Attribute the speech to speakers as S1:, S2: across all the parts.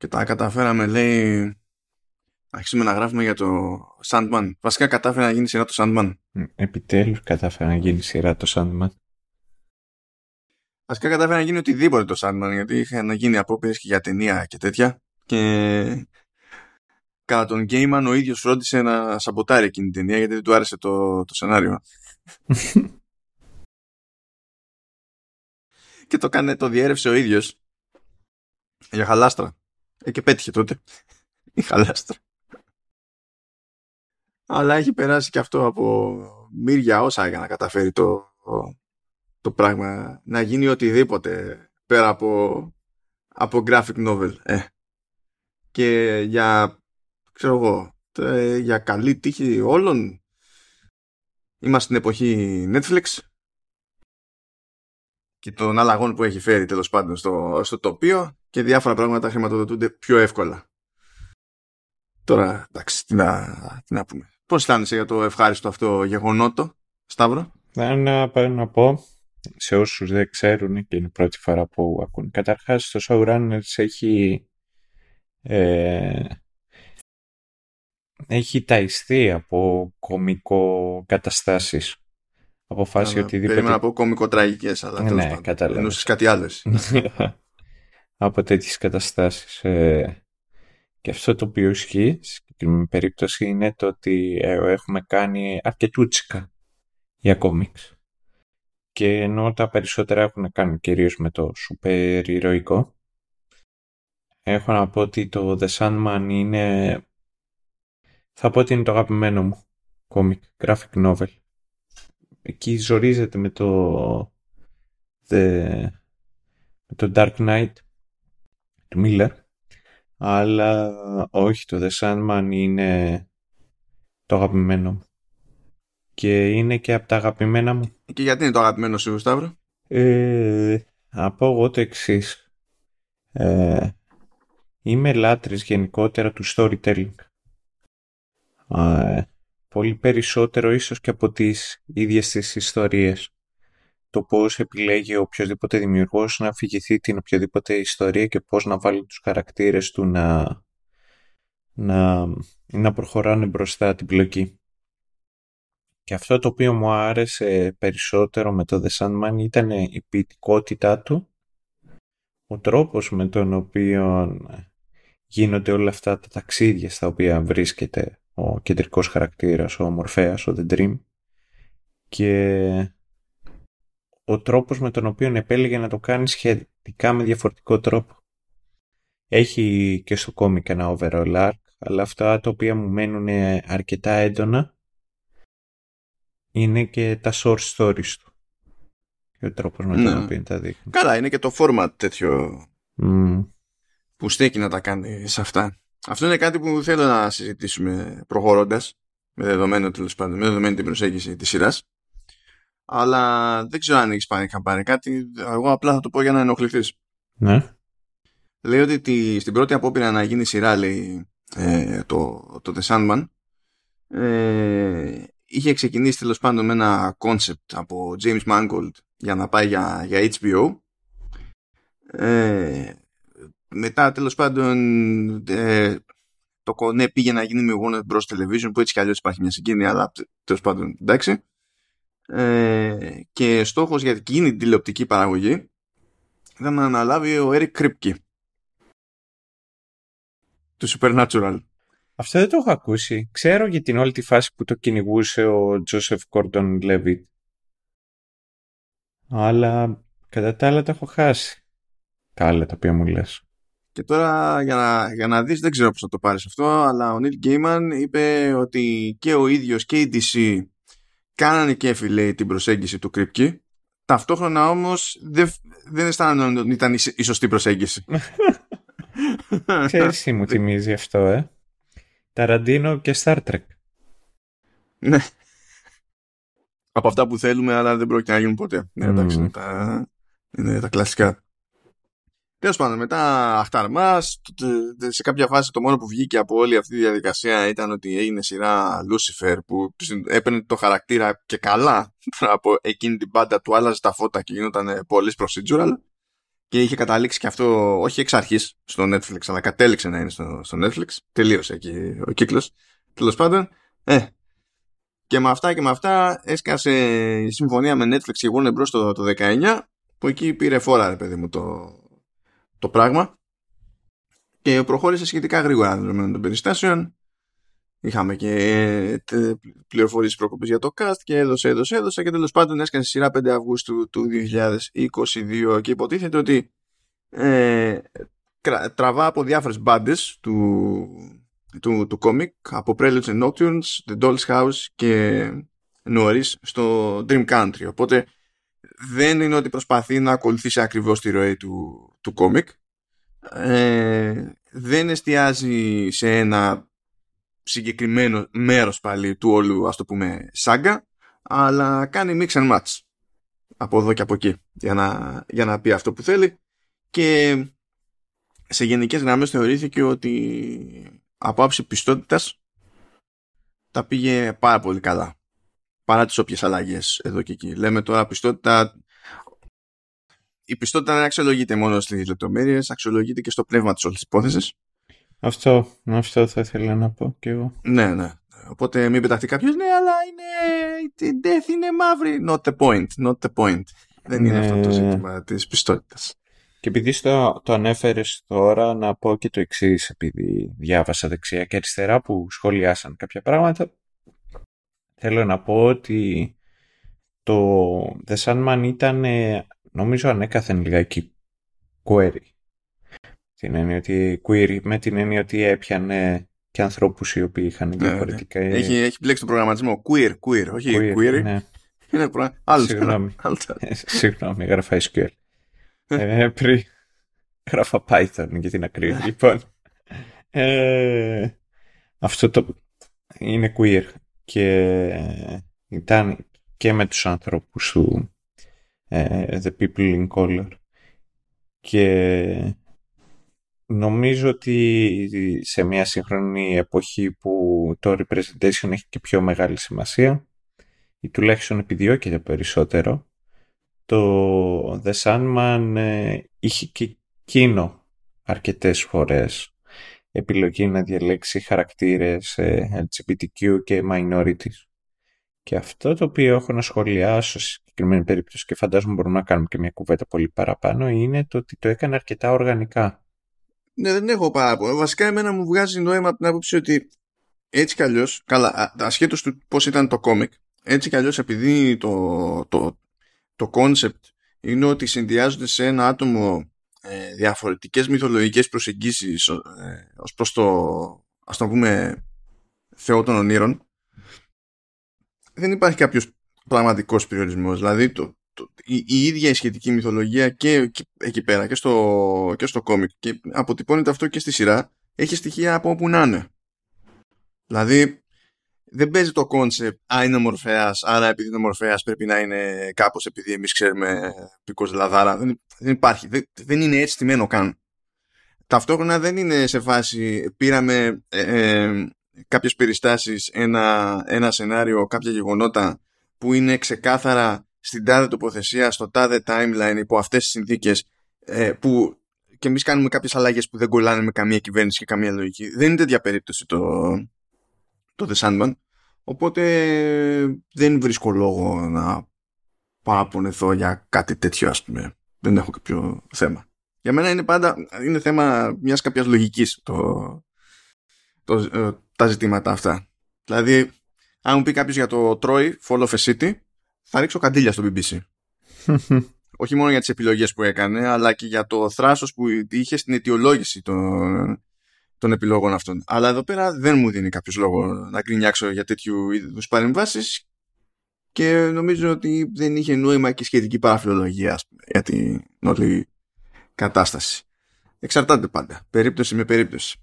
S1: και τα καταφέραμε λέει αρχίσουμε να γράφουμε για το Sandman. Βασικά κατάφερε να γίνει σειρά το Sandman.
S2: Επιτέλους κατάφερε να γίνει σειρά το Sandman.
S1: Βασικά κατάφερε να γίνει οτιδήποτε το Sandman γιατί είχε να γίνει απόπειρες και για ταινία και τέτοια και κατά τον Gaiman ο ίδιος φρόντισε να σαμποτάρει εκείνη την ταινία γιατί δεν του άρεσε το, το σενάριο. και το, κάνε, το διέρευσε ο ίδιος για χαλάστρα. Ε, και πέτυχε τότε. Η χαλάστρα. Αλλά έχει περάσει και αυτό από μύρια όσα για να καταφέρει το, το, πράγμα. Να γίνει οτιδήποτε πέρα από, από graphic novel. Ε. Και για, ξέρω εγώ, ε, για καλή τύχη όλων. Είμαστε στην εποχή Netflix και των αλλαγών που έχει φέρει τέλος πάντων στο, στο τοπίο και διάφορα πράγματα χρηματοδοτούνται πιο εύκολα. Τώρα, εντάξει, τι να, τι να πούμε. Πώς αισθάνεσαι για το ευχάριστο αυτό γεγονότο, Σταύρο;
S2: Να, να, να πω σε όσους δεν ξέρουν και είναι η πρώτη φορά που ακούν. Καταρχάς, το Showrunners έχει ε, έχει ταϊστεί από κομικό καταστάσεις. Αποφάσισε
S1: Άρα,
S2: οτιδήποτε...
S1: Περίμενα να πω κομικοτραγικές, αλλά
S2: ναι, ναι, κατάλαβα.
S1: Εννοούσες κάτι άλλο.
S2: από τέτοιες καταστάσεις. Ε, και αυτό το οποίο ισχύει στην συγκεκριμένη περίπτωση είναι το ότι ε, έχουμε κάνει αρκετούτσικα για κόμιξ. Και ενώ τα περισσότερα έχουν να κάνουν κυρίως με το σούπερ ηρωικό, έχω να πω ότι το The Sandman είναι... Θα πω ότι είναι το αγαπημένο μου κόμικ, graphic novel. Εκεί ζορίζεται με το... The... με το Dark Knight του Miller αλλά όχι το The Sandman είναι το αγαπημένο μου. Και είναι και από τα αγαπημένα μου.
S1: Και γιατί είναι το αγαπημένο σου Σταύρο;
S2: Ε, να πω εγώ το εξής. Ε, είμαι λάτρης γενικότερα του storytelling. Ε, πολύ περισσότερο ίσως και από τις ίδιες τις ιστορίες το πώς επιλέγει οποιοδήποτε δημιουργός να αφηγηθεί την οποιαδήποτε ιστορία και πώς να βάλει τους χαρακτήρες του να, να, να προχωράνε μπροστά την πλοκή. Και αυτό το οποίο μου άρεσε περισσότερο με το The Sandman ήταν η ποιητικότητά του, ο τρόπος με τον οποίο γίνονται όλα αυτά τα ταξίδια στα οποία βρίσκεται ο κεντρικός χαρακτήρας, ο Μορφέας, ο The Dream και ο τρόπος με τον οποίο επέλεγε να το κάνει σχετικά με διαφορετικό τρόπο. Έχει και στο κόμικ ένα overall arc, αλλά αυτά τα οποία μου μένουν αρκετά έντονα είναι και τα short stories του. Και ο τρόπος με τον ναι. οποίο τα δείχνει.
S1: Καλά, είναι και το format τέτοιο που στέκει να τα κάνει σε αυτά. Αυτό είναι κάτι που θέλω να συζητήσουμε προχωρώντας με δεδομένο τέλος πάντων, με δεδομένη την προσέγγιση της σειράς αλλά δεν ξέρω αν έχεις πάρει χαμπάρι κάτι. Εγώ απλά θα το πω για να ενοχληθείς.
S2: Ναι.
S1: Λέει ότι τη, στην πρώτη απόπειρα να γίνει σειρά, λέει, ε, το, το The Sandman, ε, είχε ξεκινήσει τέλος πάντων με ένα concept από James Mangold για να πάει για, για HBO. Ε, μετά τέλος πάντων ε, το κονέ πήγε να γίνει με Warner Bros. Television που έτσι κι αλλιώς υπάρχει μια συγκίνηση αλλά τέλος πάντων εντάξει ε, και στόχος για εκείνη την τηλεοπτική παραγωγή ήταν να αναλάβει ο Eric Kripke του Supernatural.
S2: Αυτό δεν το έχω ακούσει. Ξέρω για την όλη τη φάση που το κυνηγούσε ο Joseph Gordon Levitt. Αλλά κατά τα άλλα τα έχω χάσει. Τα άλλα τα οποία μου λες.
S1: Και τώρα για να, για να δεις, δεν ξέρω πώς θα το πάρεις αυτό, αλλά ο Neil Gaiman είπε ότι και ο ίδιος και η DC κάνανε κέφι λέει την προσέγγιση του Κρυπκή ταυτόχρονα όμως δεν, δεν αισθάνονταν ότι ήταν η σωστή προσέγγιση.
S2: Ξέρεις τι μου θυμίζει αυτό ε; Ταραντίνο και Star Trek.
S1: Ναι. Από αυτά που θέλουμε αλλά δεν πρόκειται να γίνουν ποτέ. Ναι εντάξει είναι τα, είναι τα κλασικά Τέλος πάντων, μετά αχταρμά, σε κάποια φάση το μόνο που βγήκε από όλη αυτή τη διαδικασία ήταν ότι έγινε σειρά Lucifer που έπαιρνε το χαρακτήρα και καλά από εκείνη την πάντα. Του άλλαζε τα φώτα και γινόταν πολύ procedural. και είχε καταλήξει και αυτό όχι εξ αρχής στο Netflix αλλά κατέληξε να είναι στο, στο Netflix. Τελείωσε εκεί ο κύκλος. Τέλος πάντων ε, και με αυτά και με αυτά έσκασε η συμφωνία με Netflix και Warner Bros. το, το 19 που εκεί πήρε φόρα ρε παιδί μου το, το πράγμα. Και προχώρησε σχετικά γρήγορα δεδομένων των περιστάσεων. Είχαμε και ε, πληροφορίες προκοπής για το cast και έδωσε, έδωσε, έδωσε και τέλος πάντων έσκασε σειρά 5 Αυγούστου του 2022 και υποτίθεται ότι ε, τραβά από διάφορες μπάντες του, του, του κόμικ από Preludes and Nocturnes, The Doll's House και νωρίς στο Dream Country. Οπότε δεν είναι ότι προσπαθεί να ακολουθήσει ακριβώς τη ροή του, του κόμικ ε, δεν εστιάζει σε ένα συγκεκριμένο μέρος πάλι του όλου ας το πούμε σάγκα αλλά κάνει mix and match από εδώ και από εκεί για να, για να πει αυτό που θέλει και σε γενικές γραμμές θεωρήθηκε ότι από άψη πιστότητας τα πήγε πάρα πολύ καλά παρά τις όποιες αλλαγές εδώ και εκεί. Λέμε τώρα πιστότητα η πιστότητα δεν αξιολογείται μόνο στις λεπτομέρειες, αξιολογείται και στο πνεύμα της όλης της υπόθεσης
S2: αυτό, αυτό θα ήθελα να πω και εγώ.
S1: Ναι, ναι. Οπότε μην πεταχτεί κάποιος, ναι, αλλά είναι. Η death είναι μαύρη. Not the point. Not the point. Δεν είναι αυτό το ναι. ζήτημα της πιστότητας.
S2: Και επειδή το, το ανέφερες τώρα, να πω και το εξής, επειδή διάβασα δεξιά και αριστερά που σχολιάσαν κάποια πράγματα. Θέλω να πω ότι το The Sandman ήταν, νομίζω, ανέκαθεν λιγάκι query την έννοια ότι queer, με την έννοια ότι έπιανε και ανθρώπους οι οποίοι είχαν ναι, διαφορετικά.
S1: Ναι. Έχει, έχει μπλέξει το προγραμματισμό. Queer, queer, όχι queer. queer. Ναι. Είναι προ... Άλλο.
S2: Συγγνώμη. Συγγνώμη, γράφα SQL. ε, πριν γράφα Python για την ακρίβεια. λοιπόν, ε, αυτό το είναι queer και ήταν και με τους ανθρώπους του ε, The People in Color και Νομίζω ότι σε μια σύγχρονη εποχή που το representation έχει και πιο μεγάλη σημασία ή τουλάχιστον επιδιώκεται περισσότερο το The Sandman ε, είχε και εκείνο αρκετές φορές επιλογή να διαλέξει χαρακτήρες ε, LGBTQ και minorities. Και αυτό το οποίο έχω να σχολιάσω σε συγκεκριμένη περίπτωση και φαντάζομαι μπορούμε να κάνουμε και μια κουβέντα πολύ παραπάνω είναι το ότι το έκανε αρκετά οργανικά.
S1: Ναι, δεν έχω πάρα πολύ. Βασικά, εμένα μου βγάζει νόημα από την άποψη ότι έτσι κι αλλιώς, καλά, ασχέτως του πώς ήταν το κόμικ, έτσι κι αλλιώς επειδή το, το, το concept είναι ότι συνδυάζονται σε ένα άτομο ε, διαφορετικές μυθολογικές προσεγγίσεις ε, ως προς το ας το πούμε θεό των ονείρων δεν υπάρχει κάποιος πραγματικός περιορισμός δηλαδή το, η, η, ίδια η σχετική μυθολογία και, εκεί πέρα και στο, και στο κόμικ και αποτυπώνεται αυτό και στη σειρά έχει στοιχεία από όπου να είναι. Δηλαδή δεν παίζει το concept «Α, είναι μορφέας, άρα επειδή είναι μορφέας πρέπει να είναι κάπως επειδή εμείς ξέρουμε πικός λαδάρα». Δεν, δεν υπάρχει, δεν, δεν είναι έτσι στημένο καν. Ταυτόχρονα δεν είναι σε φάση πήραμε ε, ε, κάποιες περιστάσεις, ένα, ένα σενάριο, κάποια γεγονότα που είναι ξεκάθαρα στην τάδε τοποθεσία, στο τάδε timeline υπό αυτές τις συνθήκες ε, που και εμείς κάνουμε κάποιες αλλαγές που δεν κολλάνε με καμία κυβέρνηση και καμία λογική. Δεν είναι τέτοια περίπτωση το, το The Sandman. Οπότε δεν βρίσκω λόγο να παραπονεθώ για κάτι τέτοιο ας πούμε. Δεν έχω κάποιο θέμα. Για μένα είναι πάντα είναι θέμα μιας κάποιας λογικής το, το, ε, τα ζητήματα αυτά. Δηλαδή, αν μου πει κάποιος για το Troy, Fall of a City, θα ρίξω καντήλια στο BBC. Όχι μόνο για τις επιλογές που έκανε, αλλά και για το θράσος που είχε στην αιτιολόγηση των, των επιλογών αυτών. Αλλά εδώ πέρα δεν μου δίνει κάποιος λόγο να γκρινιάξω για τέτοιου είδους παρεμβάσεις και νομίζω ότι δεν είχε νόημα και σχετική παραφιλολογία για την όλη κατάσταση. Εξαρτάται πάντα. Περίπτωση με περίπτωση.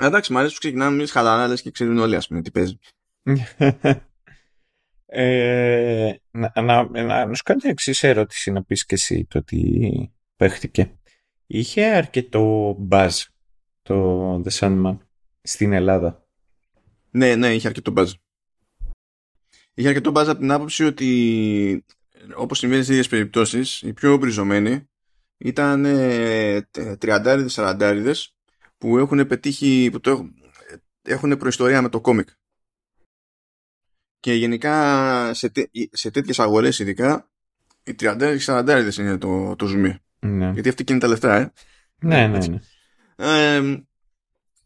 S1: Εντάξει, μου αρέσει που ξεκινάμε εμεί χαλαρά και ξέρουν όλοι, ας πούμε, τι παίζει.
S2: Ε, να, να, να, σου κάνω την εξής ερώτηση να πεις και εσύ το τι παίχτηκε. Είχε αρκετό buzz το The Sandman στην Ελλάδα;
S1: Ναι, ναι, είχε αρκετό buzz. Είχε αρκετό buzz από την άποψη ότι όπως συμβαίνει σε ίδιες περιπτώσεις οι πιο μπριζωμένοι ήταν ε, 30-40 που έχουν πετύχει, που το έχουν προϊστορία με το κόμικ. Και γενικά σε, τέ, σε τέτοιες αγορές ειδικά οι 30-40 είναι το, το ζουμί.
S2: Ναι.
S1: Γιατί αυτή και είναι τα λεφτά, ε.
S2: Ναι, ναι, ναι.
S1: Ε,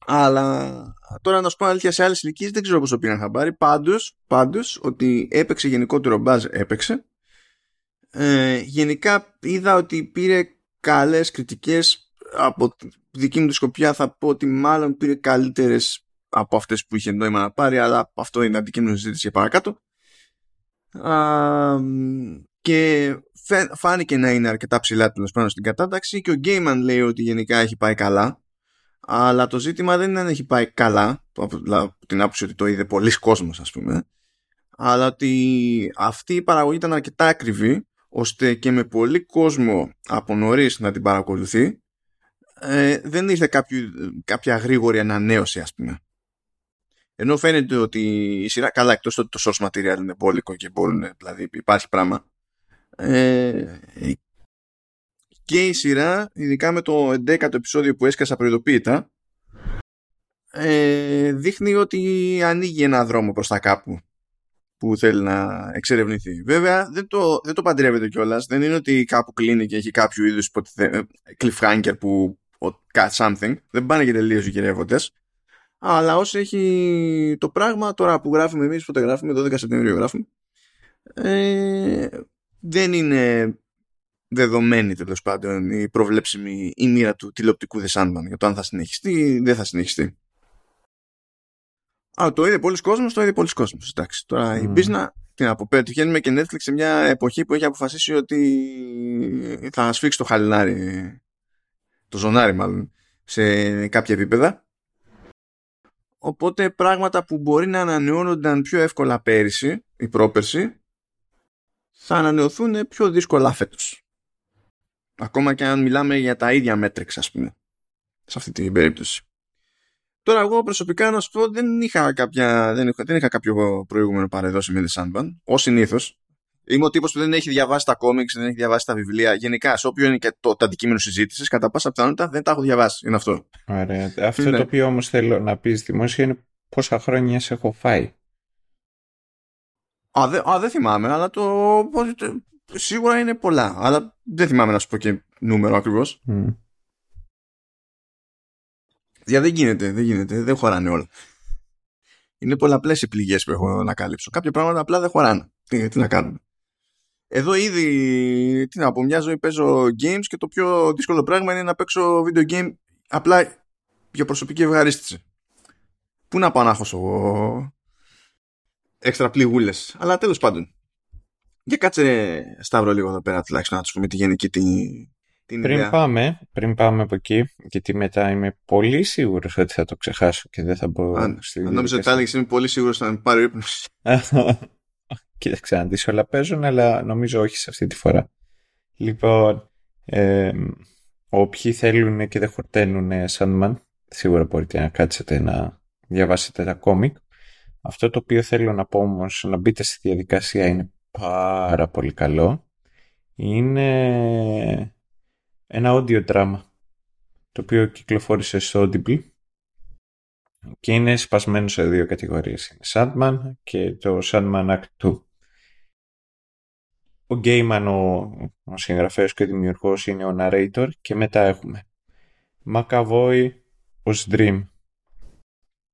S1: αλλά τώρα να σου πω αλήθεια σε άλλες ηλικίες δεν ξέρω πώς το πήγαν χαμπάρι. Πάντως, πάντως ότι έπαιξε γενικότερο μπάζ έπαιξε. Ε, γενικά είδα ότι πήρε καλές κριτικές από τη δική μου τη σκοπιά θα πω ότι μάλλον πήρε καλύτερες από αυτές που είχε νόημα να πάρει αλλά αυτό είναι αντικείμενο συζήτηση για παρακάτω. Α, και φάνηκε να είναι αρκετά ψηλά τέλος πάνω στην κατάταξη και ο Γκέιμαν λέει ότι γενικά έχει πάει καλά αλλά το ζήτημα δεν είναι αν έχει πάει καλά από την άποψη ότι το είδε πολλοί κόσμος ας πούμε αλλά ότι αυτή η παραγωγή ήταν αρκετά ακριβή ώστε και με πολύ κόσμο από νωρίς να την παρακολουθεί ε, δεν ήρθε κάποιο, κάποια γρήγορη ανανέωση ας πούμε. Ενώ φαίνεται ότι η σειρά, καλά εκτός ότι το source material είναι μπόλικο και μπορούν, δηλαδή υπάρχει πράγμα, ε, και η σειρά, ειδικά με το 11ο επεισόδιο που έσκασα προειδοποίητα, ε, δείχνει ότι ανοίγει ένα δρόμο προς τα κάπου που θέλει να εξερευνηθεί. Βέβαια, δεν το, δεν το παντρεύεται κιόλας. Δεν είναι ότι κάπου κλείνει και έχει κάποιο είδους cliffhanger που cut something. Δεν πάνε και τελείως οι γυρεύοντες. Αλλά όσο έχει το πράγμα, τώρα που γράφουμε εμείς, φωτογράφουμε, 12 Σεπτεμβρίου γράφουμε, ε, δεν είναι δεδομένη τέλος πάντων η προβλέψιμη η μοίρα του τηλεοπτικού The Sandman για το αν θα συνεχιστεί ή δεν θα συνεχιστεί. Α, το είδε πολλοί κόσμος, το είδε πολλοί κόσμος. Εντάξει, τώρα mm. η μπίζνα, τι να πω, πετυχαίνουμε και Netflix σε μια εποχή που έχει αποφασίσει ότι θα σφίξει το χαλινάρι, το ζωνάρι μάλλον, σε κάποια επίπεδα. Οπότε πράγματα που μπορεί να ανανεώνονταν πιο εύκολα πέρυσι ή πρόπερση θα ανανεωθούν πιο δύσκολα φέτος. Ακόμα και αν μιλάμε για τα ίδια μέτρηξ, ας πούμε, σε αυτή την περίπτωση. Τώρα εγώ προσωπικά να σου πω δεν είχα, κάποια, δεν είχα, δεν είχα κάποιο προηγούμενο παρεδώσει με The Sandman, ως συνήθως. Είμαι ο τύπος που δεν έχει διαβάσει τα κόμιξ, δεν έχει διαβάσει τα βιβλία. Γενικά, σε όποιο είναι και το, το αντικείμενο συζήτησης, κατά πάσα πιθανότητα δεν τα έχω διαβάσει. Είναι αυτό.
S2: Ωραία. Αυτό το οποίο όμως θέλω να πεις δημόσια είναι πόσα χρόνια σε έχω φάει.
S1: Α, δεν δε θυμάμαι, αλλά το. Σίγουρα είναι πολλά. Αλλά δεν θυμάμαι να σου πω και νούμερο ακριβώς. Mm. Για δεν γίνεται, δεν γίνεται, δεν χωράνε όλα. Είναι πολλαπλές οι πληγές που έχω να καλύψω. Κάποια πράγματα απλά δεν χωράνε. Τι, τι να κάνουμε. Εδώ ήδη, τι να πω, μια ζωή παίζω games και το πιο δύσκολο πράγμα είναι να παίξω video game απλά για προσωπική ευχαρίστηση. Πού να πάω να έχω εγώ έξτρα πληγούλες. Αλλά τέλος πάντων. Για κάτσε Σταύρο λίγο εδώ πέρα τουλάχιστον να τους πούμε τη γενική την, την
S2: πριν
S1: ιδέα.
S2: Πάμε, πριν πάμε από εκεί, γιατί μετά είμαι πολύ σίγουρος ότι θα το ξεχάσω και δεν θα μπω
S1: Αν, στη αν νόμιζα ότι έλεγες είμαι πολύ σίγουρος να με πάρει ύπνος.
S2: Κοίταξε να δεις όλα παίζουν, αλλά νομίζω όχι σε αυτή τη φορά. Λοιπόν, ε, όποιοι θέλουν και δεν χορταίνουν Sandman, σίγουρα μπορείτε να κάτσετε να διαβάσετε τα κόμικ. Αυτό το οποίο θέλω να πω όμως, να μπείτε στη διαδικασία είναι πάρα πολύ καλό. Είναι ένα audio drama το οποίο κυκλοφόρησε στο Audible και είναι σπασμένο σε δύο κατηγορίες. Είναι Sandman και το Sandman Act 2. Ο Γκέιμαν, ο, ο συγγραφέας και ο δημιουργός, είναι ο narrator και μετά έχουμε McAvoy ως Dream.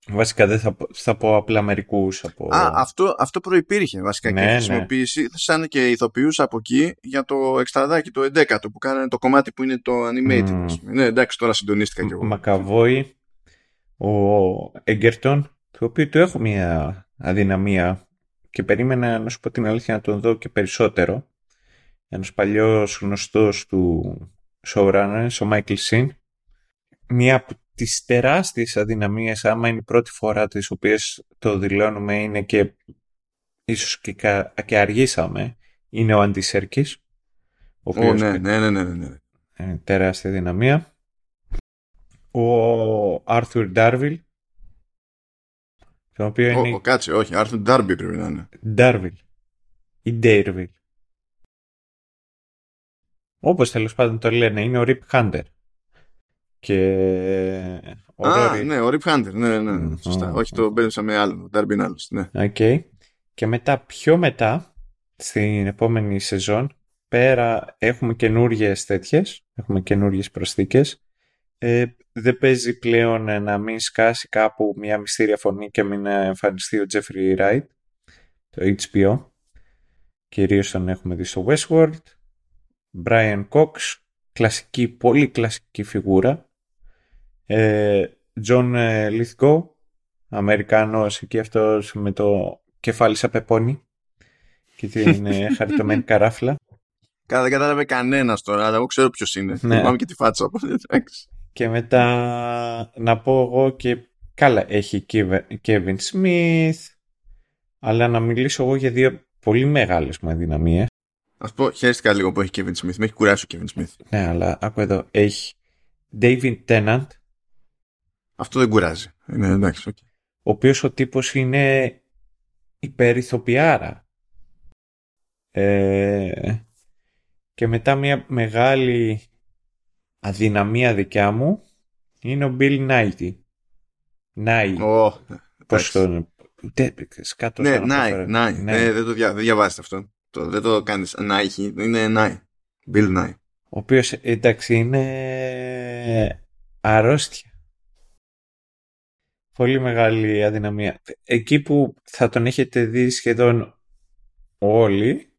S2: Βασικά δεν θα, θα πω απλά μερικούς από.
S1: Α, αυτό, αυτό προπήρχε βασικά
S2: Ναι,
S1: και
S2: ναι.
S1: χρησιμοποίηση. Σαν και ηθοποιούς από εκεί για το εξτραδάκι το 11ο που κάνανε το κομμάτι που είναι το animated.
S2: Μμμ.
S1: ας πούμε. Ναι, εντάξει, τώρα συντονίστηκα κι εγώ.
S2: Μακαβόη, ο Έγκερτον, το οποίο του έχω μια αδυναμία και περίμενα να σου πω την αλήθεια να τον δω και περισσότερο. Ένας παλιός γνωστός του showrunners, ο Michael Sin. Μία από τις τεράστιες αδυναμίες, άμα είναι η πρώτη φορά τις οποίες το δηλώνουμε, είναι και ίσως και, κα- και αργήσαμε, είναι ο Αντι Σέρκης. Ο
S1: Ω,
S2: οποίος
S1: ναι, ναι, ναι, ναι, ναι.
S2: ε, τεράστια δυναμία. Ο Άρθουρ Ντάρβιλ, το οποίο
S1: Ο,
S2: είναι
S1: ο, κάτσε, όχι, Άρθουρ Ντάρμπι πρέπει να είναι.
S2: Ντάρβιλ ή Ντέιρβιλ. όπως τέλος πάντων το λένε, είναι ο Rip Hunter. Και...
S1: Α, ναι, ο Rip Hunter, ναι, ναι, ναι. σωστά. Όχι, το μπέρδεψα με άλλο, ο Darby Allin, ναι.
S2: Okay. Και μετά, πιο μετά, στην επόμενη σεζόν, πέρα έχουμε καινούριες τέτοιες, έχουμε καινούριες προσθήκες. Ε, δεν παίζει πλέον να μην σκάσει κάπου μια μυστήρια φωνή και μην εμφανιστεί ο Jeffrey Wright, το HBO. Κυρίως τον έχουμε δει στο Westworld. Brian Cox, κλασική, πολύ κλασική φιγούρα. Ε, John ε, Lithgow, Αμερικάνος εκεί αυτός με το κεφάλι σαν πεπόνι και την ε, χαριτωμένη καράφλα.
S1: Κατά δεν κατάλαβε κανένας τώρα, αλλά εγώ ξέρω ποιος είναι. Ναι. Θυμάμαι και τη φάτσα.
S2: Και μετά να πω εγώ και καλά έχει Kevin Smith, αλλά να μιλήσω εγώ για δύο πολύ μεγάλες μου αδυναμίες.
S1: Α πω, χαίρεστηκα λίγο που έχει Kevin Smith. Με έχει κουράσει ο Kevin Smith.
S2: Ναι, αλλά άκου εδώ. Έχει David Tennant.
S1: Αυτό δεν κουράζει. Είναι εντάξει, okay.
S2: Ο οποίος ο τύπος είναι υπερηθοποιάρα. Ε, και μετά μια μεγάλη αδυναμία δικιά μου είναι ο Bill Nighy. Νάι.
S1: Oh,
S2: Πώς το...
S1: Σκάτω ναι, Νάι, Νάι. Ναι. δεν το δια, δεν διαβάζετε αυτό. Το, δεν το κάνεις Νάι, είναι Νάι. Bill Νάι.
S2: Ο οποίος εντάξει είναι αρρώστια. Πολύ μεγάλη αδυναμία. Εκεί που θα τον έχετε δει σχεδόν όλοι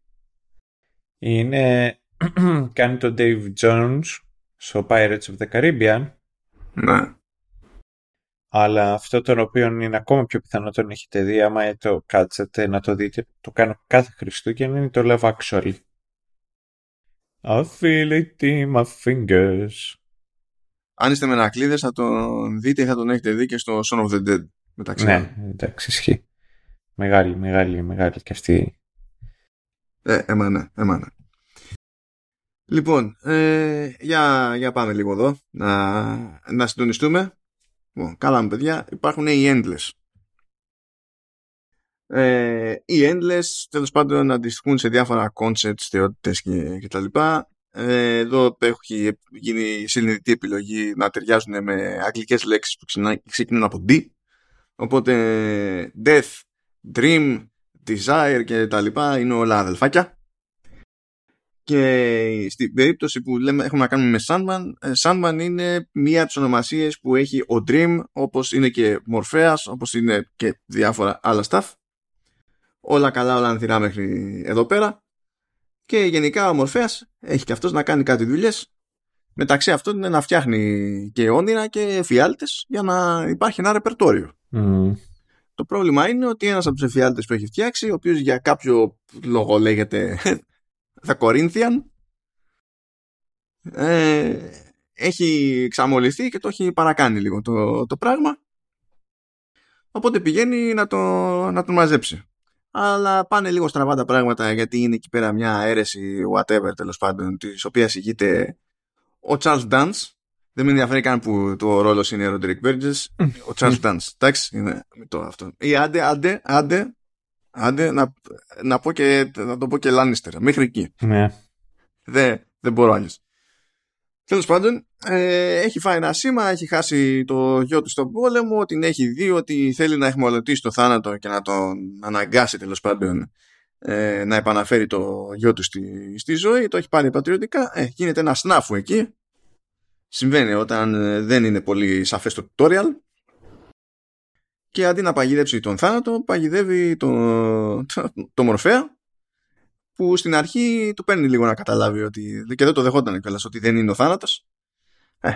S2: είναι κάνει τον Dave Jones στο Pirates of the Caribbean.
S1: Ναι.
S2: Αλλά αυτό τον οποίο είναι ακόμα πιο πιθανό τον έχετε δει άμα το κάτσετε να το δείτε. Το κάνω κάθε Χριστούγεννα είναι το Love Actually. I feel it in my fingers.
S1: Αν είστε μερακλείδες θα τον δείτε ή θα τον έχετε δει και στο Son of the Dead. Μεταξύ
S2: ναι, εντάξει, ισχύει. Μεγάλη, μεγάλη, μεγάλη και αυτή.
S1: Ε, εμένα, εμένα. Λοιπόν, ε, για, για πάμε λίγο εδώ να, να συντονιστούμε. Λοιπόν, καλά μου παιδιά, υπάρχουν οι Endless. Ε, οι Endless τέλος πάντων αντιστοιχούν σε διάφορα concepts, θεότητες και, και τα λοιπά. Ε, εδώ έχει γίνει συνειδητή επιλογή να ταιριάζουν με αγγλικές λέξεις που ξεκινούν από D. Οπότε Death, Dream, Desire και τα λοιπά είναι όλα αδελφάκια. Και στην περίπτωση που λέμε, έχουμε να κάνουμε με Sandman, ε, Sandman είναι μία από τις ονομασίες που έχει ο Dream, όπως είναι και Morpheus, όπως είναι και διάφορα άλλα stuff. Όλα καλά, όλα ανθυρά μέχρι εδώ πέρα. Και γενικά ο Morpheus έχει και αυτός να κάνει κάτι δουλειές. Μεταξύ αυτών είναι να φτιάχνει και όνειρα και φιάλτες για να υπάρχει ένα ρεπερτόριο. Το πρόβλημα είναι ότι ένας από τους εφιάλτες που έχει φτιάξει, ο οποίος για κάποιο λόγο λέγεται The Corinthian. Ε, έχει ξαμολυθεί και το έχει παρακάνει λίγο το, το πράγμα. Οπότε πηγαίνει να, το, να τον μαζέψει. Αλλά πάνε λίγο στραβά τα πράγματα γιατί είναι εκεί πέρα μια αίρεση whatever τέλος πάντων της οποίας ηγείται ο Charles Dance. Δεν με ενδιαφέρει καν που το ρόλος είναι ο Roderick Burgess. Ο Charles Dance εντάξει είναι το αυτό. Ή άντε άντε άντε Άντε να, να, πω και, να το πω και Λάνιστερ. Μέχρι εκεί.
S2: Ναι.
S1: Δεν, δεν μπορώ άλλος. Τέλος πάντων, ε, έχει φάει ένα σήμα, έχει χάσει το γιο του στον πόλεμο, την έχει δει ότι θέλει να εχμαλωτήσει το θάνατο και να τον αναγκάσει τέλος πάντων ε, να επαναφέρει το γιο του στη, στη ζωή. Το έχει πάρει πατριωτικά. Ε, γίνεται ένα σνάφου εκεί. Συμβαίνει όταν ε, δεν είναι πολύ σαφές το tutorial και αντί να παγιδεύσει τον θάνατο παγιδεύει το, το, το μορφέα που στην αρχή του παίρνει λίγο να καταλάβει ότι και δεν το δεχόταν κιόλας ότι δεν είναι ο θάνατος. Ε,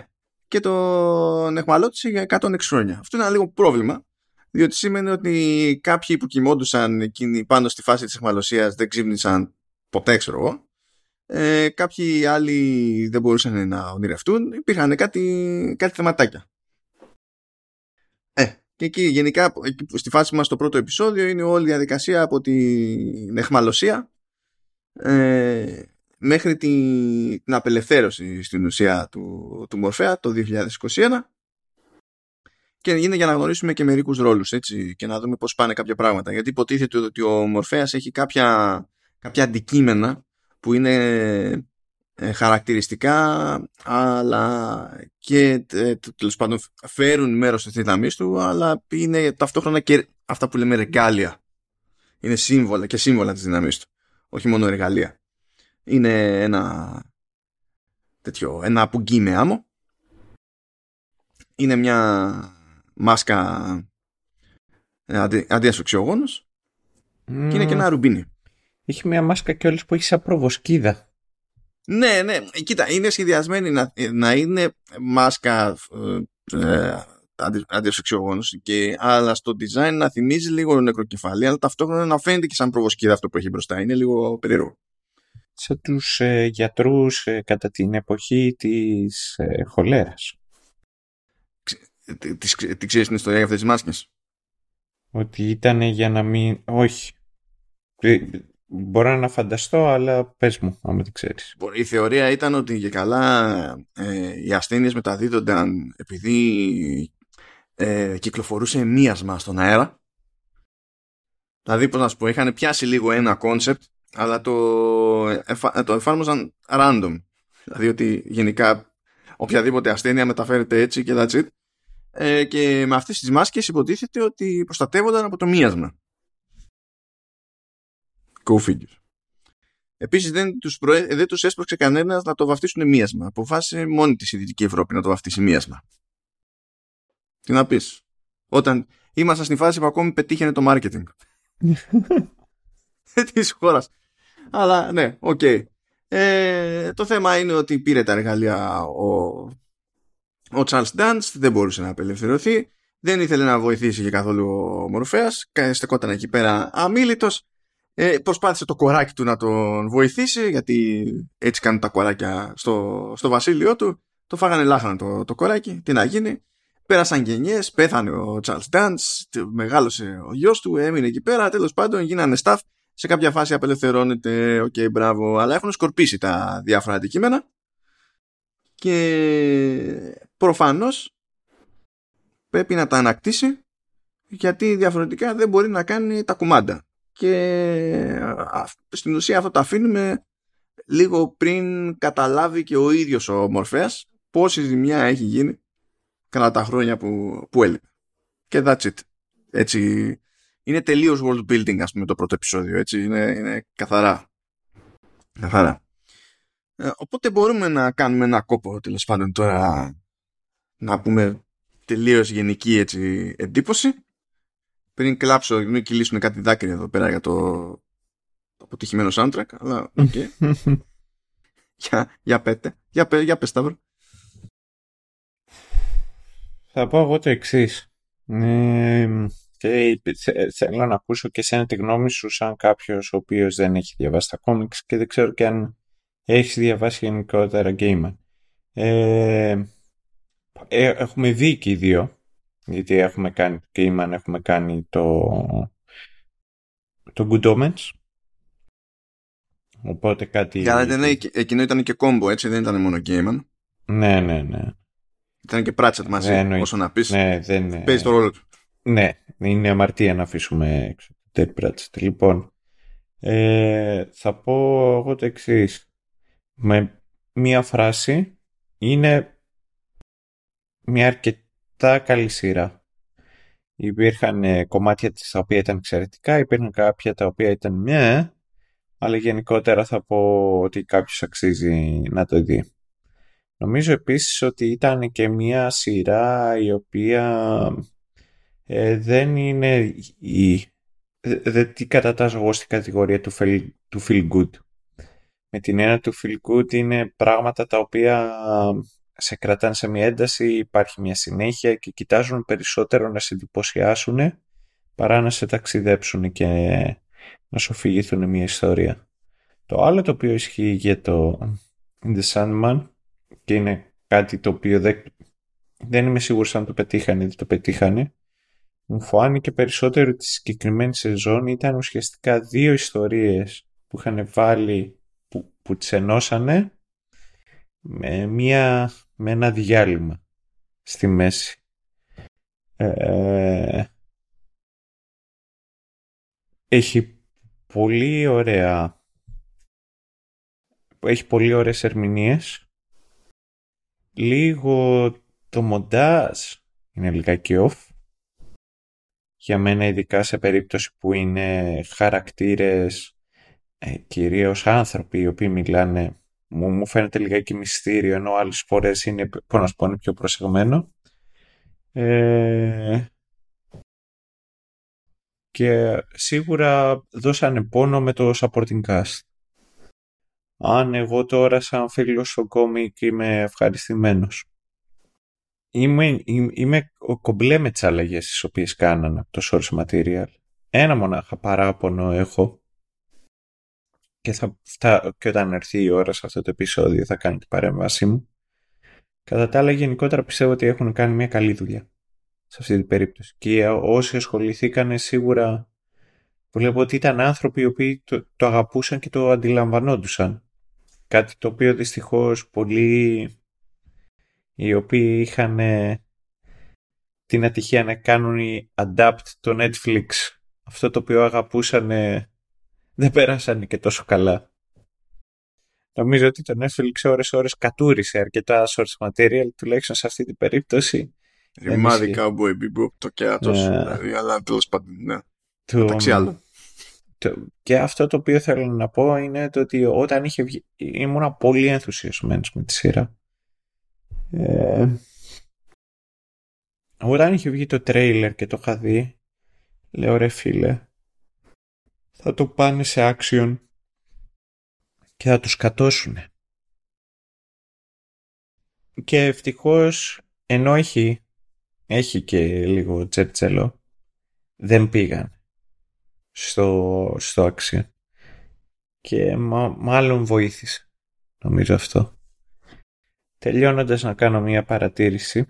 S1: και τον εχμαλώτησε για 106 χρόνια. Αυτό είναι ένα λίγο πρόβλημα διότι σημαίνει ότι κάποιοι που κοιμόντουσαν εκείνοι πάνω στη φάση της εχμαλωσίας δεν ξύπνησαν ποτέ ξέρω εγώ. Ε, κάποιοι άλλοι δεν μπορούσαν να ονειρευτούν. Υπήρχαν κάτι, κάτι θεματάκια και εκεί γενικά στη φάση μας το πρώτο επεισόδιο είναι όλη η διαδικασία από την εχμαλωσία ε, μέχρι την, την απελευθέρωση στην ουσία του, του Μορφέα το 2021 και είναι για να γνωρίσουμε και μερικούς ρόλους έτσι, και να δούμε πώς πάνε κάποια πράγματα. Γιατί υποτίθεται ότι ο Μορφέας έχει κάποια, κάποια αντικείμενα που είναι ε, χαρακτηριστικά αλλά και ε, τέλος πάντων φέρουν μέρος της δύναμής του αλλά είναι ταυτόχρονα και αυτά που λέμε εργάλεια είναι σύμβολα και σύμβολα της δύναμής του όχι μόνο εργαλεία είναι ένα τέτοιο ένα απουγγί με άμμο. Είναι μια μάσκα ε, αντι, αντιασφυξιογόνος και είναι και ένα ρουμπίνι.
S2: Έχει μια μάσκα κιόλας που έχει σαν προβοσκίδα
S1: ναι, ναι. Κοίτα, είναι σχεδιασμένη να, να είναι μάσκα ε, και αλλά στο design να θυμίζει λίγο νεκροκεφαλή αλλά ταυτόχρονα να φαίνεται και σαν προβοσκίδα αυτό που έχει μπροστά. Είναι λίγο περίεργο.
S2: Σαν τους ε, γιατρούς ε, κατά την εποχή της ε, χολέρας.
S1: Τι, τις, τι ξέρεις την ιστορία για αυτές τις μάσκες;
S2: Ότι ήταν για να μην... Όχι. Ε, Μπορώ να φανταστώ, αλλά πες μου, αν δεν ξέρεις.
S1: Η θεωρία ήταν ότι για καλά ε, οι ασθένειες μεταδίδονταν επειδή ε, κυκλοφορούσε μίασμα στον αέρα. Δηλαδή, πώς να σου πω, είχαν πιάσει λίγο ένα concept, αλλά το, εφα, το εφάρμοζαν random. Δηλαδή ότι γενικά οποιαδήποτε ασθένεια μεταφέρεται έτσι και that's it. Ε, και με αυτές τις μάσκες υποτίθεται ότι προστατεύονταν από το μίασμα. Go figure. Επίσης δεν τους προέ... δεν τους έσπρωξε κανένας να το βαφτίσουν μίασμα. Αποφάσισε μόνη της η Δυτική Ευρώπη να το βαφτίσει μίασμα. Τι να πεις; Όταν ήμασταν στη φάση που ακόμη πετύχαινε το marketing. της χώρας. Αλλά ναι, ok. Okay. Ε, το θέμα είναι ότι πήρε τα εργαλεία ο, ο Charles Dance, δεν μπορούσε να απελευθερωθεί, δεν ήθελε να βοηθήσει και καθόλου ο Μορφέας, στεκόταν εκεί πέρα αμίλητος ε, προσπάθησε το κοράκι του να τον βοηθήσει, γιατί έτσι κάνουν τα κοράκια στο, στο βασίλειό του. Το φάγανε λάχανο το, το κοράκι. Τι να γίνει. Πέρασαν γενιές, πέθανε ο Charles Dance, μεγάλωσε ο γιος του, έμεινε εκεί πέρα. Τέλος πάντων γίνανε stuff. Σε κάποια φάση απελευθερώνεται, ok, okay, μπράβο. Αλλά έχουν σκορπίσει τα διάφορα αντικείμενα. Και προφανώς πρέπει να τα ανακτήσει γιατί διαφορετικά δεν μπορεί να κάνει τα κουμάντα και στην ουσία αυτό το αφήνουμε λίγο πριν καταλάβει και ο ίδιος ο Μορφέας πόση ζημιά έχει γίνει κατά τα χρόνια που, που έλειπε. Και that's it. Έτσι, είναι τελείως world building ας πούμε το πρώτο επεισόδιο. Έτσι, είναι, είναι καθαρά. Καθαρά. Ε, οπότε μπορούμε να κάνουμε ένα κόπο τέλος πάντων τώρα να πούμε τελείως γενική έτσι, εντύπωση πριν κλάψω, μην κυλήσουν κάτι δάκρυα εδώ πέρα για το, το αποτυχημένο soundtrack, αλλά ok. Okay. για, για πέτε, για, πέ, για πες Σταύρο.
S2: Θα πω εγώ το εξής. Ε, και θέλω να ακούσω και σένα τη γνώμη σου σαν κάποιος ο οποίος δεν έχει διαβάσει τα κόμιξ και δεν ξέρω και αν έχεις διαβάσει γενικότερα gamer. Ε, ε, έχουμε δει και οι δύο γιατί έχουμε κάνει το Cayman, έχουμε κάνει το, το Good Omens. Οπότε κάτι...
S1: Καλά, ήταν, εκείνο ήταν και κόμπο, έτσι, δεν ήταν μόνο Cayman.
S2: Ναι, ναι, ναι.
S1: Ήταν και Pratchett μαζί, ναι, όσο να πεις.
S2: Ναι, δεν...
S1: Παίζει το ρόλο του.
S2: Ναι, είναι αμαρτία να αφήσουμε έξω το Pratchett. Λοιπόν, ε, θα πω εγώ το εξής. Με μία φράση είναι μια αρκετή αρκετά καλή σειρά. Υπήρχαν ε, κομμάτια της τα οποία ήταν εξαιρετικά, υπήρχαν κάποια τα οποία ήταν μια, αλλά γενικότερα θα πω ότι κάποιος αξίζει να το δει. Νομίζω επίσης ότι ήταν και μια σειρά η οποία ε, δεν είναι η... Δεν τι κατατάζω εγώ στην κατηγορία του feel, του feel good. Με την έννοια του feel good είναι πράγματα τα οποία σε κρατάνε σε μια ένταση, υπάρχει μια συνέχεια και κοιτάζουν περισσότερο να σε εντυπωσιάσουν παρά να σε ταξιδέψουν και να σου φυγηθούν μια ιστορία. Το άλλο το οποίο ισχύει για το The Sandman και είναι κάτι το οποίο δεν, δεν είμαι σίγουρος αν το πετύχανε ή δεν το πετύχανε μου φάνηκε περισσότερο ότι στη συγκεκριμένη σεζόν ήταν ουσιαστικά δύο ιστορίες που είχαν βάλει που, που τις ενώσανε με, μια, με ένα διάλειμμα στη μέση. Ε, έχει πολύ ωραία έχει πολύ ωραίες ερμηνείες. Λίγο το μοντάζ είναι λιγάκι off. Για μένα ειδικά σε περίπτωση που είναι χαρακτήρες, ε, κυρίως άνθρωποι οι οποίοι μιλάνε, μου, μου φαίνεται λιγάκι μυστήριο, ενώ άλλες φορές είναι, πώς να σου πω, πιο προσεγμένο. Ε, και σίγουρα δώσανε πόνο με το supporting cast. Αν εγώ τώρα σαν φίλος στο κόμικ είμαι ευχαριστημένος. Είμαι, είμαι κομπλέ με τις αλλαγές τις οποίες κάνανε από το source material. Ένα μονάχα παράπονο έχω και, θα, θα, και όταν έρθει η ώρα σε αυτό το επεισόδιο θα κάνει την παρέμβασή μου. Κατά τα άλλα γενικότερα πιστεύω ότι έχουν κάνει μια καλή δουλειά σε αυτή την περίπτωση. Και όσοι ασχοληθήκαν σίγουρα βλέπω ότι ήταν άνθρωποι οι οποίοι το, το αγαπούσαν και το αντιλαμβανόντουσαν. Κάτι το οποίο δυστυχώς πολλοί οι οποίοι είχαν την ατυχία να κάνουν adapt το Netflix αυτό το οποίο αγαπούσαν δεν πέρασαν και τόσο καλά. Νομίζω ότι το Netflix ώρες ώρες κατούρισε αρκετά source material τουλάχιστον σε αυτή την περίπτωση
S1: Ρημάδι Cowboy Bebop, το κέρατος, yeah. Ναι. δηλαδή, αλλά τέλος πάντων, ναι. Το, Μεταξύ άλλων.
S2: Το, και αυτό το οποίο θέλω να πω είναι το ότι όταν είχε βγει, ήμουν πολύ ενθουσιασμένος με τη σειρά. Ε, όταν είχε βγει το τρέιλερ και το είχα δει, λέω ρε φίλε, θα το πάνε σε action και θα τους κατώσουν. Και ευτυχώς, ενώ έχει έχει και λίγο τσέρτσελο, δεν πήγαν στο, στο action. Και μάλλον βοήθησε, νομίζω αυτό. Τελειώνοντας να κάνω μία παρατήρηση,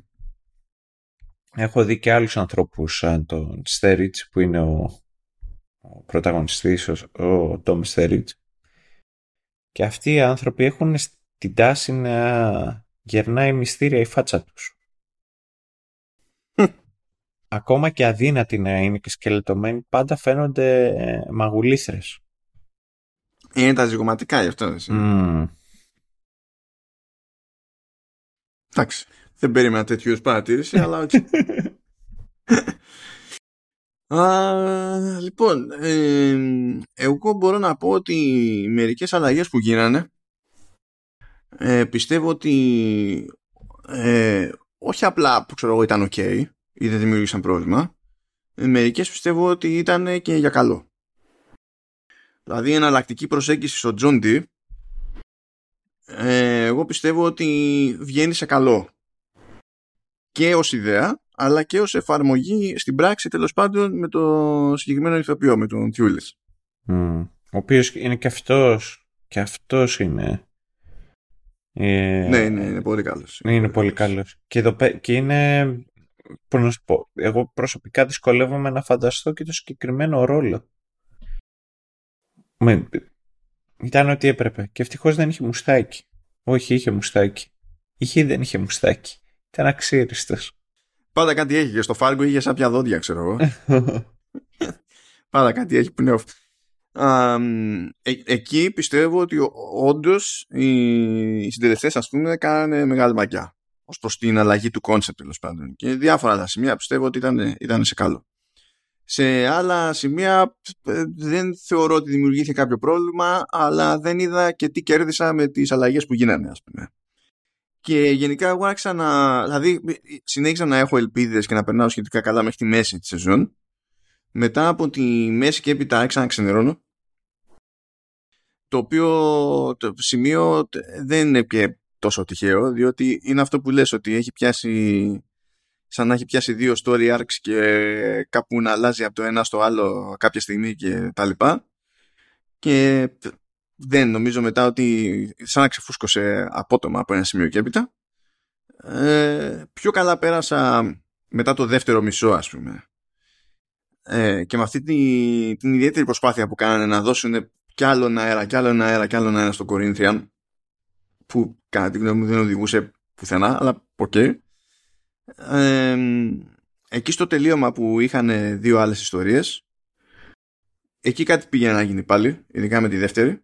S2: έχω δει και άλλους ανθρώπους σαν τον Στέριτς που είναι ο, ο πρωταγωνιστής, ο, ο Tom Στέριτς. Και αυτοί οι άνθρωποι έχουν την τάση να γερνάει μυστήρια η φάτσα τους ακόμα και αδύνατοι να είναι και σκελετωμένοι, πάντα φαίνονται ε, μαγουλήθρες.
S1: Είναι τα ζυγωματικά γι' αυτό. Mm. Εντάξει. Δεν περίμενα τέτοιου είδους παρατήρηση, αλλά όχι. λοιπόν, ε, εγώ μπορώ να πω ότι μερικές αλλαγές που γίνανε ε, πιστεύω ότι ε, όχι απλά που ξέρω εγώ ήταν ok ή δεν δημιούργησαν πρόβλημα. Ε, μερικές πιστεύω ότι ήταν και για καλό. Δηλαδή εναλλακτική προσέγγιση στο John D ε, εγώ πιστεύω ότι βγαίνει σε καλό και ως ιδέα αλλά και ως εφαρμογή στην πράξη τέλος πάντων με το συγκεκριμένο ηθοποιό με τον Τιούλης
S2: mm. ο οποίος είναι και αυτός και αυτός είναι
S1: ε, ναι, είναι, είναι πολύ καλός.
S2: Είναι, είναι πολύ καλός. Και, εδώ, και είναι πώς να σου πω, εγώ προσωπικά δυσκολεύομαι να φανταστώ και το συγκεκριμένο ρόλο. Με, ήταν ό,τι έπρεπε. Και ευτυχώς δεν είχε μουστάκι. Όχι, είχε μουστάκι. Είχε ή δεν είχε μουστάκι. Ήταν αξίριστος.
S1: Πάντα κάτι έχει και στο Φάργκο είχε σάπια δόντια, ξέρω εγώ. Πάντα κάτι έχει που είναι ε, εκεί πιστεύω ότι όντως οι συντελεστές, ας πούμε, κάνανε μεγάλη μαγιά ως προς την αλλαγή του concept τέλος πάντων. Και διάφορα άλλα σημεία πιστεύω ότι ήταν, ήταν σε καλό. Σε άλλα σημεία ε, δεν θεωρώ ότι δημιουργήθηκε κάποιο πρόβλημα, αλλά δεν είδα και τι κέρδισα με τις αλλαγές που γίνανε, ας πούμε. Και γενικά εγώ άρχισα να... Δηλαδή συνέχισα να έχω ελπίδες και να περνάω σχετικά καλά μέχρι τη μέση της σεζόν. Μετά από τη μέση και έπειτα άρχισα να ξενερώνω. Το οποίο το σημείο δεν είναι και τόσο τυχαίο, διότι είναι αυτό που λες ότι έχει πιάσει σαν να έχει πιάσει δύο story arcs και κάπου να αλλάζει από το ένα στο άλλο κάποια στιγμή και τα λοιπά. Και δεν νομίζω μετά ότι σαν να ξεφούσκωσε απότομα από ένα σημείο και έπειτα. Ε, πιο καλά πέρασα μετά το δεύτερο μισό ας πούμε. Ε, και με αυτή την, την ιδιαίτερη προσπάθεια που κάνανε να δώσουν κι άλλο ένα αέρα, κι άλλο ένα αέρα, κι άλλο ένα αέρα στο Corinthian που κατά τη γνώμη μου δεν οδηγούσε πουθενά, αλλά ok. Okay. εκεί στο τελείωμα που είχαν δύο άλλες ιστορίες, εκεί κάτι πήγαινε να γίνει πάλι, ειδικά με τη δεύτερη.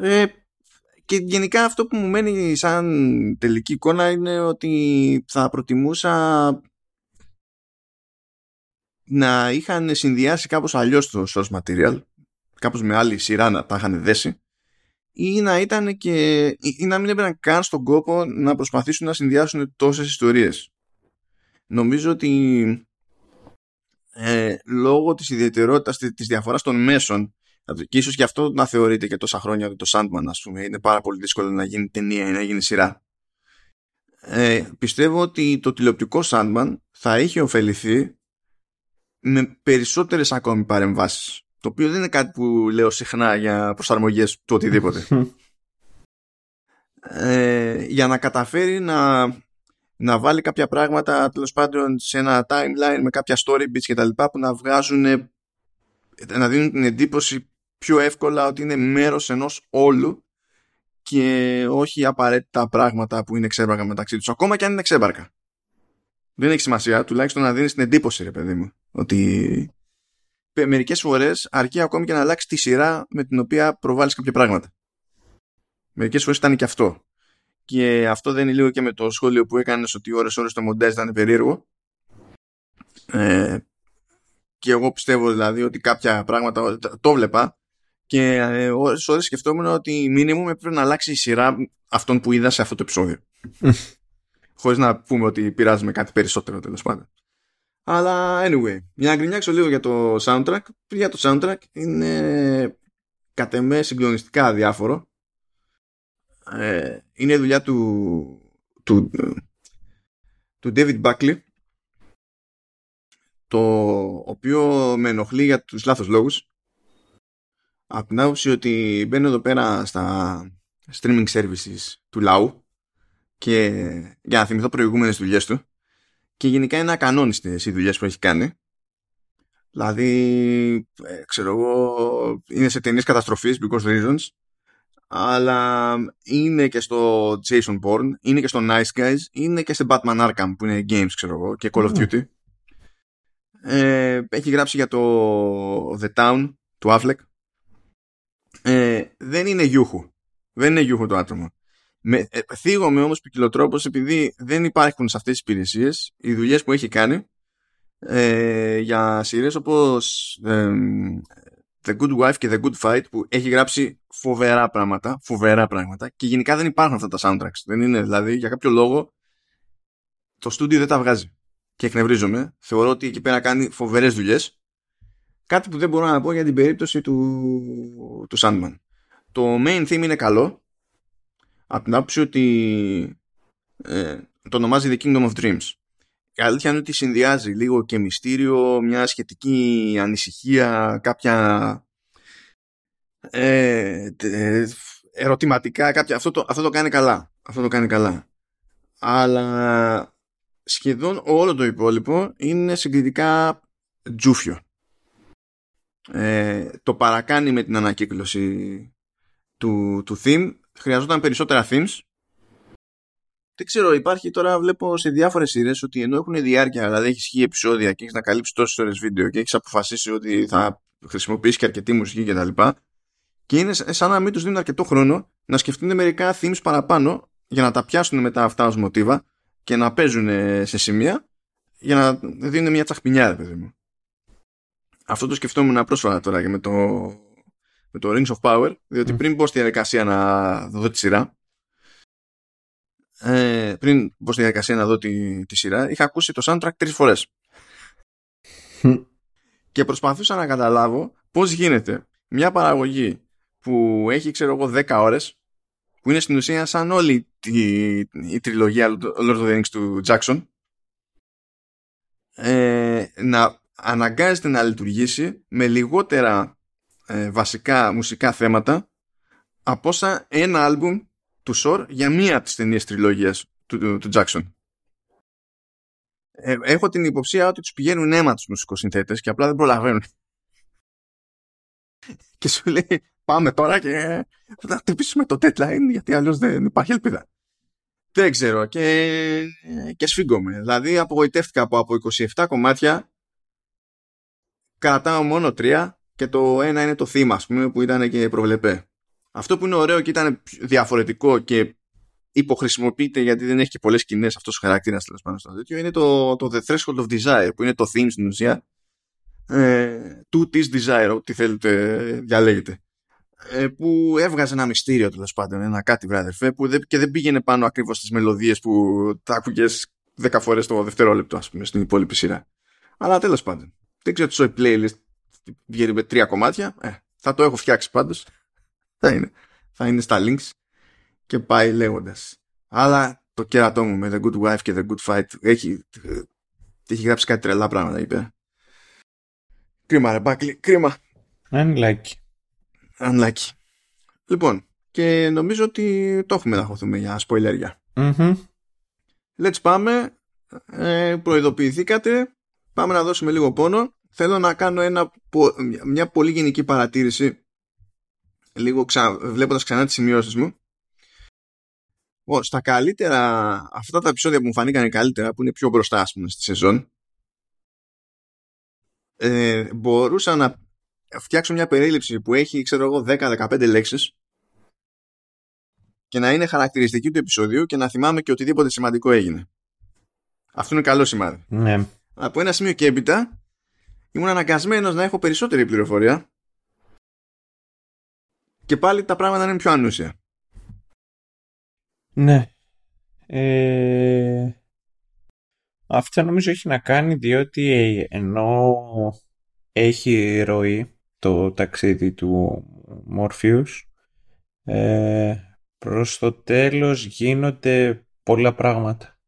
S1: Ε, και γενικά αυτό που μου μένει σαν τελική εικόνα είναι ότι θα προτιμούσα να είχαν συνδυάσει κάπως αλλιώς το source material κάπως με άλλη σειρά να τα είχαν δέσει ή να ήταν και ή να μην έπαιρναν καν στον κόπο να προσπαθήσουν να συνδυάσουν τόσες ιστορίες. Νομίζω ότι ε, λόγω της ιδιαιτερότητας της διαφοράς των μέσων και ίσως και αυτό να θεωρείται και τόσα χρόνια ότι το Sandman ας πούμε είναι πάρα πολύ δύσκολο να γίνει ταινία ή να γίνει σειρά. Ε, πιστεύω ότι το τηλεοπτικό Sandman θα είχε ωφεληθεί με περισσότερες ακόμη παρεμβάσεις το οποίο δεν είναι κάτι που λέω συχνά για προσαρμογές του οτιδήποτε. Ε, για να καταφέρει να να βάλει κάποια πράγματα τέλος πάντων σε ένα timeline με κάποια story bits και τα λοιπά που να βγάζουν να δίνουν την εντύπωση πιο εύκολα ότι είναι μέρος ενός όλου και όχι απαραίτητα πράγματα που είναι ξέμπαρκα μεταξύ τους ακόμα και αν είναι ξέμπαρκα. Δεν έχει σημασία τουλάχιστον να δίνεις την εντύπωση ρε παιδί μου ότι μερικές φορές αρκεί ακόμη και να αλλάξει τη σειρά με την οποία προβάλλεις κάποια πράγματα. Μερικές φορές ήταν και αυτό. Και αυτό δεν είναι λίγο και με το σχόλιο που έκανες ότι ώρες ώρες το μοντάζ ήταν περίεργο. Ε, και εγώ πιστεύω δηλαδή ότι κάποια πράγματα το βλέπα και ε, ώρες ώρες σκεφτόμουν ότι μήνυμου έπρεπε να αλλάξει η σειρά αυτών που είδα σε αυτό το επεισόδιο. Χωρίς να πούμε ότι πειράζει με κάτι περισσότερο τέλος πάντων. Αλλά anyway, για να γκρινιάξω λίγο για το soundtrack. Για το soundtrack είναι κατ' εμέ συγκλονιστικά αδιάφορο ε, είναι δουλειά του, του, του David Buckley το οποίο με ενοχλεί για τους λάθος λόγους από την άποψη ότι μπαίνω εδώ πέρα στα streaming services του λαού και για να θυμηθώ προηγούμενες δουλειές του και γενικά είναι ακανόνιστες οι δουλειές που έχει κάνει δηλαδή ε, ξέρω εγώ είναι σε ταινίες καταστροφής because reasons αλλά είναι και στο Jason Bourne, είναι και στο Nice Guys, είναι και σε Batman Arkham που είναι games ξέρω εγώ και Call of ναι. Duty. Ε, έχει γράψει για το The Town του Affleck. Ε, δεν είναι γιούχου. Δεν είναι γιούχου το άτομο. Με, ε, θίγομαι όμως ποικιλοτρόπως επειδή δεν υπάρχουν σε αυτές τις υπηρεσίες οι δουλειές που έχει κάνει ε, για σειρές όπως The Good Wife και The Good Fight που έχει γράψει φοβερά πράγματα, φοβερά πράγματα και γενικά δεν υπάρχουν αυτά τα soundtracks. Δεν είναι δηλαδή για κάποιο λόγο το στούντιο δεν τα βγάζει. Και εκνευρίζομαι. Θεωρώ ότι εκεί πέρα κάνει φοβερές δουλειές. Κάτι που δεν μπορώ να πω για την περίπτωση του, του Sandman. Το main theme είναι καλό. Από την άποψη ότι ε, το ονομάζει The Kingdom of Dreams. Η αλήθεια είναι ότι συνδυάζει λίγο και μυστήριο, μια σχετική ανησυχία, κάποια ε, ερωτηματικά, κάποια... Αυτό, το, αυτό το κάνει καλά. Αυτό το κάνει καλά. Αλλά σχεδόν όλο το υπόλοιπο είναι συγκριτικά τζούφιο. Ε, το παρακάνει με την ανακύκλωση του, του theme. Χρειαζόταν περισσότερα themes δεν ξέρω, υπάρχει τώρα, βλέπω σε διάφορες σειρές ότι ενώ έχουν διάρκεια, δηλαδή έχεις χει επεισόδια και έχεις να καλύψεις τόσες ώρες βίντεο και έχεις αποφασίσει ότι θα χρησιμοποιήσεις και αρκετή μουσική κτλ. Και, και είναι σαν να μην τους δίνουν αρκετό χρόνο να σκεφτούν μερικά themes παραπάνω για να τα πιάσουν μετά αυτά ως μοτίβα και να παίζουν σε σημεία για να δίνουν μια τσαχπινιά, παιδί μου. Αυτό το σκεφτόμουν πρόσφατα τώρα και με το, με το Rings of Power, διότι πριν μπω στη διαδικασία να δω τη σειρά, ε, πριν μπω στη διαδικασία να δω τη, τη σειρά, είχα ακούσει το soundtrack τρεις φορές. και προσπαθούσα να καταλάβω πώς γίνεται μια παραγωγή που έχει, ξέρω εγώ, 10 ώρες, που είναι στην ουσία σαν όλη η, η τριλογία Lord of the Rings του Jackson, ε, να αναγκάζεται να λειτουργήσει με λιγότερα ε, βασικά μουσικά θέματα από όσα ένα άλμπουμ του Σορ για μία από τις ταινίες τριλογίας του, του, του Jackson. Ε, έχω την υποψία ότι τους πηγαίνουν αίμα τους μουσικοσυνθέτες και απλά δεν προλαβαίνουν. και σου λέει πάμε τώρα και θα χτυπήσουμε το deadline γιατί αλλιώς δεν υπάρχει ελπίδα. Δεν ξέρω και, και σφίγγομαι. Δηλαδή απογοητεύτηκα από, από 27 κομμάτια κρατάω μόνο τρία και το ένα είναι το θύμα ας πούμε που ήταν και προβλεπέ. Αυτό που είναι ωραίο και ήταν διαφορετικό και υποχρησιμοποιείται γιατί δεν έχει και πολλές σκηνές αυτός ο χαρακτήρας τέλος πάνω στο τέτοιο είναι το, το The Threshold of Desire που είναι το theme στην ουσία ε, του της Desire, ό,τι θέλετε διαλέγετε. Ε, που έβγαζε ένα μυστήριο τέλος πάντων, ένα κάτι βράδερφε, που δεν, και δεν πήγαινε πάνω ακριβώς στις μελωδίες που τα άκουγες 10 φορές το δευτερόλεπτο, ας πούμε, στην υπόλοιπη σειρά. Αλλά τέλος πάντων. Δεν ξέρω τι playlist βγαίνει με τρία κομμάτια. Ε, θα το έχω φτιάξει πάντως. Θα είναι, θα είναι στα links και πάει λέγοντας. Αλλά το κέρατό μου με The Good Wife και The Good Fight έχει, έχει γράψει κάτι τρελά πράγματα είπε. Κρίμα ρε Μπάκλι, κρίμα.
S2: Unlucky.
S1: Unlucky. Λοιπόν, και νομίζω ότι το έχουμε να χωθούμε για σποιλέρια. Mm-hmm. Let's πάμε. Ε, προειδοποιηθήκατε. Πάμε να δώσουμε λίγο πόνο. Θέλω να κάνω ένα, μια πολύ γενική παρατήρηση λίγο ξα... βλέποντας ξανά τις σημειώσεις μου στα καλύτερα αυτά τα επεισόδια που μου φανήκαν καλύτερα που είναι πιο μπροστά ας πούμε στη σεζόν ε, μπορούσα να φτιάξω μια περίληψη που έχει ξέρω εγώ 10-15 λέξεις και να είναι χαρακτηριστική του επεισοδίου και να θυμάμαι και οτιδήποτε σημαντικό έγινε. Αυτό είναι καλό σημάδι.
S2: Ναι.
S1: Από ένα σημείο και έπειτα ήμουν αναγκασμένος να έχω περισσότερη πληροφορία και πάλι τα πράγματα είναι πιο ανούσια.
S2: Ναι. Ε... Αυτό νομίζω έχει να κάνει διότι ενώ έχει ροή το ταξίδι του Μόρφιους ε, προς το τέλος γίνονται πολλά πράγματα.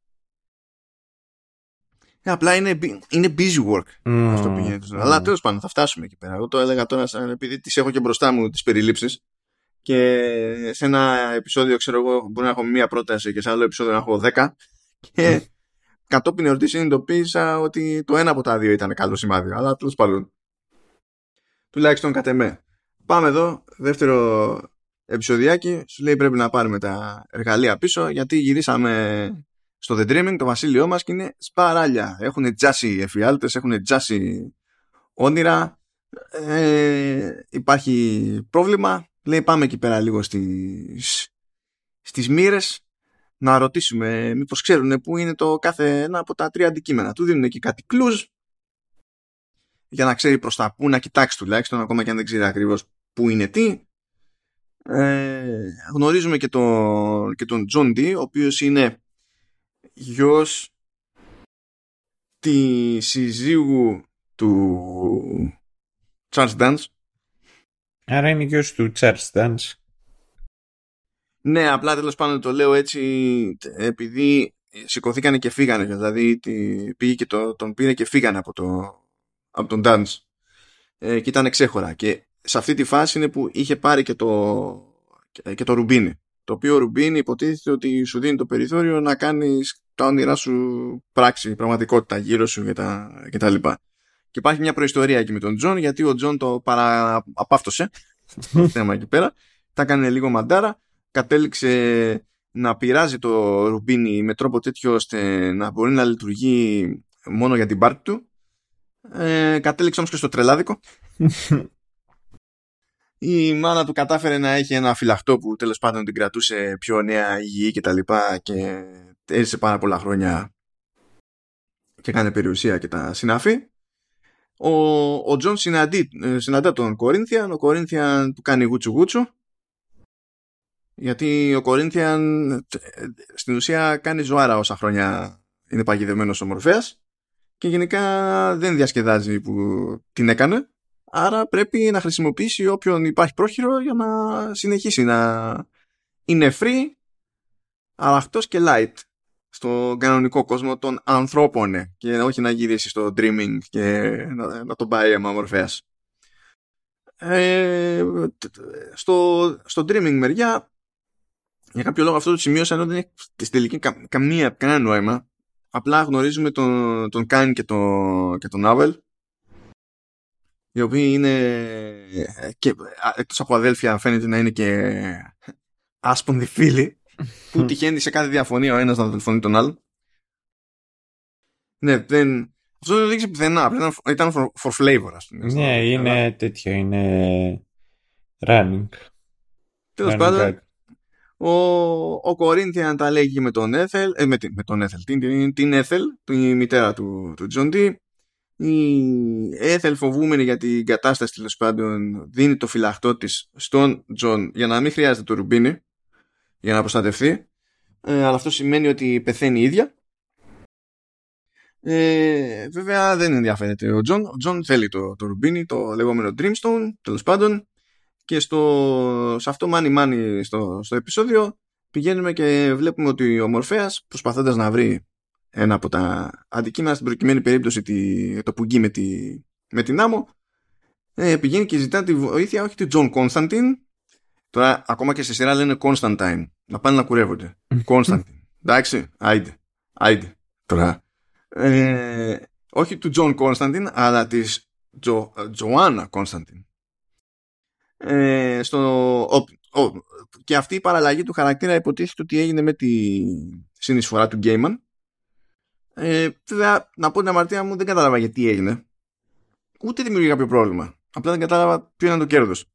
S1: Ε, απλά είναι, είναι busy work. Αυτό που γίνεται. Αλλά τέλος πάντων θα φτάσουμε εκεί πέρα. Εγώ το έλεγα τώρα σαν, επειδή τις έχω και μπροστά μου τις περιλήψεις. Και σε ένα επεισόδιο ξέρω εγώ μπορεί να έχω μία πρόταση και σε άλλο επεισόδιο να έχω δέκα. Και κατόπιν ερωτή συνειδητοποίησα ότι το ένα από τα δύο ήταν καλό σημάδι. Αλλά τέλος πάντων τουλάχιστον κατ' εμέ. Πάμε εδώ δεύτερο επεισοδιάκι. Σου λέει πρέπει να πάρουμε τα εργαλεία πίσω γιατί γυρίσαμε στο The Dreaming το βασίλειό μας και είναι σπαράλια έχουν τζάσι εφιάλτες έχουν τζάσι όνειρα ε, υπάρχει πρόβλημα Λέει πάμε εκεί πέρα λίγο στις, στις μοίρες να ρωτήσουμε μήπως ξέρουν πού είναι το κάθε ένα από τα τρία αντικείμενα. Του δίνουν εκεί κάτι κλουζ για να ξέρει προς τα πού να κοιτάξει τουλάχιστον ακόμα και αν δεν ξέρει ακριβώς πού είναι τι. Ε, γνωρίζουμε και, το, και τον John D ο οποίος είναι γιος τη συζύγου του Charles Dance
S2: Άρα είναι γιος του Charles Dance.
S1: Ναι, απλά τέλος πάντων το λέω έτσι επειδή σηκωθήκανε και φύγανε. Δηλαδή πήγε και το, τον πήρε και φύγανε από, το, από τον Dance. Ε, και ήταν ξέχωρα. Και σε αυτή τη φάση είναι που είχε πάρει και το, και το Ρουμπίνι. Το οποίο Ρουμπίνι υποτίθεται ότι σου δίνει το περιθώριο να κάνεις τα όνειρά σου πράξη, πραγματικότητα γύρω σου και τα, και τα λοιπά. Και υπάρχει μια προϊστορία εκεί με τον Τζον, γιατί ο Τζον το παραπαύτωσε το θέμα εκεί πέρα. Τα έκανε λίγο μαντάρα. Κατέληξε να πειράζει το ρουμπίνι με τρόπο τέτοιο ώστε να μπορεί να λειτουργεί μόνο για την πάρτι του. Ε, κατέληξε όμως και στο τρελάδικο. Η μάνα του κατάφερε να έχει ένα φυλαχτό που τέλος πάντων την κρατούσε πιο νέα υγιή και τα λοιπά και έζησε πάρα πολλά χρόνια και έκανε περιουσία και τα συνάφη. Ο, ο Τζον συναντεί, ε, συναντά τον Κορίνθιαν, ο Κορίνθιαν του κάνει γούτσου γούτσου γιατί ο Κορίνθιαν ε, στην ουσία κάνει ζωάρα όσα χρόνια είναι παγιδευμένος ο Μορφέας και γενικά δεν διασκεδάζει που την έκανε άρα πρέπει να χρησιμοποιήσει όποιον υπάρχει πρόχειρο για να συνεχίσει να είναι free αραχτός και light στον κανονικό κόσμο των ανθρώπων ναι, και όχι να γυρίσει στο dreaming και να, να τον πάει αίμα μορφέας. Ε, στο, στο dreaming μεριά για κάποιο λόγο αυτό το σημείωσα ενώ δεν έχει στη τελική καμία, κανένα νόημα απλά γνωρίζουμε τον, τον Κάν και, το, και τον Νάβελ οι οποίοι είναι και εκτός από αδέλφια φαίνεται να είναι και άσπονδοι φίλοι που τυχαίνει σε κάθε διαφωνία ο ένας να τηλεφωνεί τον άλλο. Ναι, δεν... Αυτό δεν δείξει πουθενά, ήταν for, for flavor, ας πούμε.
S2: Ναι, είναι τέτοιο, είναι running.
S1: Τέλος πάντων, ο, ο Κορίνθιαν τα λέγει με τον Έθελ, ε, με, με τον Έθελ, την, την, την Έθελ, τη μητέρα του, του Τζον Ντί. Η Έθελ φοβούμενη για την κατάσταση τέλος πάντων δίνει το φυλαχτό της στον Τζον για να μην χρειάζεται το ρουμπίνι για να προστατευτεί. Ε, αλλά αυτό σημαίνει ότι πεθαίνει η ίδια. Ε, βέβαια δεν ενδιαφέρεται ο Τζον. Ο Τζον θέλει το, το ρουμπίνι, το λεγόμενο Dreamstone, τέλος πάντων. Και στο, σε αυτό μάνι μάνι στο, στο επεισόδιο πηγαίνουμε και βλέπουμε ότι ο Μορφέας προσπαθώντας να βρει ένα από τα αντικείμενα στην προκειμένη περίπτωση τη, το πουγγί με, τη, με την άμμο. Ε, πηγαίνει και ζητά τη βοήθεια όχι του Τζον Κόνσταντιν τώρα ακόμα και σε σειρά λένε Κόνσταντιν να πάνε να κουρεύονται. Κόνσταντιν εντάξει άιντε άιντε. Τώρα ε, όχι του Τζον Κόνσταντιν αλλά της Τζοάννα Κόνσταντιν ε, στο, ο, ο, και αυτή η παραλλαγή του χαρακτήρα υποτίθεται ότι έγινε με τη συνεισφορά του Γκέιμαν. Ε, βέβαια, να πω την αμαρτία μου, δεν κατάλαβα γιατί έγινε. Ούτε δημιουργεί κάποιο πρόβλημα. Απλά δεν κατάλαβα ποιο ήταν το κέρδος.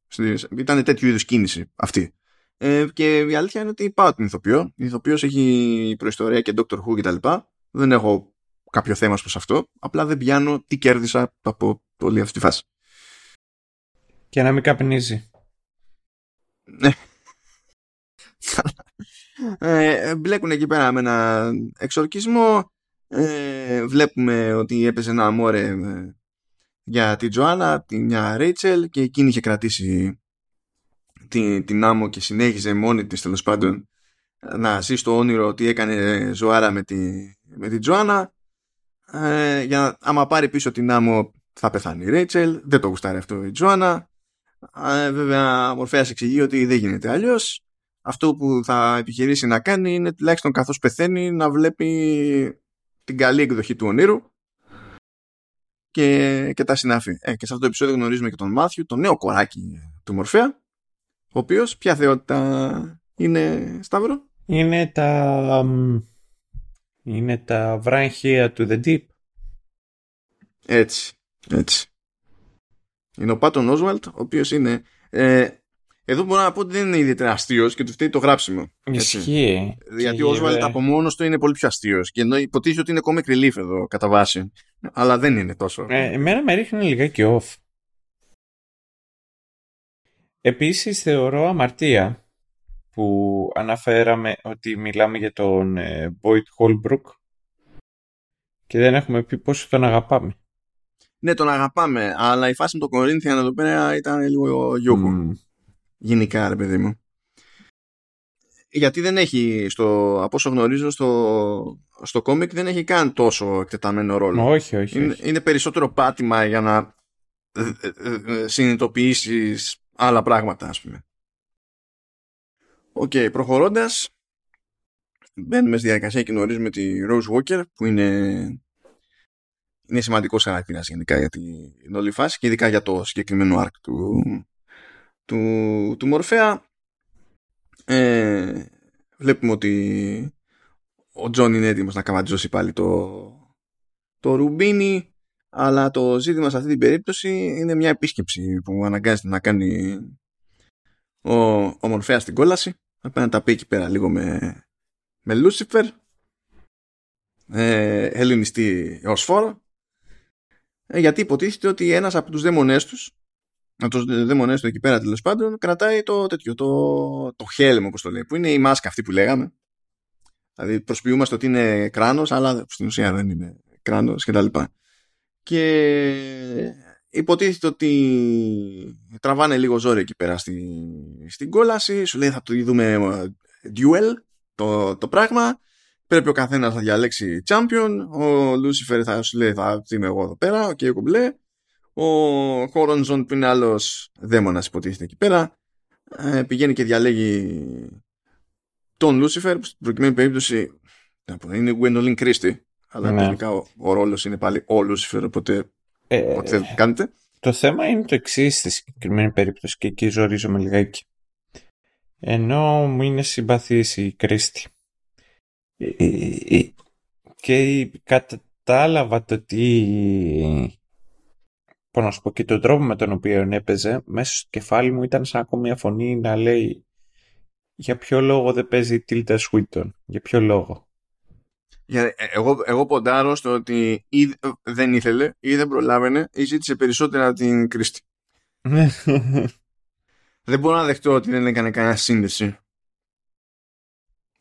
S1: Ήταν τέτοιου είδους κίνηση αυτή. Ε, και η αλήθεια είναι ότι πάω την ηθοποιό. Η ηθοποιός έχει προϊστορία και Doctor Who κτλ. Δεν έχω κάποιο θέμα προς αυτό. Απλά δεν πιάνω τι κέρδισα από όλη αυτή τη φάση.
S2: Και να μην καπνίζει.
S1: Ναι. ε, μπλέκουν εκεί πέρα με ένα εξορκισμό. Ε, βλέπουμε ότι έπαιζε ένα αμόρε ε, για την Τζοάννα, την μια Ρέιτσελ και εκείνη είχε κρατήσει την, την άμμο και συνέχιζε μόνη της τέλος πάντων να ζει στο όνειρο ότι έκανε ζωάρα με, τη, με την Τζοάννα. Ε, για να άμα πάρει πίσω την άμμο θα πεθάνει η Ρέιτσελ. Δεν το γουστάρει αυτό η Τζοάννα. Ε, βέβαια, Μορφέας εξηγεί ότι δεν γίνεται αλλιώς. Αυτό που θα επιχειρήσει να κάνει είναι τουλάχιστον καθώς πεθαίνει να βλέπει την καλή εκδοχή του ονείρου και, και τα συνάφη. Ε, και σε αυτό το επεισόδιο γνωρίζουμε και τον Μάθιου, το νέο κοράκι του Μορφέα, ο οποίος ποια θεότητα είναι Σταύρο;
S2: Είναι τα... Είναι τα βράχια του The Deep.
S1: Έτσι, έτσι. Είναι ο Πάτον Όσβαλτ, ο οποίος είναι. Ε, εδώ μπορώ να πω ότι δεν είναι ιδιαίτερα αστείος και του φταίει το γράψιμο.
S2: Ισχύει.
S1: Γιατί ο Όσβαλτ από μόνος του είναι πολύ πιο αστείος. Και ενώ υποτίθεται ότι είναι comic relief εδώ κατά βάση. Αλλά δεν είναι τόσο.
S2: Ε, εμένα με ρίχνει λιγάκι off. Επίσης θεωρώ αμαρτία που αναφέραμε ότι μιλάμε για τον ε, Boyd Holbrook και δεν έχουμε πει πόσο τον αγαπάμε
S1: ναι, τον αγαπάμε, αλλά η φάση με τον Κορίνθιαν εδώ πέρα ήταν λίγο γιούχου. Mm. Γενικά, ρε παιδί μου. Γιατί δεν έχει, στο, από όσο γνωρίζω, στο, στο κόμικ δεν έχει καν τόσο εκτεταμένο ρόλο.
S2: Όχι, όχι.
S1: Είναι,
S2: όχι.
S1: είναι περισσότερο πάτημα για να ε, ε, ε, συνειδητοποιήσεις άλλα πράγματα, ας πούμε. OK, okay, προχωρώντας, μπαίνουμε στη διαδικασία και γνωρίζουμε τη Rose Walker, που είναι είναι σημαντικός χαρακτήρας γενικά για την όλη φάση και ειδικά για το συγκεκριμένο arc του, του, του Μορφέα. Ε, βλέπουμε ότι ο Τζον είναι έτοιμος να καβατζώσει πάλι το, το ρουμπίνι αλλά το ζήτημα σε αυτή την περίπτωση είναι μια επίσκεψη που αναγκάζεται να κάνει ο, ο Μορφέας στην κόλαση. Θα πάει να τα πει εκεί πέρα λίγο με, με Λούσιφερ. Ε, ελληνιστή ως φόρο. Ε, γιατί υποτίθεται ότι ένας από τους δαίμονές τους από τους δαίμονές του εκεί πέρα τέλος πάντων κρατάει το τέτοιο, το, το χέλμ όπως το λέει, που είναι η μάσκα αυτή που λέγαμε. Δηλαδή προσποιούμαστε ότι είναι κράνος, αλλά στην ουσία δεν είναι κράνος κτλ. Και, και υποτίθεται ότι τραβάνε λίγο ζόρι εκεί πέρα στη, στην κόλαση, σου λέει θα το δούμε ε, duel το, το πράγμα Πρέπει ο καθένας να διαλέξει champion. Ο Λούσιφερ θα σου λέει θα είμαι εγώ εδώ πέρα. Ο okay, κουμπλέ. Ο Χόρονζον που είναι άλλος δαίμονας υποτίθεται εκεί πέρα. Ε, πηγαίνει και διαλέγει τον Λούσιφερ που στην προκειμένη περίπτωση είναι Gwendolyn Christie. Αλλά ναι. τελικά ο, ο ρόλος είναι πάλι ο Λούσιφερ. Οπότε ε, ό,τι θέλετε κάνετε.
S2: Το θέμα είναι το εξής στη συγκεκριμένη περίπτωση και εκεί ζορίζομαι λιγάκι. Ενώ μου είναι συμπαθής η Κρίστη ε, ε, ε, και κατάλαβα το τι πώς να σου πω και τον τρόπο με τον οποίο έπαιζε μέσα στο κεφάλι μου ήταν σαν ακόμη μια φωνή να λέει για ποιο λόγο δεν παίζει η Tilda Swinton; Για ποιο λόγο;
S1: Για, ε, εγώ, εγώ ποντάρω στο ότι ή δεν ήθελε ή δεν προλάβαινε ή ζήτησε περισσότερα από την Κρίστη. δεν μπορώ να δεχτώ ότι δεν έκανε κανένα σύνδεση.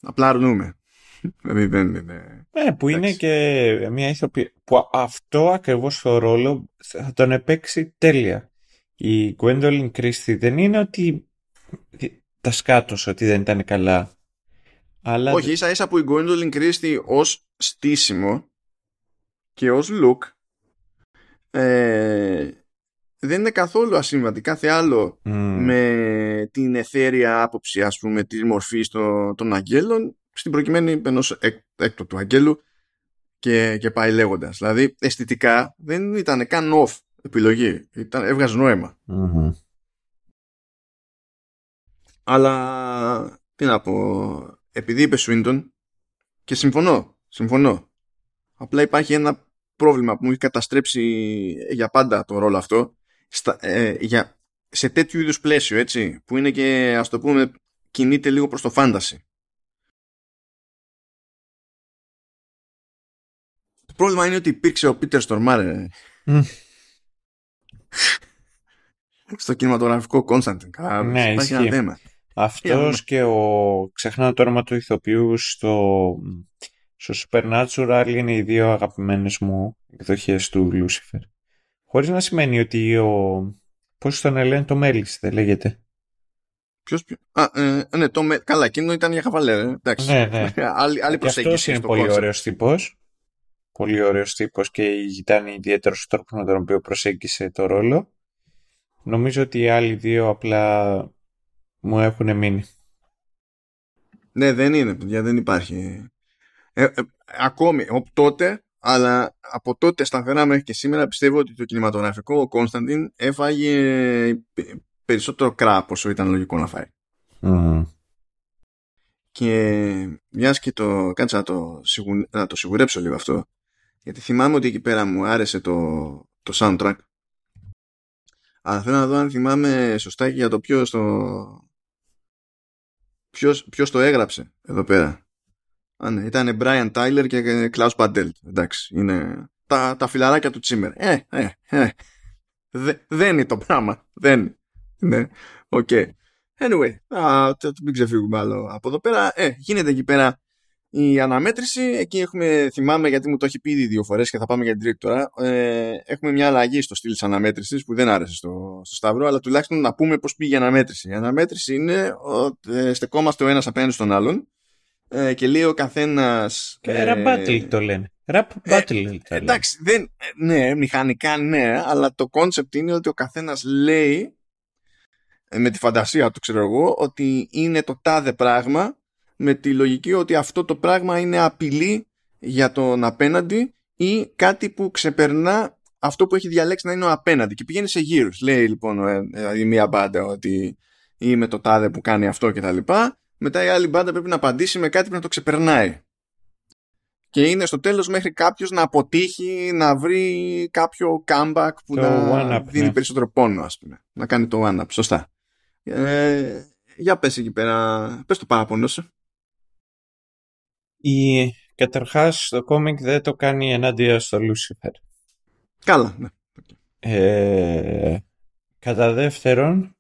S1: Απλά αρνούμε. Δηλαδή δεν είναι.
S2: Ε, που είναι και μια ηθοποιή. Που αυτό ακριβώς το ρόλο θα τον επέξει τέλεια. Η Gwendolyn Christie δεν είναι ότι τα σκάτωσε ότι δεν ήταν καλά. Αλλά...
S1: Όχι, ίσα ίσα που η Gwendolyn Christie ως στήσιμο και ως look ε, δεν είναι καθόλου ασύμβατη. Κάθε άλλο με την εθέρια άποψη ας πούμε της μορφής των αγγέλων στην προκειμένη ενός έκτο του αγγέλου και, και πάει λέγοντας. Δηλαδή αισθητικά δεν ήταν καν off επιλογή. Ήταν, έβγαζε Αλλά τι να πω, επειδή είπε Swinton και συμφωνώ, συμφωνώ. Απλά υπάρχει ένα πρόβλημα που μου έχει καταστρέψει για πάντα το ρόλο αυτό στα, ε, για, σε τέτοιου είδους πλαίσιο, έτσι, που είναι και, ας το πούμε, κινείται λίγο προς το φάνταση. Πρόβλημα είναι ότι υπήρξε ο Πίτερ Στορμάρε στο κινηματογραφικό Κόνσταντιν.
S2: Ναι, υπάρχει ένα θέμα. Αυτός και ο ξεχνάω το όνομα του ηθοποιού στο, στο Supernatural είναι οι δύο αγαπημένες μου εκδοχές του Lucifer. Χωρίς να σημαίνει ότι ο... Πώς τον λένε το Μέλης, δεν λέγεται.
S1: Ποιος, ποιο... Α, ε, ναι, το με... καλά, εκείνο ήταν για χαβαλέ, εντάξει.
S2: Ναι, ναι.
S1: άλλη, άλλη προσέγγιση.
S2: Αυτός είναι πολύ ωραίος τύπος. Πολύ ωραίος τύπος και ήταν ιδιαίτερος τρόπο με τον οποίο προσέγγισε το ρόλο. Νομίζω ότι οι άλλοι δύο απλά μου έχουν μείνει.
S1: Ναι, δεν είναι, παιδιά, δεν υπάρχει. Ε, ε, ακόμη, τότε, αλλά από τότε σταθερά μέχρι και σήμερα πιστεύω ότι το κινηματογραφικό ο Κόνσταντιν έφαγε περισσότερο κράπ όσο ήταν λογικό να φάει. Και μιας και το κάτσα να το, να το σιγουρέψω λίγο αυτό γιατί θυμάμαι ότι εκεί πέρα μου άρεσε το, το soundtrack αλλά θέλω να δω αν θυμάμαι σωστά και για το ποιος το, ποιος, ποιος το έγραψε εδώ πέρα. Α, ναι, ήταν Brian Tyler και Klaus Badelt. Εντάξει, είναι τα, τα φιλαράκια του Τσίμερ. Ε, ε, ε. δεν είναι το πράγμα. Δεν είναι. OK. Okay. Anyway, α, μην ξεφύγουμε άλλο από εδώ πέρα. Ε, γίνεται εκεί πέρα η αναμέτρηση. Εκεί έχουμε, θυμάμαι γιατί μου το έχει πει ήδη δύο φορές και θα πάμε για την τρίτη τώρα. Ε, έχουμε μια αλλαγή στο στυλ της αναμέτρησης που δεν άρεσε στο, στο Σταύρο, αλλά τουλάχιστον να πούμε πώς πήγε η αναμέτρηση. Η αναμέτρηση είναι ότι ε, στεκόμαστε ο ένας απέναντι στον άλλον ε, και λέει ο καθένας.
S2: Ε, Rap battle το λένε. Rap battle.
S1: Ε, εντάξει, δεν, ναι, μηχανικά ναι, αλλά το concept είναι ότι ο καθένας λέει με τη φαντασία του, ξέρω εγώ, ότι είναι το τάδε πράγμα με τη λογική ότι αυτό το πράγμα είναι απειλή για τον απέναντι ή κάτι που ξεπερνά αυτό που έχει διαλέξει να είναι ο απέναντι και πηγαίνει σε γύρους. Λέει λοιπόν η μία μπάντα ότι είμαι το τάδε που κάνει αυτό και τα λοιπά. Μετά η άλλη μπάντα πρέπει να απαντήσει με κάτι που να το ξεπερνάει. Και είναι στο τέλος μέχρι κάποιος να αποτύχει να βρει κάποιο comeback που να δίνει ναι. περισσότερο πόνο ας πούμε. Να κάνει το one-up. Σωστά. Ε, για πες εκεί πέρα. Πες το παραπονό σου.
S2: Η... Καταρχάς το κόμικ δεν το κάνει ενάντια στο Lucifer.
S1: Καλά, ναι.
S2: Ε, κατά δεύτερον,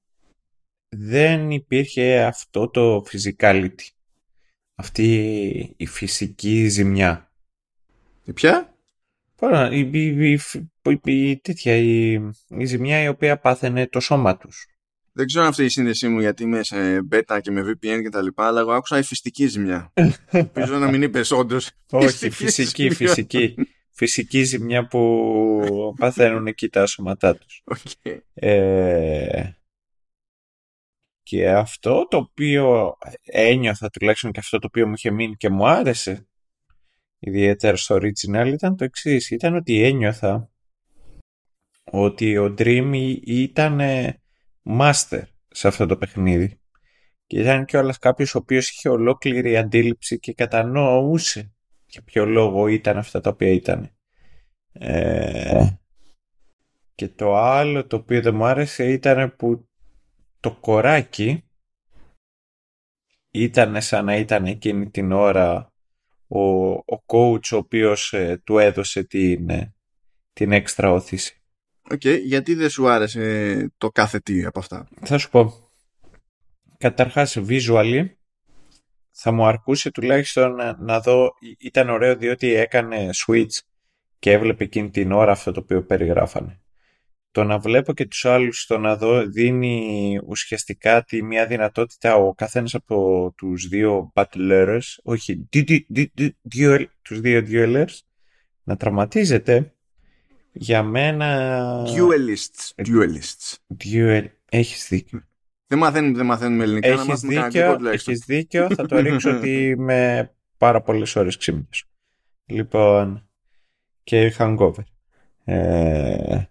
S2: δεν υπήρχε αυτό το physicality. Αυτή η φυσική ζημιά.
S1: Η ποια?
S2: Πάρα, η, η, η, τέτοια, η, ζημιά η οποία πάθαινε το σώμα τους.
S1: Δεν ξέρω αυτή η σύνδεσή μου γιατί είμαι σε beta και με VPN και τα λοιπά, αλλά εγώ άκουσα η φυσική ζημιά. Ελπίζω να μην είπες όντως.
S2: Όχι, φυσική, φυσική. Φυσική ζημιά που παθαίνουν εκεί τα σώματά τους.
S1: Okay.
S2: Ε, και αυτό το οποίο ένιωθα τουλάχιστον και αυτό το οποίο μου είχε μείνει και μου άρεσε ιδιαίτερα στο original ήταν το εξής. Ήταν ότι ένιωθα ότι ο Dream ήταν master σε αυτό το παιχνίδι. Και ήταν κιόλας κάποιος ο οποίος είχε ολόκληρη αντίληψη και κατανοούσε για ποιο λόγο ήταν αυτά τα οποία ήταν. Ε, και το άλλο το οποίο δεν μου άρεσε ήταν που το κοράκι ήταν σαν να ήταν εκείνη την ώρα ο, ο coach ο οποίος ε, του έδωσε την, ε, την έξτρα ώθηση.
S1: Οκ, γιατί δεν σου άρεσε το κάθε τι από αυτά;
S2: Θα σου πω. Καταρχάς, visually, θα μου αρκούσε τουλάχιστον να, να δω, ήταν ωραίο διότι έκανε switch και έβλεπε εκείνη την ώρα αυτό το οποίο περιγράφανε. Το να βλέπω και τους άλλους, το να δω, δίνει ουσιαστικά τη μια δυνατότητα ο καθένας από τους δύο battlers, όχι, duel, τους δύο duelers, να τραυματίζεται για μένα...
S1: Duelists. Duelists.
S2: Duel. Έχεις δίκιο.
S1: Δεν μαθαίνουμε, δεν μαθαίνουμε ελληνικά.
S2: Έχεις δίκιο, έχεις δίκιο. Θα το ρίξω ότι με πάρα πολλές ώρες ξύμνες. Λοιπόν, και hangover. Ε,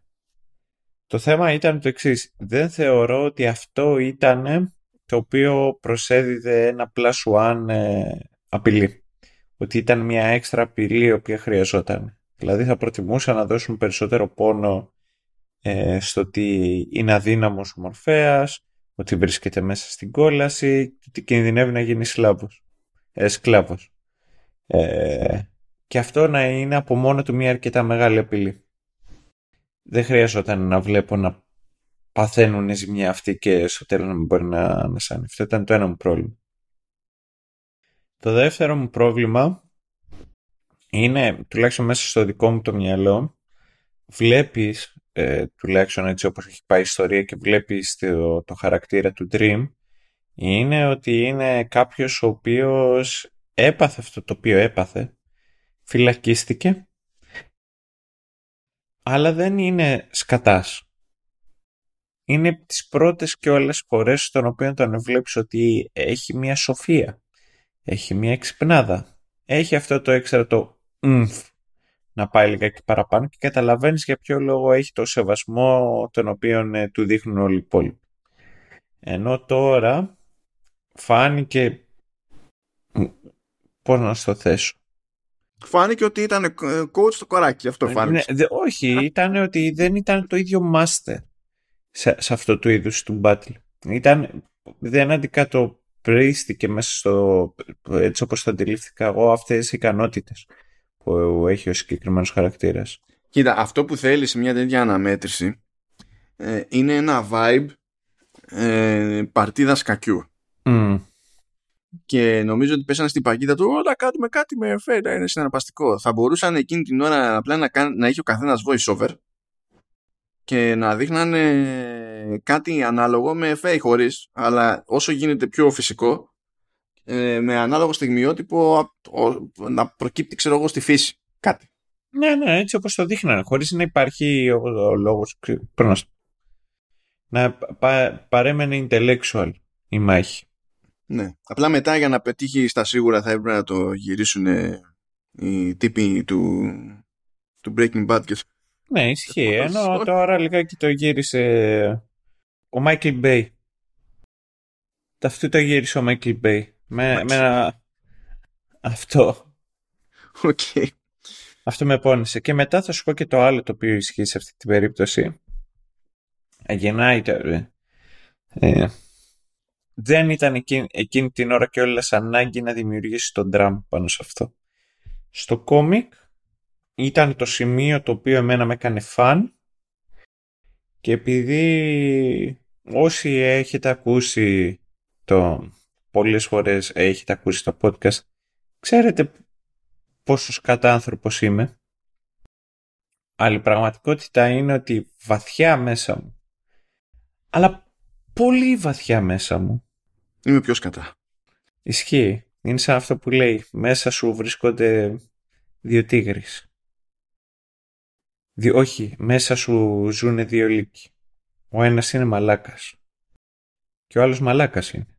S2: το θέμα ήταν το εξής. Δεν θεωρώ ότι αυτό ήταν το οποίο προσέδιδε ένα plus one ε, απειλή. Ότι ήταν μια έξτρα απειλή η οποία χρειαζόταν. Δηλαδή θα προτιμούσα να δώσουν περισσότερο πόνο ε, στο ότι είναι αδύναμος ο Μορφέας, ότι βρίσκεται μέσα στην κόλαση, ότι κινδυνεύει να γίνει σλάβος, ε, σκλάβος. Ε, και αυτό να είναι από μόνο του μια αρκετά μεγάλη απειλή. Δεν χρειαζόταν να βλέπω να παθαίνουν ζημιά αυτοί και στο τέλος να μην μπορεί να ανασάνει. Αυτό ήταν το ένα μου πρόβλημα. Το δεύτερο μου πρόβλημα είναι, τουλάχιστον μέσα στο δικό μου το μυαλό, βλέπεις, ε, τουλάχιστον έτσι όπως έχει πάει η ιστορία και βλέπεις το, το χαρακτήρα του Dream, είναι ότι είναι κάποιος ο οποίος έπαθε αυτό το οποίο έπαθε, φυλακίστηκε, αλλά δεν είναι σκατάς. Είναι τις πρώτες και όλες φορές στον οποίο τον βλέπεις ότι έχει μια σοφία, έχει μια εξυπνάδα, έχει αυτό το έξτρα το να πάει λιγάκι παραπάνω και καταλαβαίνεις για ποιο λόγο έχει το σεβασμό τον οποίο ε, του δείχνουν όλοι οι υπόλοιποι. Ενώ τώρα φάνηκε πώς να στο θέσω.
S1: Φάνηκε ότι ήταν ε, coach το κοράκι, αυτό ε, φάνηκε.
S2: Ναι, όχι, ήταν ότι δεν ήταν το ίδιο master σε, σε αυτό το είδους του battle. Ήταν, δεν αντικατοπρίστηκε μέσα στο, έτσι όπως το αντιλήφθηκα εγώ, αυτές οι ικανότητες που έχει ο συγκεκριμένος χαρακτήρας.
S1: Κοίτα, αυτό που θέλεις σε μια τέτοια αναμέτρηση ε, είναι ένα vibe ε, παρτίδας κακιού. Και νομίζω ότι πέσανε στην παγίδα του όλα κάνουμε κάτι με φέρτα, είναι συναρπαστικό. Θα μπορούσαν εκείνη την ώρα απλά να, να έχει ο καθένας voice over και να δείχνανε κάτι ανάλογο με φέι χωρίς, αλλά όσο γίνεται πιο φυσικό ε, με ανάλογο στιγμιότυπο να προκύπτει ξέρω εγώ στη φύση κάτι.
S2: Ναι, ναι, έτσι όπως το δείχνανε, χωρίς να υπάρχει ο, ο λόγος να πα, παρέμενε intellectual η μάχη.
S1: Ναι, απλά μετά για να πετύχει στα σίγουρα θα έπρεπε να το γυρίσουν οι τύποι του, του Breaking Bad και...
S2: Ναι, ισχύει, ενώ τώρα λιγάκι το γύρισε ο Michael Bay. Αυτό το γύρισε ο Michael Bay. Με, με ένα... Αυτό.
S1: Okay.
S2: Αυτό με πόνισε. Και μετά θα σου πω και το άλλο το οποίο ισχύει σε αυτή την περίπτωση. Γεννάει ε, δεν ήταν εκείνη, εκείνη την ώρα και όλες ανάγκη να δημιουργήσει τον τραμ πάνω σε αυτό. Στο κόμικ ήταν το σημείο το οποίο εμένα με έκανε φαν και επειδή όσοι έχετε ακούσει το πολλές φορές έχετε ακούσει το podcast, ξέρετε πόσο σκατά άνθρωπος είμαι. Αλλά η πραγματικότητα είναι ότι βαθιά μέσα μου, αλλά πολύ βαθιά μέσα μου,
S1: είμαι πιο σκατά.
S2: Ισχύει. Είναι σαν αυτό που λέει, μέσα σου βρίσκονται δύο τίγρεις. Δι, όχι, μέσα σου ζουν δύο λύκοι. Ο ένας είναι μαλάκας. Και ο άλλος μαλάκας είναι.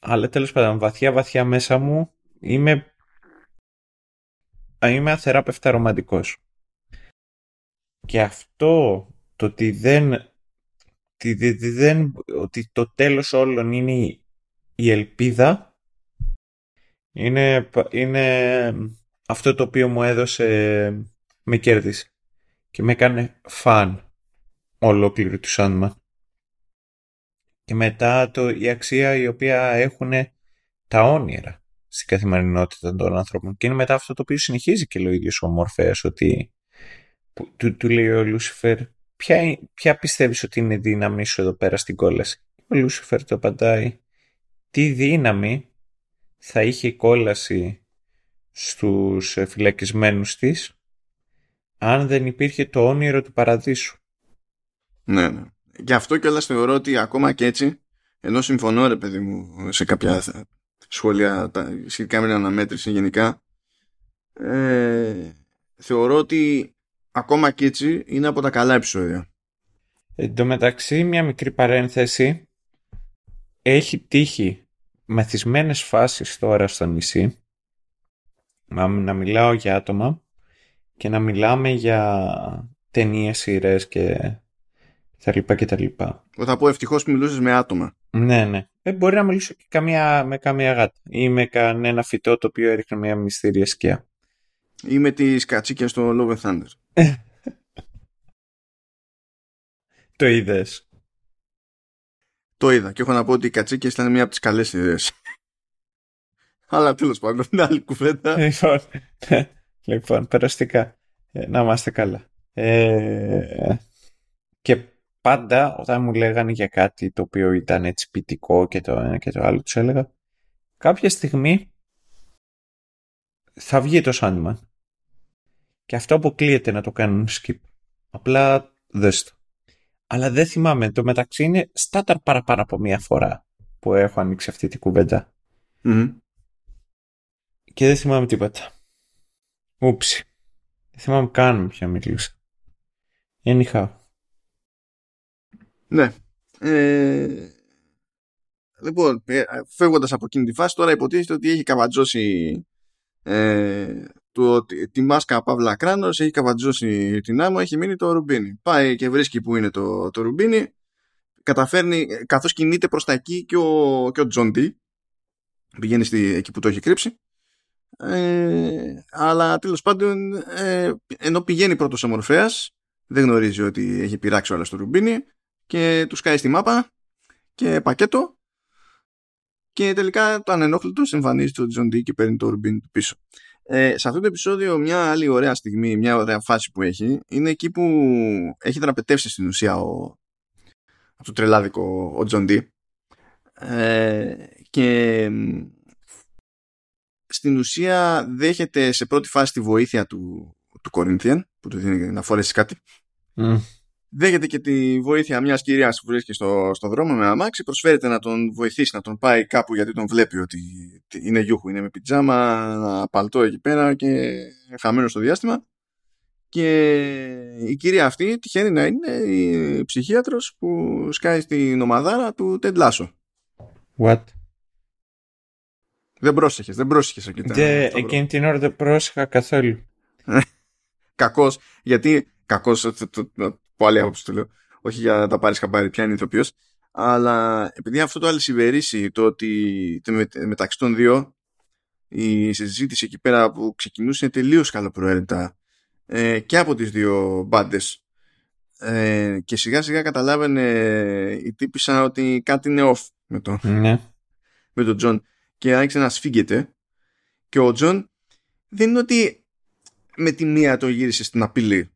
S2: Αλλά τέλος πάντων, βαθιά βαθιά μέσα μου είμαι, είμαι αθεράπευτα ρομαντικός. Και αυτό το ότι δεν, ότι, δεν, ότι το τέλος όλων είναι η ελπίδα είναι, είναι αυτό το οποίο μου έδωσε, με κέρδισε και με έκανε φαν ολόκληρη του Sandman. Και μετά το, η αξία η οποία έχουν τα όνειρα στην καθημερινότητα των ανθρώπων. Και είναι μετά αυτό το οποίο συνεχίζει και λέει ο ίδιος ο Μορφέας ότι του, του λέει ο Λούσιφερ ποια, ποια πιστεύεις ότι είναι η δύναμη σου εδώ πέρα στην κόλαση; Ο Λούσιφερ το απαντάει τι δύναμη θα είχε η κόλαση στους φυλακισμένους της αν δεν υπήρχε το όνειρο του παραδείσου;
S1: Ναι, ναι. Γι' αυτό κιόλας θεωρώ ότι ακόμα και έτσι, ενώ συμφωνώ ρε παιδί μου σε κάποια σχόλια τα, σχετικά με την αναμέτρηση γενικά, ε, θεωρώ ότι ακόμα και έτσι είναι από τα καλά επεισόδια.
S2: Εν τω μεταξύ, μια μικρή παρένθεση, έχει τύχει μεθυσμένες φάσεις τώρα στο νησί να μιλάω για άτομα και να μιλάμε για ταινίες, σειρές και τα λοιπά και τα λοιπά.
S1: Θα πω ευτυχώς που μιλούσες με άτομα.
S2: Ναι, ναι. Ε, μπορεί να μιλήσω και καμία, με καμία γάτα ή με κανένα φυτό το οποίο έριχνε μια μυστήρια σκιά.
S1: Ή με τις κατσίκες στο Love and Thunder.
S2: το είδες.
S1: Το είδα και έχω να πω ότι οι κατσίκες ήταν μια από τις καλές ιδέες. Αλλά τέλος πάντων, είναι άλλη κουβέντα.
S2: Λοιπόν, λοιπόν περαστικά. Ε, να είμαστε καλά. Ε, και πάντα όταν μου λέγανε για κάτι το οποίο ήταν έτσι ποιητικό και το ένα και το άλλο, τους έλεγα κάποια στιγμή θα βγει το Sandman. Και αυτό αποκλείεται να το κάνουν skip. Απλά δες το. Αλλά δεν θυμάμαι. Το μεταξύ είναι στάταρ παραπάνω από μία φορά που έχω ανοίξει αυτή την κουβέντα. Και δεν θυμάμαι τίποτα. Oopsie. Δεν θυμάμαι καν ποια μιλούσα. Anyhow.
S1: Ναι. Ε, λοιπόν, ε, φεύγοντας από εκείνη τη φάση, τώρα υποτίθεται ότι έχει καβατζώσει ε, το, τη μάσκα Παύλα Κράνος, έχει καβατζώσει την άμμο, έχει μείνει το ρουμπίνι. Πάει και βρίσκει που είναι το, το ρουμπίνι, καταφέρνει, καθώς κινείται προς τα εκεί και ο, και ο Τζον πηγαίνει στη, εκεί που το έχει κρύψει, ε, αλλά τέλος πάντων ε, ενώ πηγαίνει πρώτος ο δεν γνωρίζει ότι έχει πειράξει όλα στο ρουμπίνι και τους σκάει στη μάπα και πακέτο. Και τελικά το ανενόχλητο εμφανίζει το John D και παίρνει το ρουμπίνι του πίσω. Ε, σε αυτό το επεισόδιο μια άλλη ωραία στιγμή, μια ωραία φάση που έχει είναι εκεί που έχει δραπετεύσει στην ουσία ο, από το τρελάδικο ο John D ε, και στην ουσία δέχεται σε πρώτη φάση τη βοήθεια του, του Corinthian που του δίνει να φορέσει κάτι δέχεται και τη βοήθεια μιας κυρίας που βρίσκει στο, στο δρόμο με αμάξι, προσφέρεται να τον βοηθήσει, να τον πάει κάπου γιατί τον βλέπει ότι είναι γιούχου, είναι με πιτζάμα, παλτό εκεί πέρα και χαμένος στο διάστημα. Και η κυρία αυτή τυχαίνει να είναι η ψυχίατρος που σκάει στην ομαδάρα του Τεντλάσο.
S2: What?
S1: Δεν πρόσεχες, δεν πρόσεχες εκεί.
S2: εκείνη την ώρα δεν πρόσεχα καθόλου.
S1: Κακός, γιατί κακός από άλλη άποψη το λέω. Όχι για να τα πάρεις χαμπάρι, ποια είναι ηθοποιός. Αλλά επειδή αυτό το αλυσιβερίσει το ότι μεταξύ των δύο η συζήτηση εκεί πέρα που ξεκινούσε είναι τελείως καλοπροαίρετα ε, και από τις δύο μπάντες. Ε, και σιγά σιγά καταλάβαινε η τύπισσα ότι κάτι είναι off με τον
S2: ναι.
S1: με τον Τζον και άρχισε να σφίγγεται και ο Τζον δεν είναι ότι με τη μία το γύρισε στην απειλή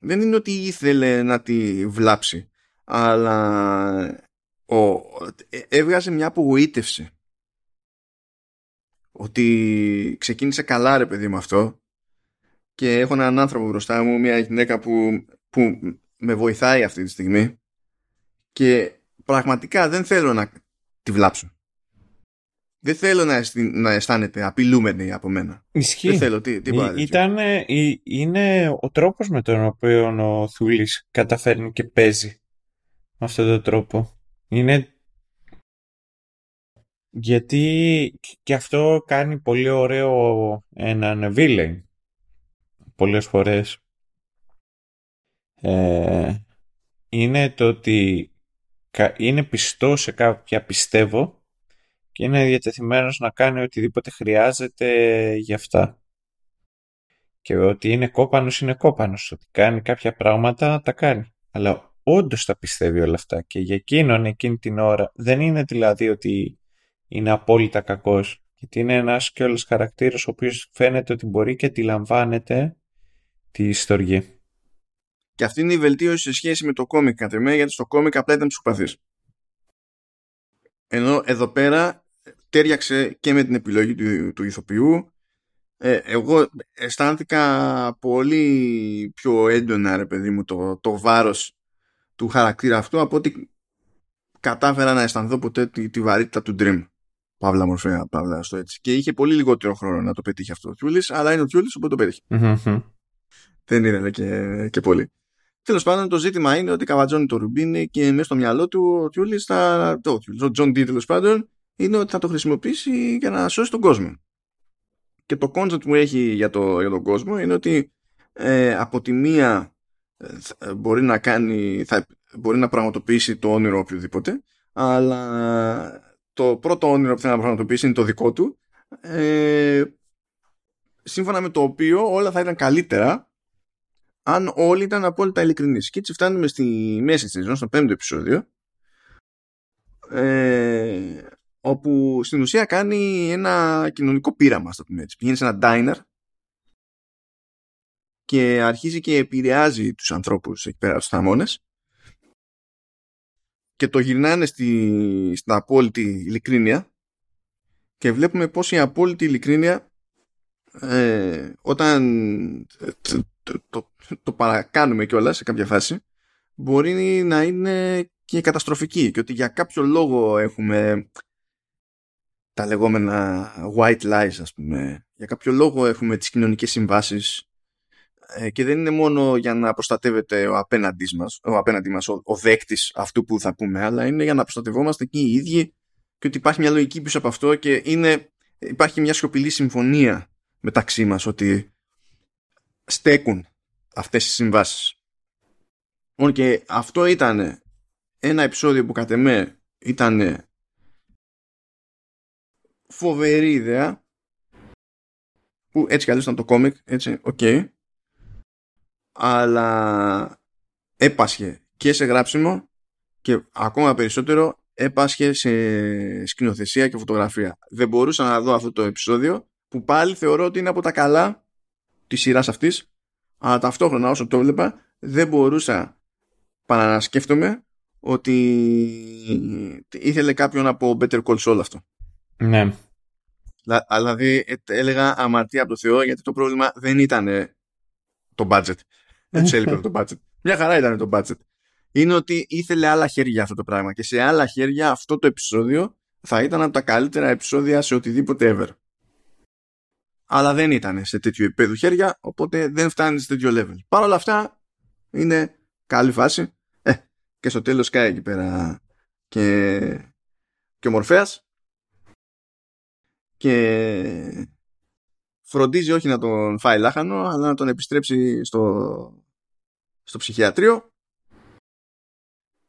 S1: δεν είναι ότι ήθελε να τη βλάψει αλλά ο, ε, έβγαζε μια απογοήτευση. Ότι ξεκίνησε καλά ρε παιδί με αυτό. Και έχω έναν άνθρωπο μπροστά μου μια γυναίκα που, που με βοηθάει αυτή τη στιγμή. Και πραγματικά δεν θέλω να τη βλάψω δεν θέλω να, να αισθάνεται απειλούμενη από μένα.
S2: Ισχύει.
S1: Δεν θέλω τι, τι
S2: Ήταν, είναι ο τρόπος με τον οποίο ο Θούλης καταφέρνει και παίζει με αυτόν τον τρόπο. Είναι γιατί και αυτό κάνει πολύ ωραίο έναν villain πολλές φορές. Ε, είναι το ότι είναι πιστό σε κάποια πιστεύω και είναι διατεθειμένος να κάνει οτιδήποτε χρειάζεται για αυτά. Και ότι είναι κόπανος είναι κόπανος. Ότι κάνει κάποια πράγματα τα κάνει. Αλλά όντως τα πιστεύει όλα αυτά και για εκείνον εκείνη την ώρα δεν είναι δηλαδή ότι είναι απόλυτα κακός γιατί είναι ένας και όλος χαρακτήρας ο οποίος φαίνεται ότι μπορεί και αντιλαμβάνεται τη ιστορία.
S1: Και αυτή είναι η βελτίωση σε σχέση με το κόμικ κατά εμέ, γιατί στο κόμικ απλά ήταν ψυχοπαθής. Ενώ εδώ πέρα ταίριαξε και με την επιλογή του, του ηθοποιού. Ε, εγώ αισθάνθηκα πολύ πιο έντονα, ρε παιδί μου, το, το βάρος του χαρακτήρα αυτού από ότι κατάφερα να αισθανθώ ποτέ τη, τη βαρύτητα του Dream. Παύλα Μορφέα, παύλα στο έτσι. Και είχε πολύ λιγότερο χρόνο να το πετύχει αυτό ο Τιούλης, αλλά είναι ο Τιούλης οπότε το πετύχει. Δεν είναι και, και πολύ. Τέλος πάντων, το ζήτημα είναι ότι καβατζώνει το Ρουμπίνι και μέσα στο μυαλό του ο Τιούλη θα. Το, ο Τζον Ντί τέλος πάντων είναι ότι θα το χρησιμοποιήσει για να σώσει τον κόσμο. Και το concept που έχει για, το, για τον κόσμο είναι ότι ε, από τη μία ε, μπορεί να κάνει, θα, μπορεί να πραγματοποιήσει το όνειρο οποιοδήποτε, αλλά το πρώτο όνειρο που θέλει να πραγματοποιήσει είναι το δικό του, ε, σύμφωνα με το οποίο όλα θα ήταν καλύτερα αν όλοι ήταν απόλυτα ειλικρινείς. Και έτσι φτάνουμε στη μέση της σεζόν, στο πέμπτο επεισόδιο, ε, όπου στην ουσία κάνει ένα κοινωνικό πείραμα, στο πούμε έτσι. Πηγαίνει σε ένα diner και αρχίζει και επηρεάζει τους ανθρώπους εκεί πέρα, τους θαμώνες και το γυρνάνε στη, στην απόλυτη ειλικρίνεια και βλέπουμε πως η απόλυτη ειλικρίνεια ε, όταν το, το, το παρακάνουμε κιόλας σε κάποια φάση μπορεί να είναι και καταστροφική και ότι για κάποιο λόγο έχουμε τα λεγόμενα white lies ας πούμε για κάποιο λόγο έχουμε τις κοινωνικές συμβάσεις ε, και δεν είναι μόνο για να προστατεύεται ο απέναντί μας, ο, απέναντί μας, ο, ο δέκτης αυτού που θα πούμε αλλά είναι για να προστατευόμαστε εκεί οι ίδιοι και ότι υπάρχει μια λογική πίσω από αυτό και είναι, υπάρχει μια σιωπηλή συμφωνία μεταξύ μας ότι στέκουν αυτές οι συμβάσεις. Λοιπόν, και αυτό ήταν ένα επεισόδιο που κατ' εμέ ήταν φοβερή ιδέα που έτσι κι ήταν το κόμικ, έτσι, ok. Okay, αλλά έπασχε και σε γράψιμο και ακόμα περισσότερο έπασχε σε σκηνοθεσία και φωτογραφία. Δεν μπορούσα να δω αυτό το επεισόδιο που πάλι θεωρώ ότι είναι από τα καλά της σειράς αυτής, αλλά ταυτόχρονα όσο το έβλεπα δεν μπορούσα παρά να σκέφτομαι ότι ήθελε κάποιον από Better Call Saul αυτό.
S2: Ναι.
S1: Δηλαδή έλεγα αμαρτία από το Θεό γιατί το πρόβλημα δεν ήταν το budget. Δεν τους έλειπε το budget. Μια χαρά ήταν το budget. Είναι ότι ήθελε άλλα χέρια αυτό το πράγμα και σε άλλα χέρια αυτό το επεισόδιο θα ήταν από τα καλύτερα επεισόδια σε οτιδήποτε ever αλλά δεν ήταν σε τέτοιο επίπεδο χέρια, οπότε δεν φτάνει σε τέτοιο level. Παρ' όλα αυτά, είναι καλή φάση. Ε, και στο τέλος κάει εκεί πέρα και, και ο Μορφέας και φροντίζει όχι να τον φάει λάχανο, αλλά να τον επιστρέψει στο, στο ψυχιατρίο.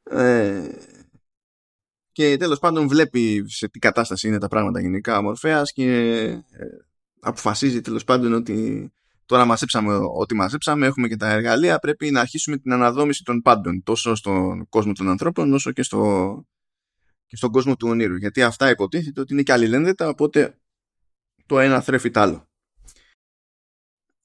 S1: Ε, και τέλος πάντων βλέπει σε τι κατάσταση είναι τα πράγματα γενικά ο Μορφέας και ε, αποφασίζει τέλος πάντων ότι τώρα μαζέψαμε ό,τι μαζέψαμε, έχουμε και τα εργαλεία, πρέπει να αρχίσουμε την αναδόμηση των πάντων, τόσο στον κόσμο των ανθρώπων, όσο και, στο, και στον κόσμο του ονείρου. Γιατί αυτά υποτίθεται ότι είναι και αλληλένδετα, οπότε το ένα θρέφει το άλλο.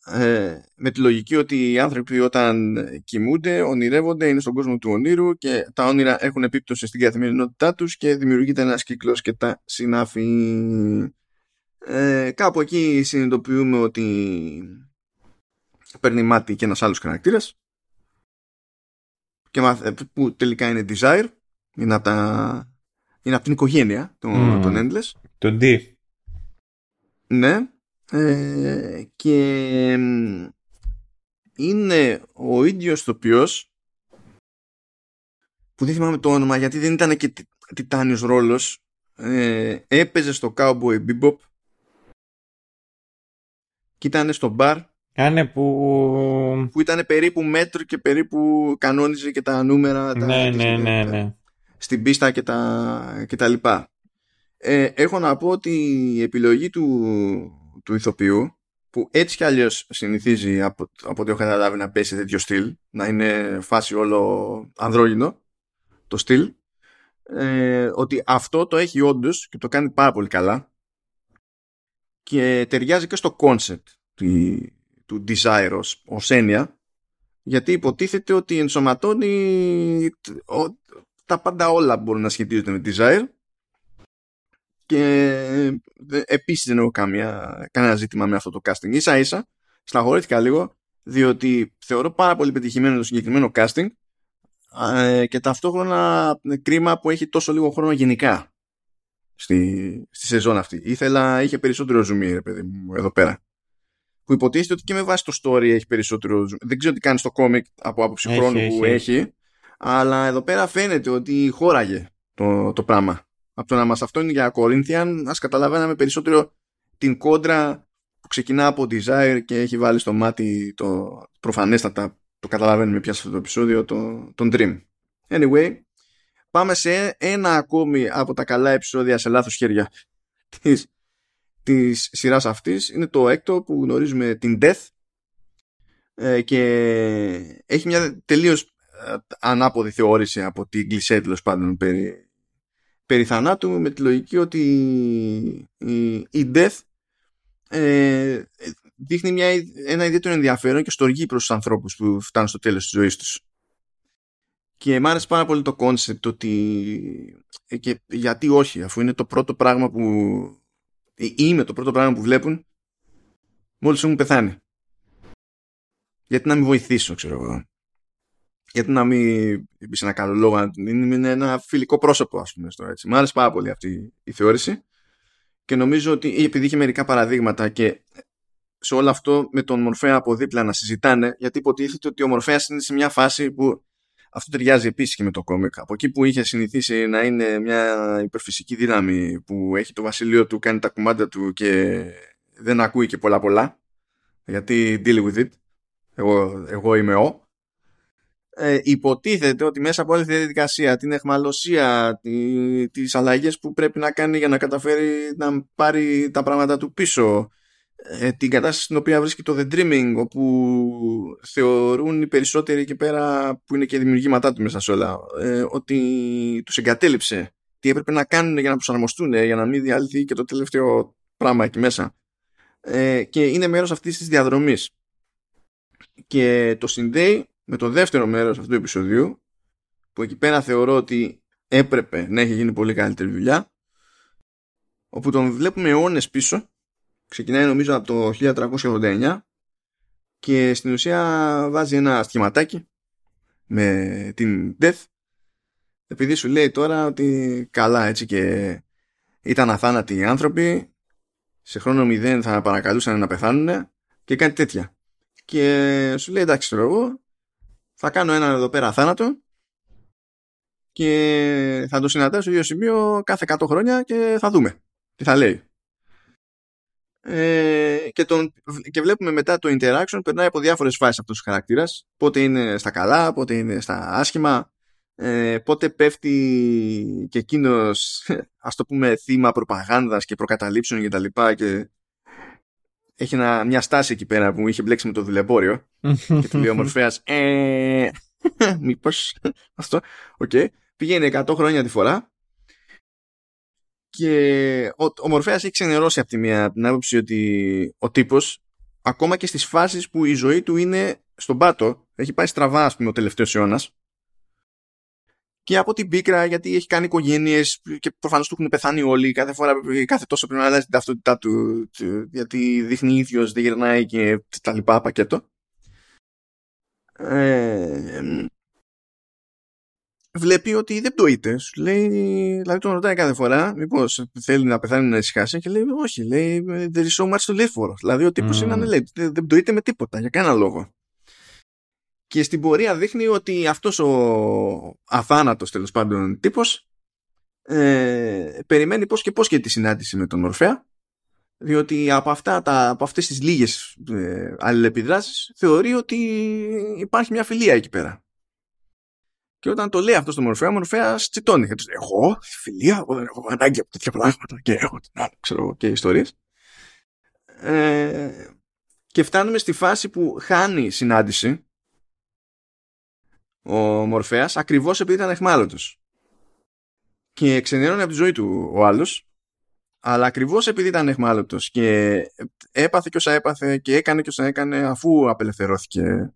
S1: Ε, με τη λογική ότι οι άνθρωποι όταν κοιμούνται, ονειρεύονται, είναι στον κόσμο του ονείρου και τα όνειρα έχουν επίπτωση στην καθημερινότητά τους και δημιουργείται ένας κύκλος και τα συνάφη. Ε, κάπου εκεί συνειδητοποιούμε ότι παίρνει μάτι και ένας άλλος χαρακτήρας και ε, που τελικά είναι Desire είναι από, τα, είναι από την οικογένεια των, mm. των Endless
S2: τον D
S1: ναι ε, και είναι ο ίδιος τοπιός που δεν θυμάμαι το όνομα γιατί δεν ήταν και τιτάνιος ρόλος ε, έπαιζε στο Cowboy Bebop και ήταν στο μπαρ
S2: Κάνε που...
S1: που ήταν περίπου μέτρο και περίπου κανόνιζε και τα νούμερα τα,
S2: ναι, ναι, ναι, ναι.
S1: στην πίστα και τα, και τα λοιπά. Ε, έχω να πω ότι η επιλογή του, του ηθοποιού που έτσι κι αλλιώς συνηθίζει από, από ό,τι έχω καταλάβει να πέσει τέτοιο στυλ, να είναι φάση όλο ανδρόγυνο το στυλ, ε, ότι αυτό το έχει όντως και το κάνει πάρα πολύ καλά και ταιριάζει και στο concept του, του Desire ως, έννοια γιατί υποτίθεται ότι ενσωματώνει τα πάντα όλα μπορούν να σχετίζονται με Desire και ε, επίσης δεν έχω καμία, κανένα ζήτημα με αυτό το casting. Ίσα ίσα σταχωρήθηκα λίγο διότι θεωρώ πάρα πολύ πετυχημένο το συγκεκριμένο casting ε, και ταυτόχρονα κρίμα που έχει τόσο λίγο χρόνο γενικά στη, στη σεζόν αυτή. Ήθελα, είχε περισσότερο ζουμί, ρε παιδί μου, εδώ πέρα. Που υποτίθεται ότι και με βάση το story έχει περισσότερο ζουμί. Δεν ξέρω τι κάνει στο κόμικ από άποψη χρόνου που έχει, αλλά εδώ πέρα φαίνεται ότι χώραγε το, το πράγμα. Από το να μας αυτό είναι για Corinthian, ας καταλαβαίναμε περισσότερο την κόντρα που ξεκινά από Desire και έχει βάλει στο μάτι το προφανέστατα το καταλαβαίνουμε πια σε αυτό το επεισόδιο, το, τον Dream. Anyway, πάμε σε ένα ακόμη από τα καλά επεισόδια σε λάθος χέρια της, της σειράς αυτής. Είναι το έκτο που γνωρίζουμε την Death ε, και έχει μια τελείως ε, ανάποδη θεώρηση από την κλισέ τέλος πάντων περί, περί θανάτου με τη λογική ότι η, η Death ε, δείχνει μια, ένα ιδιαίτερο ενδιαφέρον και στοργή προς τους ανθρώπους που φτάνουν στο τέλος της ζωής τους. Και μου άρεσε πάρα πολύ το κόνσεπτ ότι ε, και γιατί όχι αφού είναι το πρώτο πράγμα που ή είναι το πρώτο πράγμα που βλέπουν μόλις έχουν πεθάνει. Γιατί να μην βοηθήσω ξέρω εγώ. Γιατί να μην πει ένα καλό λόγο, είναι ένα φιλικό πρόσωπο, ας πούμε. Στο έτσι. Μου άρεσε πάρα πολύ αυτή η θεώρηση. Και νομίζω ότι επειδή είχε μερικά παραδείγματα και σε όλο αυτό με τον Μορφέα από δίπλα να συζητάνε, γιατί υποτίθεται ότι ο Μορφέας είναι σε μια φάση που αυτό ταιριάζει επίσης και με το κόμικ. Από εκεί που είχε συνηθίσει να είναι μια υπερφυσική δύναμη που έχει το βασίλειο του, κάνει τα κουμάντα του και δεν ακούει και πολλά πολλά. Γιατί deal with it. Εγώ, εγώ είμαι ο. Ε, υποτίθεται ότι μέσα από όλη τη διαδικασία, την εχμαλωσία, τι, τις αλλαγές που πρέπει να κάνει για να καταφέρει να πάρει τα πράγματα του πίσω, ε, την κατάσταση στην οποία βρίσκει το The Dreaming όπου θεωρούν οι περισσότεροι εκεί πέρα που είναι και δημιουργήματά του μέσα σε όλα ε, ότι τους εγκατέλειψε. Τι έπρεπε να κάνουν για να προσαρμοστούν για να μην διαλυθεί και το τελευταίο πράγμα εκεί μέσα. Ε, και είναι μέρος αυτής της διαδρομής. Και το συνδέει με το δεύτερο μέρος αυτού του επεισοδίου που εκεί πέρα θεωρώ ότι έπρεπε να έχει γίνει πολύ καλύτερη δουλειά όπου τον βλέπουμε αιώνες πίσω. Ξεκινάει νομίζω από το 1389 και στην ουσία βάζει ένα σχηματάκι με την Death επειδή σου λέει τώρα ότι καλά έτσι και ήταν αθάνατοι οι άνθρωποι σε χρόνο μηδέν θα παρακαλούσαν να πεθάνουν και κάτι τέτοια. Και σου λέει εντάξει εγώ θα κάνω έναν εδώ πέρα θάνατο και θα το συναντάω στο ίδιο σημείο κάθε 100 χρόνια και θα δούμε τι θα λέει. Ε, και, τον, και βλέπουμε μετά το interaction περνάει από διάφορες φάσεις αυτός ο χαρακτήρας. Πότε είναι στα καλά, πότε είναι στα άσχημα ε, πότε πέφτει και εκείνος ας το πούμε θύμα προπαγάνδας και προκαταλήψεων και τα λοιπά και έχει ένα, μια στάση εκεί πέρα που είχε μπλέξει με το δουλεμπόριο και του λέει ο Μορφέας ε, μήπως αυτό, ok okay. πηγαίνει 100 χρόνια τη φορά και ο, ο Μορφέας έχει ξενερώσει από τη μία την άποψη ότι ο τύπος ακόμα και στις φάσεις που η ζωή του είναι στον πάτο έχει πάει στραβά ας πούμε ο τελευταίος αιώνας και από την πίκρα γιατί έχει κάνει οικογένειες και προφανώς του έχουν πεθάνει όλοι. Κάθε φορά, κάθε τόσο πρέπει να αλλάζει την ταυτότητά του, γιατί δείχνει ίδιος, δεν γυρνάει και τα λοιπά πακέτο. Ε, βλέπει ότι δεν πτωείται. Σου λέει, δηλαδή τον ρωτάει κάθε φορά, μήπως θέλει να πεθάνει να ησυχάσει και λέει, Όχι, λέει, there is so much to live for. Δηλαδή ο τύπος mm. είναι ανελέγητο. Δεν, δεν πτωείται με τίποτα, για κανένα λόγο. Και στην πορεία δείχνει ότι αυτός ο αθάνατος τέλος πάντων τύπος ε, περιμένει πώς και πώς και τη συνάντηση με τον Ορφέα διότι από, αυτά, τα, από αυτές τις λίγες ε, αλληλεπιδράσεις θεωρεί ότι υπάρχει μια φιλία εκεί πέρα. Και όταν το λέει αυτό στο Μορφέα, ο Μορφέας τσιτώνει. Εγώ, φιλία, εγώ δεν έχω ανάγκη από τέτοια πράγματα και έχω την άλλη, ξέρω και ιστορίες. Ε, και φτάνουμε στη φάση που χάνει συνάντηση ο Μορφέας ακριβώς επειδή ήταν εχμάλωτος και ξενερώνει από τη ζωή του ο άλλος αλλά ακριβώς επειδή ήταν εχμάλωτος και έπαθε και όσα έπαθε και έκανε και όσα έκανε αφού απελευθερώθηκε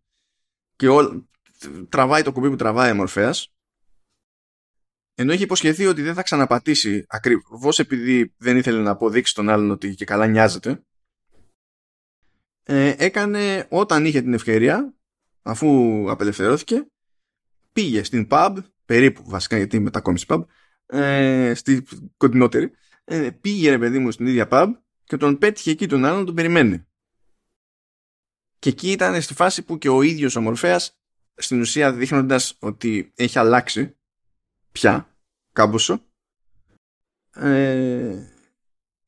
S1: και ό, τραβάει το κουμπί που τραβάει ο Μορφέας ενώ έχει υποσχεθεί ότι δεν θα ξαναπατήσει ακριβώς επειδή δεν ήθελε να αποδείξει τον άλλον ότι και καλά νοιάζεται ε, έκανε όταν είχε την ευκαιρία αφού απελευθερώθηκε πήγε στην pub περίπου βασικά γιατί μετακόμισε pub ε, στη κοντινότερη ε, πήγε ρε παιδί μου στην ίδια pub και τον πέτυχε εκεί τον άλλον τον περιμένει. Και εκεί ήταν στη φάση που και ο ίδιος ο Μορφέας στην ουσία δείχνοντας ότι έχει αλλάξει πια κάμποσο ε,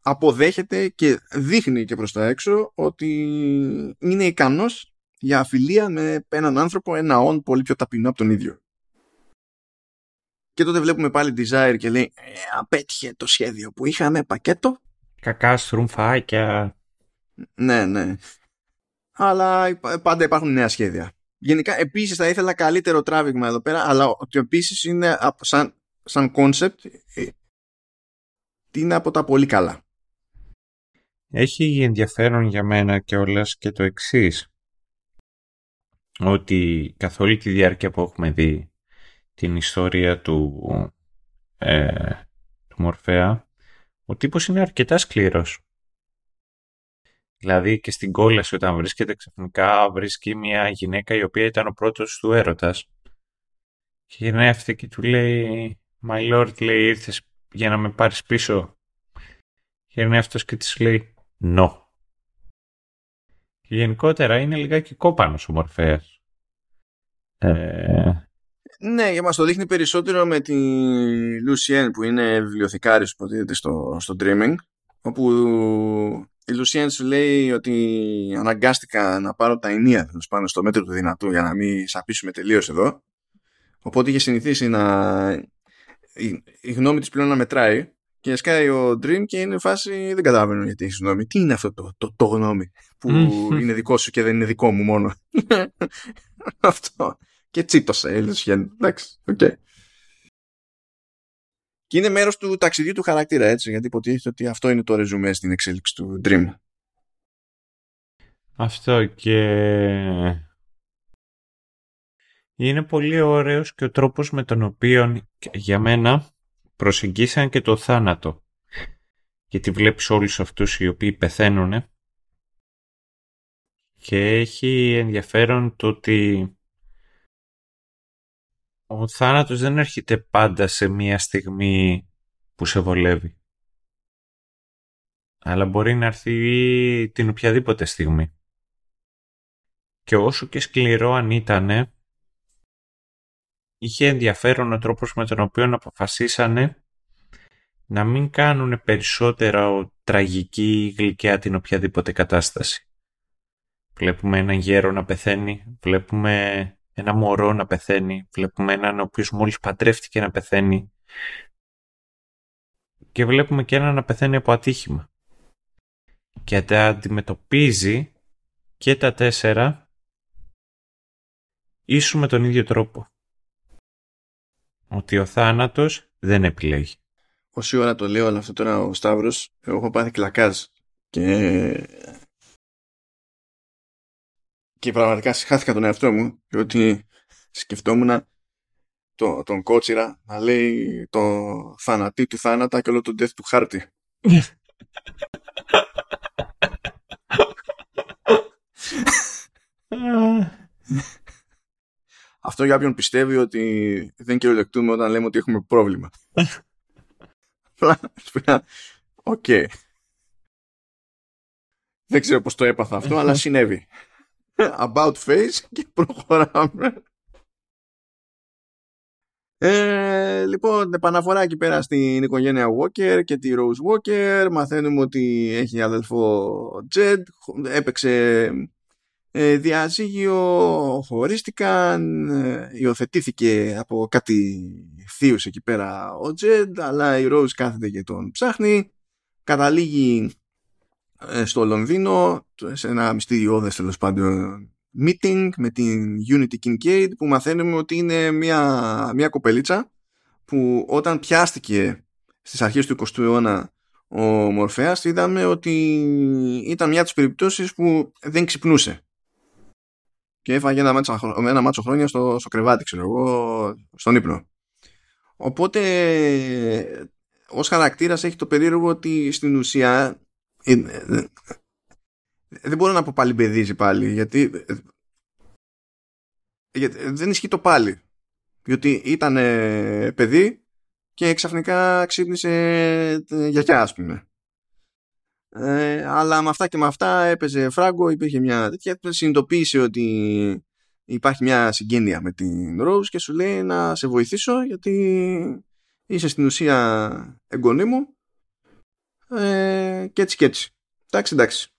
S1: αποδέχεται και δείχνει και προς τα έξω ότι είναι ικανός για αφιλία με έναν άνθρωπο ένα όν πολύ πιο ταπεινό από τον ίδιο. Και τότε βλέπουμε πάλι Desire και λέει ε, απέτυχε το σχέδιο που είχαμε πακέτο.
S2: Κακά στρουμφάκια.
S1: Ναι, ναι. Αλλά πάντα υπάρχουν νέα σχέδια. Γενικά, επίσης θα ήθελα καλύτερο τράβηγμα εδώ πέρα, αλλά ότι επίσης είναι σαν, σαν concept ε, είναι από τα πολύ καλά.
S2: Έχει ενδιαφέρον για μένα και όλας και το εξής. Ότι καθ' όλη τη διάρκεια που έχουμε δει την ιστορία του, ε, του Μορφέα, ο τύπος είναι αρκετά σκληρός. Δηλαδή και στην κόλαση όταν βρίσκεται ξαφνικά βρίσκει μια γυναίκα η οποία ήταν ο πρώτος του έρωτας και γυρνάει αυτή και του λέει «My Lord, λέει, ήρθες για να με πάρεις πίσω». Γυρνάει αυτός και της λέει «No». Και γενικότερα είναι λιγάκι κόπανος ο Μορφέας.
S1: Ε... Ναι, για μας το δείχνει περισσότερο με τη Λουσιέν που είναι βιβλιοθηκάρης που στο, στο Dreaming όπου η Λουσιέν σου λέει ότι αναγκάστηκα να πάρω τα ενία πάνω στο μέτρο του δυνατού για να μην σαπίσουμε τελείως εδώ. Οπότε είχε συνηθίσει να. Η, η γνώμη της πλέον να μετράει και σκάει ο Dream και είναι φάση. Δεν καταλαβαίνω γιατί έχεις γνώμη. Τι είναι αυτό το, το, το γνώμη που είναι δικό σου και δεν είναι δικό μου μόνο; αυτό. Και τσίτωσε η Λουσιέν. Εντάξει, ok. Okay. Και είναι μέρος του ταξιδιού του χαρακτήρα έτσι γιατί υποτίθεται ότι αυτό είναι το ρεζουμέ στην εξέλιξη του Dream.
S2: Αυτό και είναι πολύ ωραίος και ο τρόπος με τον οποίο για μένα προσεγγίσαν και το θάνατο. Γιατί βλέπεις όλους αυτούς οι οποίοι πεθαίνουν και έχει ενδιαφέρον το ότι ο θάνατος δεν έρχεται πάντα σε μία στιγμή που σε βολεύει. Αλλά μπορεί να έρθει την οποιαδήποτε στιγμή. Και όσο και σκληρό αν ήτανε, είχε ενδιαφέρον ο τρόπος με τον οποίο αποφασίσανε να μην κάνουν περισσότερα τραγική ή γλυκιά την οποιαδήποτε κατάσταση. Βλέπουμε έναν γέρο να πεθαίνει, βλέπουμε ένα μωρό να πεθαίνει, βλέπουμε έναν ο οποίος μόλις παντρεύτηκε να πεθαίνει και βλέπουμε και έναν να πεθαίνει από ατύχημα. Και τα αντιμετωπίζει και τα τέσσερα ίσου με τον ίδιο τρόπο. Ότι ο θάνατος δεν επιλέγει.
S1: Όση ώρα το λέω αλλά αυτό τώρα ο Σταύρος, εγώ έχω πάθει κλακάζ και και πραγματικά συχάθηκα τον εαυτό μου διότι σκεφτόμουν το, τον κότσιρα να λέει το θανατή του θάνατα και όλο το death του χάρτη. Αυτό για όποιον πιστεύει ότι δεν κυριολεκτούμε όταν λέμε ότι έχουμε πρόβλημα. Οκ. Δεν ξέρω πώς το έπαθα αυτό, αλλά συνέβη. about face και προχωράμε. Ε, λοιπόν, επαναφορά εκεί πέρα στην οικογένεια Walker και τη Rose Walker. Μαθαίνουμε ότι έχει αδελφό Jed. Έπαιξε ε, διαζύγιο, χωρίστηκαν, ε, υιοθετήθηκε από κάτι θείους εκεί πέρα ο Jed, αλλά η Rose κάθεται και τον ψάχνει. Καταλήγει ε, στο Λονδίνο σε ένα μυστηριώδες τέλος πάντων meeting με την Unity Kincaid που μαθαίνουμε ότι είναι μια, μια κοπελίτσα που όταν πιάστηκε στις αρχές του 20ου αιώνα ο Μορφέας είδαμε ότι ήταν μια από τις περιπτώσεις που δεν ξυπνούσε και έφαγε ένα μάτσο, ένα μάτσο χρόνια στο, στο κρεβάτι ξέρω εγώ στον ύπνο. Οπότε ως χαρακτήρας έχει το περίεργο ότι στην ουσία ε, ε, δεν μπορώ να πω πάλι μπεδίζει πάλι γιατί, ε, γιατί δεν ισχύει το πάλι. Γιατί ήταν παιδί και ξαφνικά ξύπνησε γιαγιά ας πούμε ε, αλλά με αυτά και με αυτά έπαιζε φράγκο υπήρχε μια τέτοια συνειδητοποίησε ότι υπάρχει μια συγγένεια με την Rose και σου λέει να σε βοηθήσω γιατί είσαι στην ουσία εγγονή μου. Ε, και έτσι και έτσι. Εντάξει εντάξει.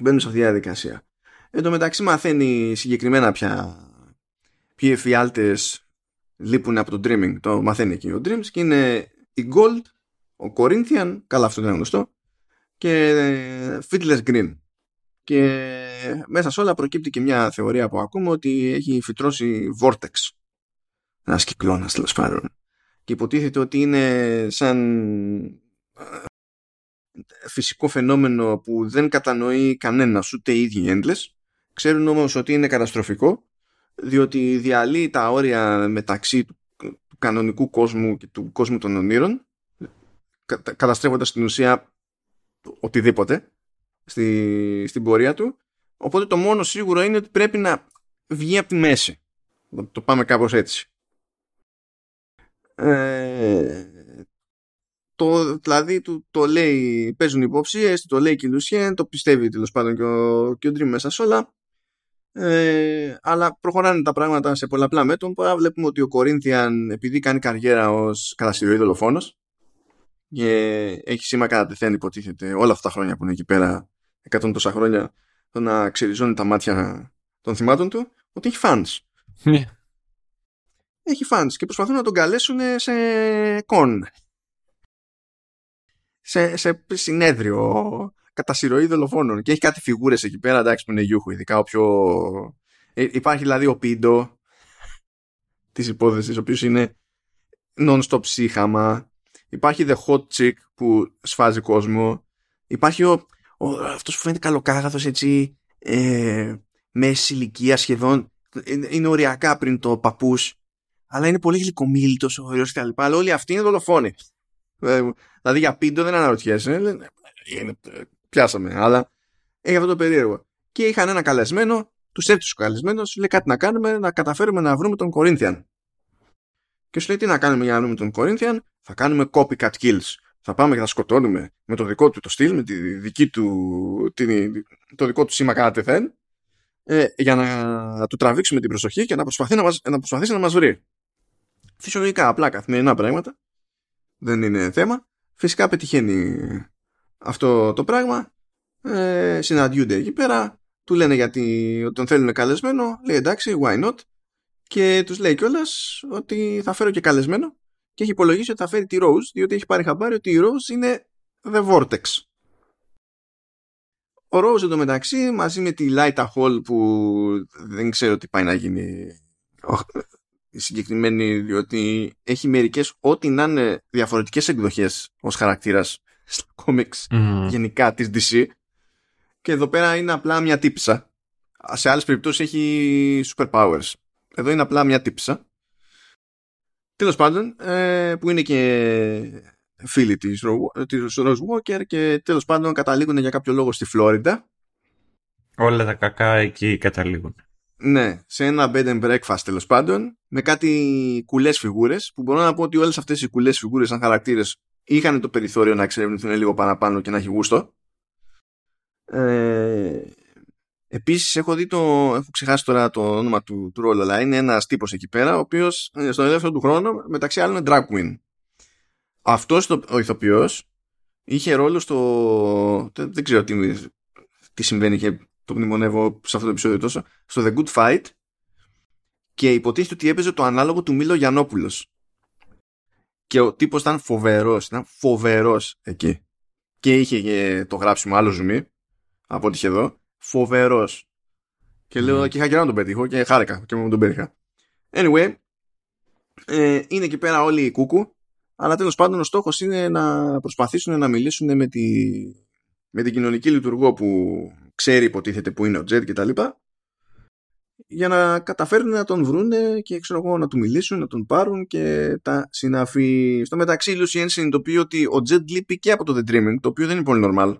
S1: Μπαίνουν σε αυτή τη διαδικασία. Εν τω μεταξύ μαθαίνει συγκεκριμένα πια ποιοι εφιάλτες λείπουν από το Dreaming. Το μαθαίνει εκεί ο Dreams και είναι η Gold ο Corinthian καλά αυτό είναι γνωστό και ε, Fiddler's Green. Και μέσα σε όλα προκύπτει και μια θεωρία που ακούμε ότι έχει φυτρώσει Vortex. Ένας κυκλώνας τέλος πάντων. Και υποτίθεται ότι είναι σαν ε, φυσικό φαινόμενο που δεν κατανοεί κανένας ούτε οι ίδιοι Endless ξέρουν όμως ότι είναι καταστροφικό διότι διαλύει τα όρια μεταξύ του, κανονικού κόσμου και του κόσμου των ονείρων καταστρέφοντας στην ουσία οτιδήποτε στη, στην πορεία του οπότε το μόνο σίγουρο είναι ότι πρέπει να βγει από τη μέση το πάμε κάπως έτσι ε, το, δηλαδή του, το λέει, παίζουν υποψίες, το λέει και η Λουσιέν, το πιστεύει τέλος πάντων και ο, και ο Dream μέσα σε όλα. Ε, αλλά προχωράνε τα πράγματα σε πολλαπλά μέτωπα. Βλέπουμε ότι ο Κορίνθιαν, επειδή κάνει καριέρα ως καταστηριοή δολοφόνος και έχει σήμα κατά τεθέν, υποτίθεται όλα αυτά τα χρόνια που είναι εκεί πέρα, εκατόν τόσα χρόνια, το να ξεριζώνει τα μάτια των θυμάτων του, ότι έχει fans. Ναι. Έχει fans και προσπαθούν να τον καλέσουν σε κον σε, σε συνέδριο κατά συρροή δολοφόνων και έχει κάτι φιγούρες εκεί πέρα εντάξει που είναι γιούχου ειδικά ο πιο... Ε, υπάρχει δηλαδή ο Πίντο της υπόθεσης ο οποίος είναι non-stop σύχαμα υπάρχει the hot chick που σφάζει κόσμο υπάρχει ο, ο αυτός που φαίνεται καλοκάγαθος έτσι ε, μέση ηλικία σχεδόν είναι οριακά πριν το παππούς αλλά είναι πολύ γλυκομίλητος ο και τα λοιπά αλλά όλοι αυτοί είναι δολοφόνοι ε, δηλαδή για πίντο δεν αναρωτιέσαι. Λένε, πιάσαμε. Αλλά έχει αυτό το περίεργο. Και είχαν ένα καλεσμένο, τους έρθει ο καλεσμένος, σου λέει κάτι να κάνουμε, να καταφέρουμε να βρούμε τον Κορίνθιαν. Και σου λέει τι να κάνουμε για να βρούμε τον Κορίνθιαν, θα κάνουμε copycat kills. Θα πάμε και θα σκοτώνουμε με το δικό του το στυλ, με τη δική του, το δικό του σήμα κατά τεθέν, ε, για να του τραβήξουμε την προσοχή και να, προσπαθεί να, μας, να προσπαθήσει να μας βρει. Φυσιολογικά, απλά καθημερινά πράγματα δεν είναι θέμα. Φυσικά πετυχαίνει αυτό το πράγμα. Ε, συναντιούνται εκεί πέρα. Του λένε γιατί τον θέλουν καλεσμένο. Λέει εντάξει, why not; Και τους λέει κιόλας ότι θα φέρω και καλεσμένο. Και έχει υπολογίσει ότι θα φέρει τη Rose, διότι έχει πάρει χαμπάρι ότι η Rose είναι The Vortex. Ο Rose εντωμεταξύ μαζί με τη Light Hall που δεν ξέρω τι πάει να γίνει η συγκεκριμένη διότι έχει μερικές ό,τι να είναι διαφορετικές εκδοχές ως χαρακτήρας στα κόμιξ γενικά της DC και εδώ πέρα είναι απλά μια τύψα. Σε άλλες περιπτώσεις έχει superpowers εδώ είναι απλά μια τύψα Τέλος πάντων ε, που είναι και φίλοι της, της Rose Walker και τέλος πάντων καταλήγουν για κάποιο λόγο στη Φλόριντα
S2: όλα τα κακά εκεί καταλήγουν
S1: ναι, σε ένα bed and breakfast τέλος πάντων, με κάτι κουλές φιγούρες, που μπορώ να πω ότι όλες αυτές οι κουλές φιγούρες, σαν χαρακτήρες, είχαν το περιθώριο να εξερευνηθούν λίγο παραπάνω και να έχει γούστο. Ε, Επίσης, έχω δει το. Έχω ξεχάσει τώρα το όνομα του, του ρόλου, αλλά είναι ένας τύπος εκεί πέρα, ο οποίος ε, στον ελεύθερο του χρόνο, μεταξύ άλλων, είναι drag queen. Αυτός ο ηθοποιός είχε ρόλο στο. Δεν ξέρω τι, τι συμβαίνει και το μνημονεύω σε αυτό το επεισόδιο τόσο, στο The Good Fight και υποτίθεται ότι έπαιζε το ανάλογο του Μίλο Γιαννόπουλος. Και ο τύπος ήταν φοβερός, ήταν φοβερός εκεί. και είχε και το γράψιμο άλλο ζουμί από ό,τι είχε εδώ. Φοβερός. Και λέω mm. και είχα καιρό να τον πετύχω και χάρηκα και μου τον πέτυχα. Anyway, ε, είναι εκεί πέρα όλοι οι κούκου, αλλά τέλος πάντων ο στόχος είναι να προσπαθήσουν να μιλήσουν με, τη, με την κοινωνική λειτουργό που ξέρει υποτίθεται που είναι ο Τζετ κτλ. Για να καταφέρουν να τον βρούνε και ξέρω εγώ, να του μιλήσουν, να τον πάρουν και τα συναφή. Στο μεταξύ, η Lucy συνειδητοποιεί ότι ο Τζετ λείπει και από το The Dreaming, το οποίο δεν είναι πολύ normal.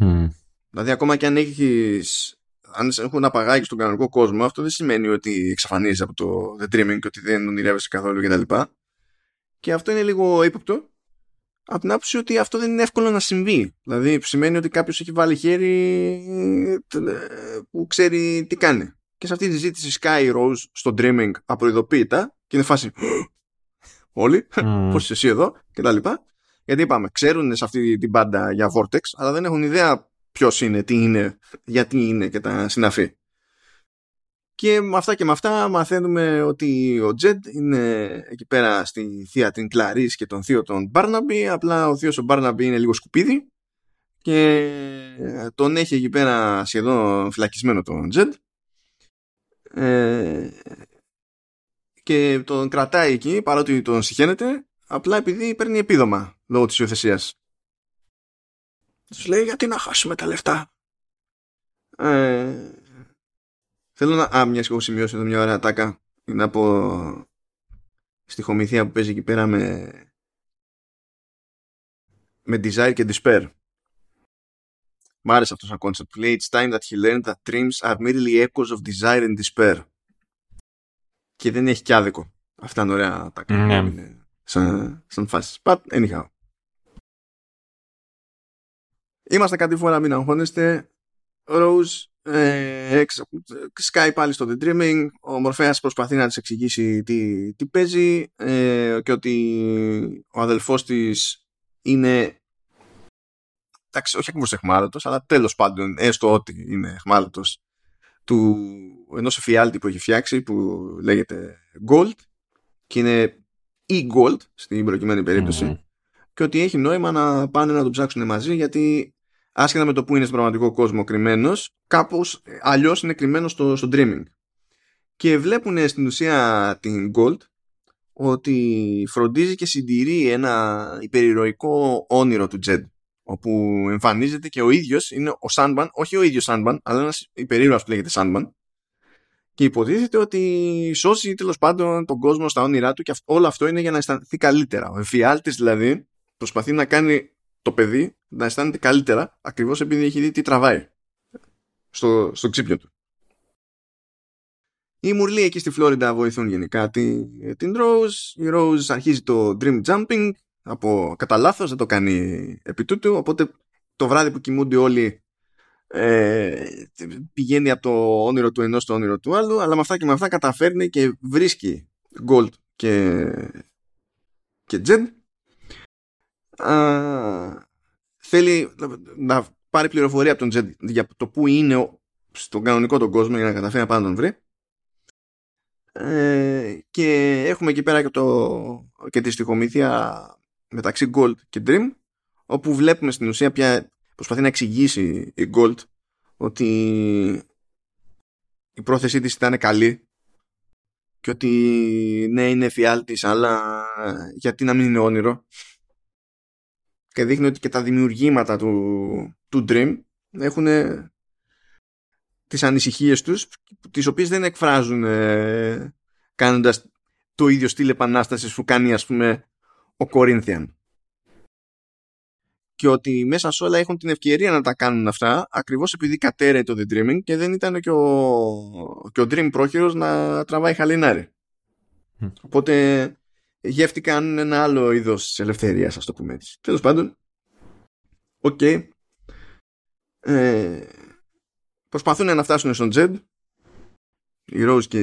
S1: Mm. Δηλαδή, ακόμα και αν έχεις αν έχουν απαγάγει στον κανονικό κόσμο, αυτό δεν σημαίνει ότι εξαφανίζεις από το The Dreaming και ότι δεν ονειρεύεσαι καθόλου κτλ. Και, και αυτό είναι λίγο ύποπτο από την άποψη ότι αυτό δεν είναι εύκολο να συμβεί. Δηλαδή σημαίνει ότι κάποιος έχει βάλει χέρι που ξέρει τι κάνει. Και σε αυτή τη ζήτηση Sky Rose στο Dreaming απροειδοποίητα και είναι φάση όλοι, mm. πώς είσαι εσύ εδώ κτλ. Γιατί είπαμε, ξέρουν σε αυτή την πάντα για Vortex, αλλά δεν έχουν ιδέα ποιος είναι, τι είναι, γιατί είναι και τα συναφή. Και με αυτά και με αυτά μαθαίνουμε ότι ο Τζεντ είναι εκεί πέρα στη θεία την Κλαρίς και τον θείο τον Μπάρναμπι, απλά ο θείος ο Μπάρναμπι είναι λίγο σκουπίδι και τον έχει εκεί πέρα σχεδόν φυλακισμένο τον Τζεντ ε, και τον κρατάει εκεί παρότι τον συχαίνεται απλά επειδή παίρνει επίδομα λόγω της υιοθεσίας. Τους λέει γιατί να χάσουμε τα λεφτά; Ε, θέλω να... Α, μιας και έχω σημειώσει εδώ μια ωραία τάκα. Είναι από στοιχομηθεία που παίζει εκεί πέρα με με desire και despair. Μ' άρεσε αυτός σαν concept. Λέει It's time that he learned that dreams are merely echoes of desire and despair. Και δεν έχει κι άδικο. Αυτά είναι ωραία τα mm. σαν, σαν φάσεις. But anyhow. Είμαστε κάτι φορά, μην αγχώνεστε. Rose ε, Sky πάλι στο The Dreaming. Ο Μορφέας προσπαθεί να της εξηγήσει τι, τι παίζει ε, και ότι ο αδελφός της είναι εντάξει, όχι ακριβώς εχμάλωτος, αλλά τέλος πάντων, έστω ότι είναι εχμάλωτος του ενός εφιάλτη που έχει φτιάξει που λέγεται Gold και είναι e-Gold στην προκειμένη και ότι έχει νόημα να πάνε να το ψάξουν μαζί γιατί άσχετα με το που είναι στον πραγματικό κόσμο κρυμμένος, κάπως αλλιώς είναι κρυμμένος στο, στο dreaming. Και βλέπουν στην ουσία την Gold ότι φροντίζει και συντηρεί ένα υπερηρωικό όνειρο του Τζεντ όπου εμφανίζεται και ο ίδιος είναι ο Sandman, όχι ο ίδιος Sandman αλλά ένας υπερήρωας που λέγεται Sandman και υποτίθεται ότι σώσει τέλος πάντων τον κόσμο στα όνειρά του και όλο αυτό είναι για να αισθανθεί καλύτερα. Ο εφιάλτης δηλαδή προσπαθεί να κάνει το παιδί να αισθάνεται καλύτερα ακριβώς επειδή έχει δει τι τραβάει στο, στο ξύπνιο του. Οι Μουρλοί εκεί στη Φλόριντα βοηθούν γενικά την, την Rose. Η Rose αρχίζει το dream jumping από κατά λάθος, δεν το κάνει επί τούτου, οπότε το βράδυ που κοιμούνται όλοι ε, πηγαίνει από το όνειρο του ενός στο όνειρο του άλλου, αλλά με αυτά και με αυτά καταφέρνει και βρίσκει Gold και, και Jed θέλει να πάρει πληροφορία από τον Τζεντ για το που είναι στον κανονικό τον κόσμο για να καταφέρει να πάει να τον βρει. Ε, και έχουμε εκεί πέρα και, το, και τη στοιχομήθεια μεταξύ Gold και Dream όπου βλέπουμε στην ουσία πια προσπαθεί να εξηγήσει η Gold ότι η πρόθεσή της ήταν καλή και ότι ναι είναι φιάλτης αλλά γιατί να μην είναι όνειρο και δείχνει ότι και τα δημιουργήματα του, του Dream έχουν τις ανησυχίες τους τις οποίες δεν εκφράζουν ε, κάνοντας το ίδιο στυλ επανάστασης που κάνει ας πούμε ο Corinthian και ότι μέσα σε όλα έχουν την ευκαιρία να τα κάνουν αυτά ακριβώς επειδή κατέρεε το The Dreaming και δεν ήταν και ο, και ο Dream πρόχειρος να τραβάει χαλινάρι. Οπότε γεύτηκαν ένα άλλο είδος ελευθερίας, ας το πούμε έτσι. Τέλος πάντων, ok. Okay. Ε, προσπαθούν να φτάσουν στον Τζεντ, η Ρόζ και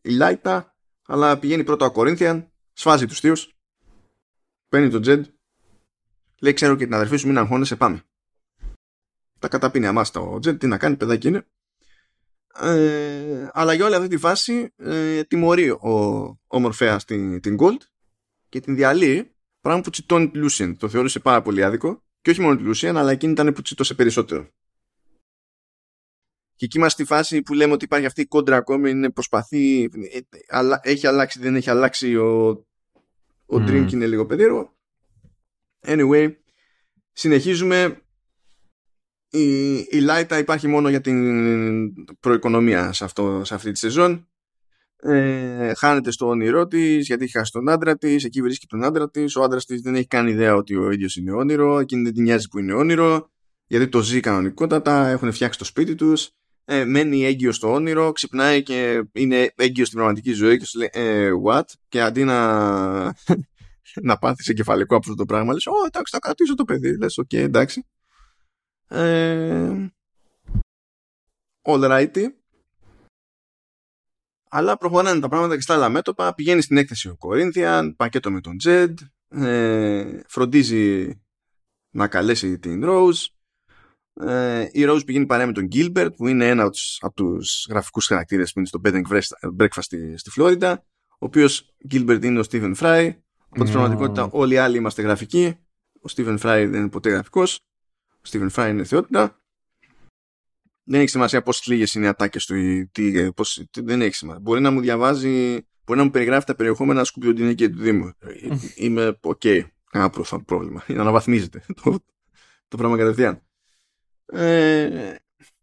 S1: η Λάιτα, αλλά πηγαίνει πρώτα ο Κορίνθιαν, σφάζει τους θείους, παίρνει τον Τζεντ, λέει: Ξέρω και την αδερφή σου, μην αγχώνεσαι, πάμε. Τα καταπίνει αμάσητα ο Τζεντ, τι να κάνει, παιδάκι είναι. Ε, αλλά για όλη αυτή τη φάση ε, τιμωρεί ο, ο Μορφέας την, την Gault και την διαλύει πράγμα που τσιτώνει τη Λούσιν το θεωρούσε πάρα πολύ άδικο Και όχι μόνο τη Λουσίαν, αλλά εκείνη ήταν που τσίτωσε περισσότερο. Και εκεί είμαστε στη φάση που λέμε ότι υπάρχει αυτή η κόντρα ακόμη, είναι προσπαθεί, αλλά έχει αλλάξει, δεν έχει αλλάξει, ο, ο mm. Drink είναι λίγο περίεργο. Anyway, συνεχίζουμε. Η, η Λάιτα υπάρχει μόνο για την προοικονομία σε, αυτό, σε αυτή τη σεζόν. Ε, χάνεται στο όνειρό της γιατί έχει χάσει τον άντρα της. Εκεί βρίσκει τον άντρα της. Ο άντρας της δεν έχει καν ιδέα ότι ο ίδιος είναι όνειρο. Εκείνη δεν την νοιάζει που είναι όνειρο. Γιατί το ζει κανονικότατα. Έχουν φτιάξει το σπίτι τους ε, μένει έγκυο στο όνειρο, ξυπνάει και είναι έγκυο στην πραγματική ζωή και σου λέει ε, what; Και αντί να, να πάθεις εγκεφαλικό από αυτό το πράγμα λες, oh, εντάξει θα κρατήσω το παιδί, λες, ok, okay, εντάξει. Ε, all righty. Αλλά προχωράνε τα πράγματα και στα άλλα μέτωπα. Πηγαίνει στην έκθεση ο Κορίνθιαν, πακέτο με τον Τζεντ, ε, φροντίζει να καλέσει την Rose, ε, η Rose πηγαίνει παρέα με τον Gilbert που είναι ένα από τους γραφικούς χαρακτήρες που είναι στο Bed and Breakfast στη, στη Φλόριντα ο οποίος Gilbert είναι ο Stephen Fry από την πραγματικότητα όλοι οι άλλοι είμαστε γραφικοί ο Stephen Fry δεν είναι ποτέ γραφικός ο Stephen Fry είναι θεότητα. Δεν έχει σημασία πόσες λίγες είναι οι ατάκες του ή τι, πώς, τι, δεν έχει σημασία. Μπορεί να μου διαβάζει μπορεί να μου περιγράφει τα περιεχόμενα σκουπιδοντενεκέ του Δήμου. Ε, είμαι ok okay. κανένα πρόβλημα. Να αναβαθμίζεται το, το πράγμα κατευθείαν. Ε,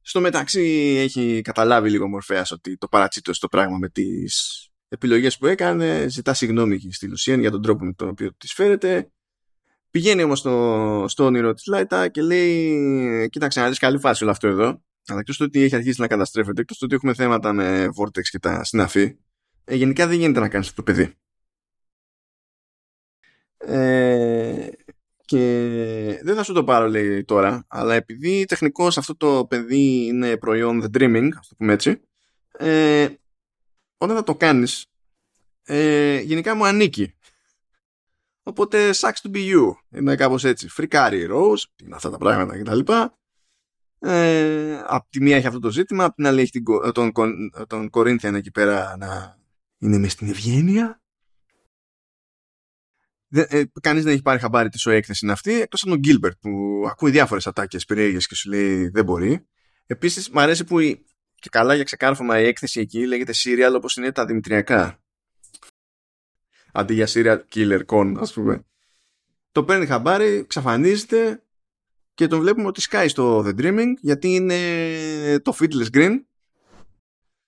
S1: στο μεταξύ έχει καταλάβει λίγο Μορφέας ότι το παρατσίτωσε το πράγμα με τις επιλογές που έκανε, ζητά συγγνώμη στη Λουσίαν για τον τρόπο με τον οποίο της φέρεται. Πηγαίνει όμως στο, στο όνειρο της Λάιτα και λέει κοίταξε να δεις καλή φάση όλο αυτό εδώ αλλά εκτός το ότι έχει αρχίσει να καταστρέφεται, εκτός το ότι έχουμε θέματα με Vortex και τα συναφή, ε, γενικά δεν γίνεται να κάνεις αυτό το παιδί. Ε, και δεν θα σου το πάρω λέει τώρα, αλλά επειδή τεχνικώς αυτό το παιδί είναι προϊόν the dreaming, ας το πούμε έτσι, ε, όταν θα το κάνεις, ε, γενικά μου ανήκει. Οπότε sucks to be you. Είναι κάπως έτσι. Φρικάρει Rose, είναι αυτά τα πράγματα κτλ. Ε, απ' τη μία έχει αυτό το ζήτημα, απ' την άλλη έχει τον, τον, τον Κορίνθιαν εκεί πέρα να είναι μες στην ευγένεια ε, Κανείς δεν έχει πάρει χαμπάρι τι σόι έκθεση είναι αυτή, εκτός από τον Γκίλμπερτ που ακούει διάφορες ατάκες περίεργες και σου λέει δεν μπορεί. Επίσης, μου αρέσει που η, και καλά για ξεκάρφωμα η έκθεση εκεί λέγεται serial όπως είναι τα δημητριακά. Αντί για serial killer con, ας πούμε. Το παίρνει χαμπάρι, ξαφανίζεται και τον βλέπουμε ότι σκάει στο The Dreaming γιατί είναι το Fiddler's Green.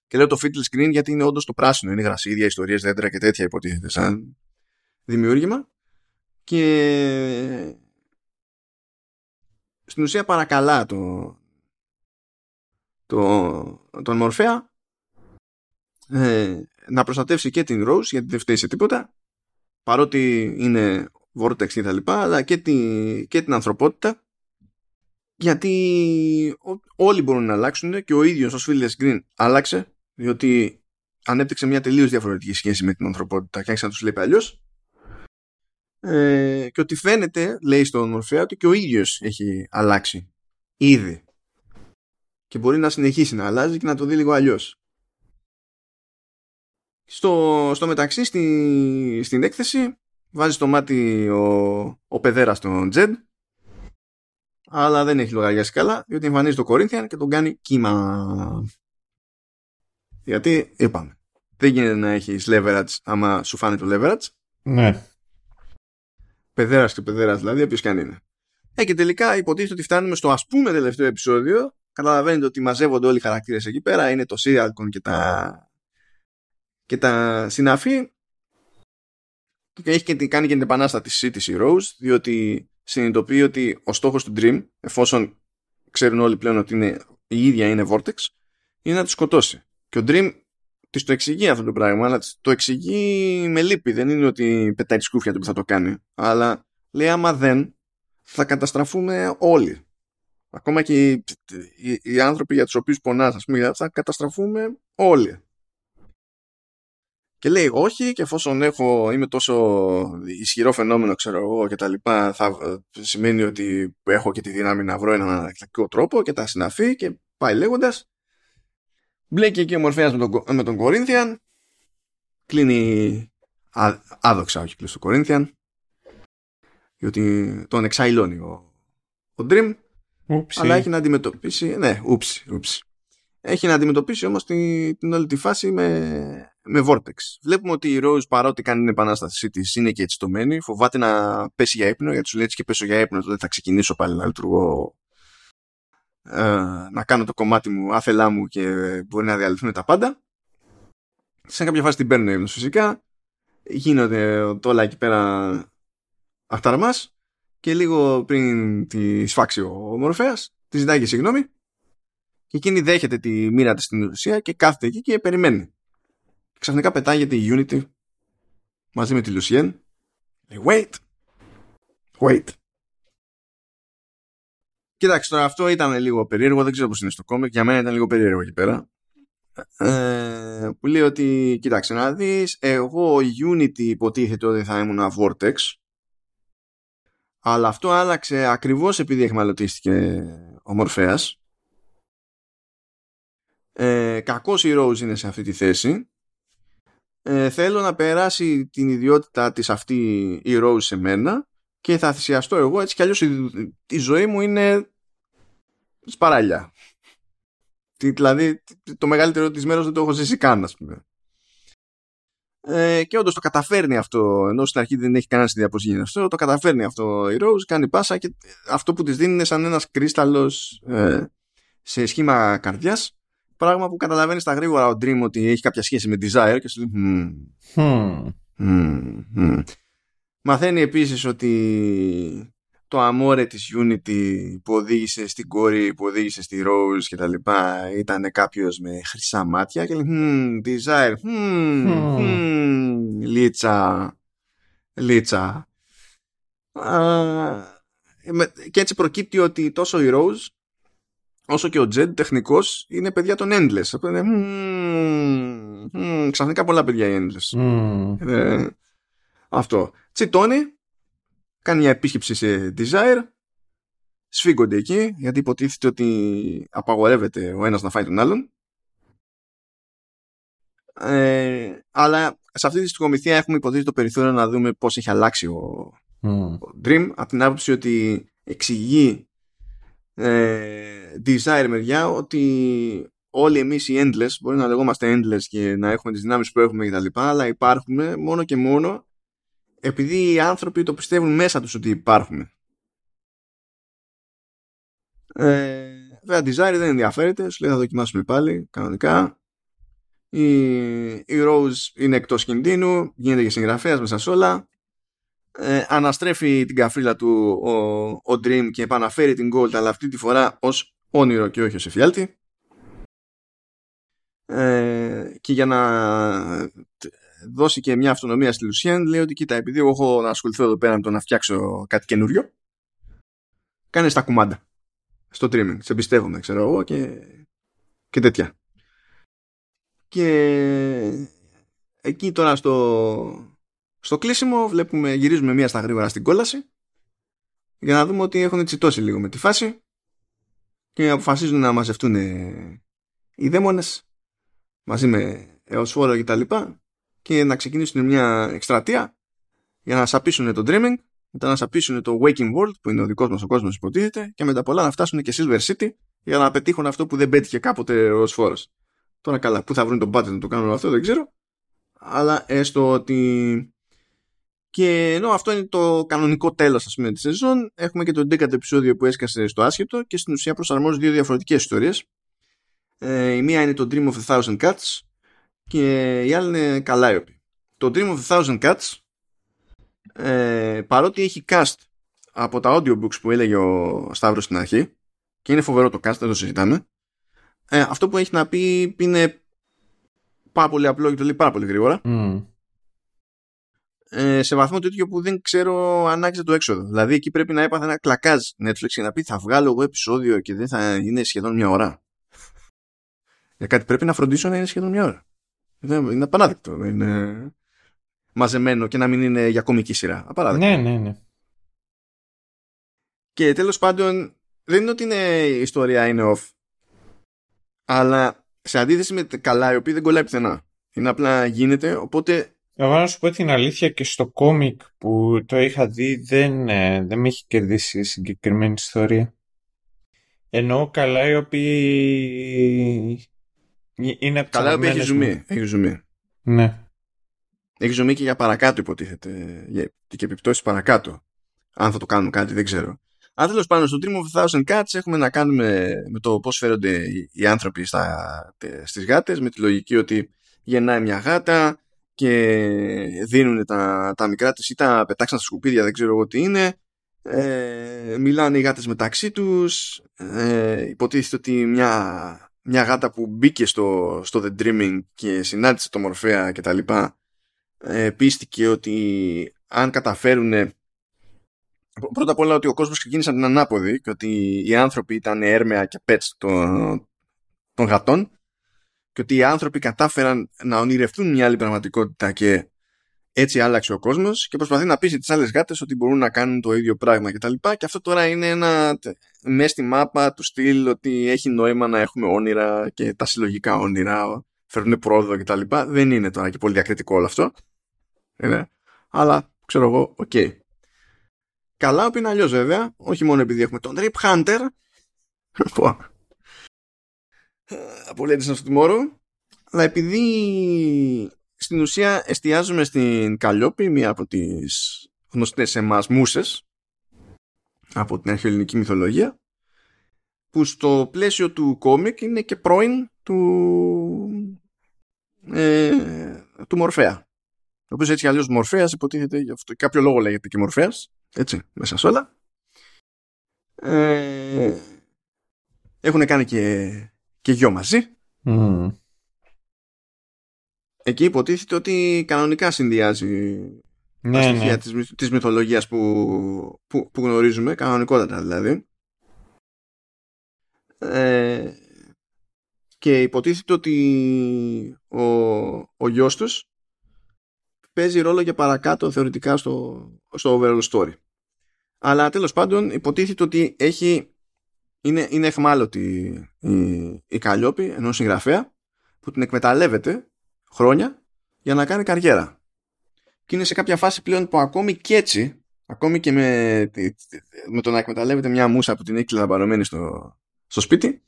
S1: Και λέω το Fiddler's Green γιατί είναι όντως το πράσινο. Είναι γρασίδια, ιστορίες, δέντρα και τέτοια υποτίθεται σαν δημιούργημα και στην ουσία παρακαλά το, το, τον Μορφέα ε, να προστατεύσει και την Rose γιατί δεν φταίει σε τίποτα παρότι είναι Vortex και τα λοιπά αλλά και, τη, και την ανθρωπότητα γιατί όλοι μπορούν να αλλάξουν και ο ίδιος ο Φίλιας Γκριν άλλαξε διότι ανέπτυξε μια τελείως διαφορετική σχέση με την ανθρωπότητα και άρχισε να τους λέει αλλιώς ε, και ότι φαίνεται, λέει στον Μορφέα, ότι και ο ίδιος έχει αλλάξει ήδη και μπορεί να συνεχίσει να αλλάζει και να το δει λίγο αλλιώς. Στο, στο μεταξύ στη, στην έκθεση βάζει στο μάτι ο, ο παιδέρας στον Τζεντ αλλά δεν έχει λογαριάσει καλά διότι εμφανίζει το Κορίνθιαν και τον κάνει κύμα. Γιατί είπαμε δεν γίνεται να έχεις leverage άμα σου φάνει το leverage.
S2: Ναι.
S1: Παιδέρας και παιδέρας δηλαδή, όποιο και αν είναι. Ε, και τελικά υποτίθεται ότι φτάνουμε στο ας πούμε τελευταίο επεισόδιο. Καταλαβαίνετε ότι μαζεύονται όλοι οι χαρακτήρες εκεί πέρα. Είναι το Serialcon και τα, και τα συναφή. Και έχει και κάνει και την επανάστατη σύντηση Rose, διότι συνειδητοποιεί ότι ο στόχος του Dream, εφόσον ξέρουν όλοι πλέον ότι είναι, η ίδια είναι Vortex, είναι να τη σκοτώσει. Και ο Dream της το εξηγεί αυτό το πράγμα, αλλά το εξηγεί με λύπη. Δεν είναι ότι πετάει τη σκούφια του που θα το κάνει. Αλλά λέει άμα δεν, θα καταστραφούμε όλοι. Ακόμα και οι, οι, οι άνθρωποι για τους οποίους πονάς, ας πούμε, θα καταστραφούμε όλοι. Και λέει όχι και εφόσον έχω, είμαι τόσο ισχυρό φαινόμενο ξέρω εγώ και τα λοιπά θα σημαίνει ότι έχω και τη δύναμη να βρω έναν αναλλακτικό τρόπο και τα συναφή και πάει λέγοντας Μπλέκει εκεί ο Μορφέας με τον, με τον Κορίνθιαν. Κλείνει άδοξα ο κύκλος του Κορίνθιαν. Διότι τον εξαϊλώνει ο, ο Dream,
S2: Ούψι.
S1: αλλά έχει να αντιμετωπίσει. Ναι, ούψι, ούψι. Έχει να αντιμετωπίσει όμως την, την όλη τη φάση με, με Vortex. Βλέπουμε ότι η Rose παρότι κάνει την επανάστασή της είναι και έτσι φοβάται να πέσει για ύπνο, γιατί σου λέει έτσι και πέσω για ύπνο, τότε θα ξεκινήσω πάλι να λειτουργώ ε, να κάνω το κομμάτι μου άθελά μου και μπορεί να διαλυθούν τα πάντα. Σε κάποια φάση την παίρνουν ύπνο φυσικά. Γίνονται όλα εκεί πέρα αχταρμάς και λίγο πριν τη σφάξει ο Μορφέας της ζητάει και συγγνώμη και εκείνη δέχεται τη μοίρα της στην ουσία και κάθεται εκεί και περιμένει. Και ξαφνικά πετάγεται η Unity μαζί με τη Lucien. Λέει wait, wait. Κοίταξε τώρα αυτό ήταν λίγο περίεργο, δεν ξέρω πώς είναι στο κόμικ, για μένα ήταν λίγο περίεργο εκεί πέρα. Ε, που λέει ότι κοίταξε να δεις εγώ Unity υποτίθεται ότι θα ήμουν Vortex αλλά αυτό άλλαξε ακριβώς επειδή εχμαλωτίστηκε ο Μορφέας ε, κακός η Rose είναι σε αυτή τη θέση ε, θέλω να περάσει την ιδιότητα της αυτή η Rose σε μένα και θα θυσιαστώ εγώ έτσι κι αλλιώς η, ζωή μου είναι σπαράλια δηλαδή το μεγαλύτερο της μέρος δεν το έχω ζήσει καν ας πούμε ε, και όντως το καταφέρνει αυτό, ενώ στην αρχή δεν έχει κανένα ιδέα πώς γίνει αυτό, το καταφέρνει αυτό η Rose, κάνει πάσα και αυτό που της δίνει είναι σαν ένας κρίσταλος ε, σε σχήμα καρδιάς. Πράγμα που καταλαβαίνεις στα γρήγορα ο Dream ότι έχει κάποια σχέση με desire και σου λέει. Hmm, hmm, hmm. Μαθαίνει επίσης ότι το αμόρε της Unity που οδήγησε στην κόρη, που οδήγησε στη Rose και τα λοιπά ήταν κάποιος με χρυσά μάτια και λέει hmm, desire, hmm, hmm. hmm, λίτσα, λίτσα. και έτσι προκύπτει ότι τόσο η Rose όσο και ο Jed τεχνικός είναι παιδιά των Endless. Είναι, hmm, hmm, ξαφνικά πολλά παιδιά οι Endless. Ε, αυτό. Τσιτώνει κάνει μια επίσκεψη σε Desire σφίγγονται εκεί γιατί υποτίθεται ότι απαγορεύεται ο ένας να φάει τον άλλον ε, αλλά σε αυτή τη στιγμομηθεία έχουμε υποτίθεται το περιθώριο να δούμε πώς έχει αλλάξει ο, ο Dream από την άποψη ότι εξηγεί ε, Desire μεριά ότι όλοι εμείς οι Endless μπορεί να λεγόμαστε Endless και να έχουμε τις δυνάμεις που έχουμε κτλ αλλά υπάρχουμε μόνο και μόνο επειδή οι άνθρωποι το πιστεύουν μέσα τους ότι υπάρχουμε. Ε, βέβαια, Desire δεν ενδιαφέρεται, σου λέει θα δοκιμάσουμε πάλι, κανονικά. Η, η Rose είναι εκτός κινδύνου, γίνεται και συγγραφέας μέσα σε όλα. Ε, αναστρέφει την καφρίλα του ο, ο Dream και επαναφέρει την Gold, αλλά αυτή τη φορά ως όνειρο και όχι ως εφιάλτη. Ε, και για να δώσει και μια αυτονομία στη Λουσιέν, λέει ότι κοίτα, επειδή εγώ έχω να ασχοληθώ εδώ πέρα με το να φτιάξω κάτι καινούριο, κάνε τα κουμάντα στο trimming. Σε εμπιστεύομαι, ξέρω εγώ και, και τέτοια. Και εκεί τώρα στο, στο κλείσιμο βλέπουμε, γυρίζουμε μία στα γρήγορα στην κόλαση για να δούμε ότι έχουν τσιτώσει λίγο με τη φάση και αποφασίζουν να μαζευτούν οι δαίμονες μαζί με έως φόρο και τα λοιπά και να ξεκινήσουν μια εκστρατεία για να σαπίσουν το Dreaming, μετά να σαπίσουν το Waking World που είναι ο δικός μας ο κόσμος υποτίθεται και μετά πολλά να φτάσουν και Silver City για να πετύχουν αυτό που δεν πέτυχε κάποτε ο Σφόρος. Τώρα καλά, πού θα βρουν τον budget να το κάνουν αυτό δεν ξέρω, αλλά έστω ότι και ενώ αυτό είναι το κανονικό τέλος ας πούμε της σεζόν έχουμε και το 10ο επεισόδιο που έσκασε στο άσχετο και στην ουσία προσαρμόζει δύο διαφορετικές ιστορίες ε, η μία είναι το Dream of the Thousand Cuts και η άλλη είναι Calliope. Το Dream of the Thousand Cuts ε, παρότι έχει cast από τα audiobooks που έλεγε ο Σταύρος στην αρχή και είναι φοβερό το cast, δεν το συζητάμε ε, αυτό που έχει να πει είναι πάρα πολύ απλό και το λέει πάρα πολύ γρήγορα mm. Ε, σε βαθμό τέτοιο που δεν ξέρω αν άξιζε το έξοδο δηλαδή εκεί πρέπει να έπαθε ένα κλακάζ Netflix και να πει θα βγάλω εγώ επεισόδιο και δεν θα είναι σχεδόν μια ώρα για κάτι πρέπει να φροντίσω να είναι σχεδόν μια ώρα είναι απαράδεκτο. Είναι μαζεμένο και να μην είναι για κομική σειρά. Απαράδεκτο.
S2: Ναι, ναι, ναι.
S1: Και τέλος πάντων δεν είναι ότι είναι, η ιστορία είναι off. Αλλά σε αντίθεση με καλά η οποία δεν κολλάει πουθενά. Είναι απλά γίνεται οπότε
S2: Εγώ να σου πω την αλήθεια και στο κόμικ που το είχα δει δεν, ε, δεν με έχει κερδίσει η συγκεκριμένη ιστορία. Ενώ καλά οι οποίοι είναι από
S1: Καλά οι έχει ζουμί. Έχει ζουμί.
S2: Ναι.
S1: Έχει ζουμί και για παρακάτω υποτίθεται. Για, και επιπτώσεις παρακάτω. Αν θα το κάνουν κάτι δεν ξέρω. Αν τέλος πάντων στο Dream of Thousand Cats έχουμε να κάνουμε με το πώς φέρονται οι άνθρωποι στις γάτες, με τη λογική ότι γεννάει μια γάτα και δίνουν τα, τα μικρά της ή τα πετάξαν στα σκουπίδια δεν ξέρω εγώ τι είναι. Ε, μιλάνε οι γάτες μεταξύ τους. Ε, υποτίθεται ότι μια, μια γάτα που μπήκε στο, στο The Dreaming και συνάντησε το Μορφέα και τα λοιπά ε, πίστηκε ότι αν καταφέρουν πρώτα απ' όλα ότι ο κόσμος ξεκίνησε να την ανάποδη και ότι οι άνθρωποι ήταν έρμεα και pets των, των γατών και ότι οι άνθρωποι κατάφεραν να ονειρευτούν μια άλλη πραγματικότητα και έτσι άλλαξε ο κόσμος και προσπαθεί να πείσει τις άλλες γάτες ότι μπορούν να κάνουν το ίδιο πράγμα κτλ. Και, και αυτό τώρα είναι ένα μέσα στη μάπα του στυλ ότι έχει νόημα να έχουμε όνειρα και τα συλλογικά όνειρα φέρνουν πρόοδο κτλ. Δεν είναι τώρα και πολύ διακριτικό όλο αυτό. Είναι. Αλλά ξέρω εγώ, ok. Okay. Καλά που είναι αλλιώ βέβαια, όχι μόνο επειδή έχουμε τον Rip Hunter. Από Legends of Tomorrow αλλά επειδή στην ουσία εστιάζουμε στην Καλλιόπη μία από τις γνωστές εμάς μούσες από την αρχαιοελληνική μυθολογία που στο πλαίσιο του κόμικ είναι και πρώην του ε, του Μορφέα. Ο οποίος έτσι αλλιώς Μορφέας υποτίθεται για αυτό, κάποιο λόγο λέγεται και Μορφέας έτσι μέσα σε όλα. Ε, έχουν κάνει και και γιο μαζί. Εκεί υποτίθεται ότι κανονικά συνδυάζει ναι, τα στοιχεία ναι. της, της μυθολογίας που, που, που γνωρίζουμε, κανονικότατα δηλαδή. Ε, και υποτίθεται ότι ο, ο γιος τους παίζει ρόλο για παρακάτω θεωρητικά στο, στο overall story. Αλλά τέλος πάντων υποτίθεται ότι έχει είναι, είναι εχμάλωτη η, η Καλλιόπη ενός συγγραφέα που την εκμεταλλεύεται χρόνια για να κάνει καριέρα. Και είναι σε κάποια φάση πλέον που ακόμη και έτσι, ακόμη και με, με το να εκμεταλλεύεται μια μουσα που την έχει κλειδαμπαρωμένη στο, στο σπίτι,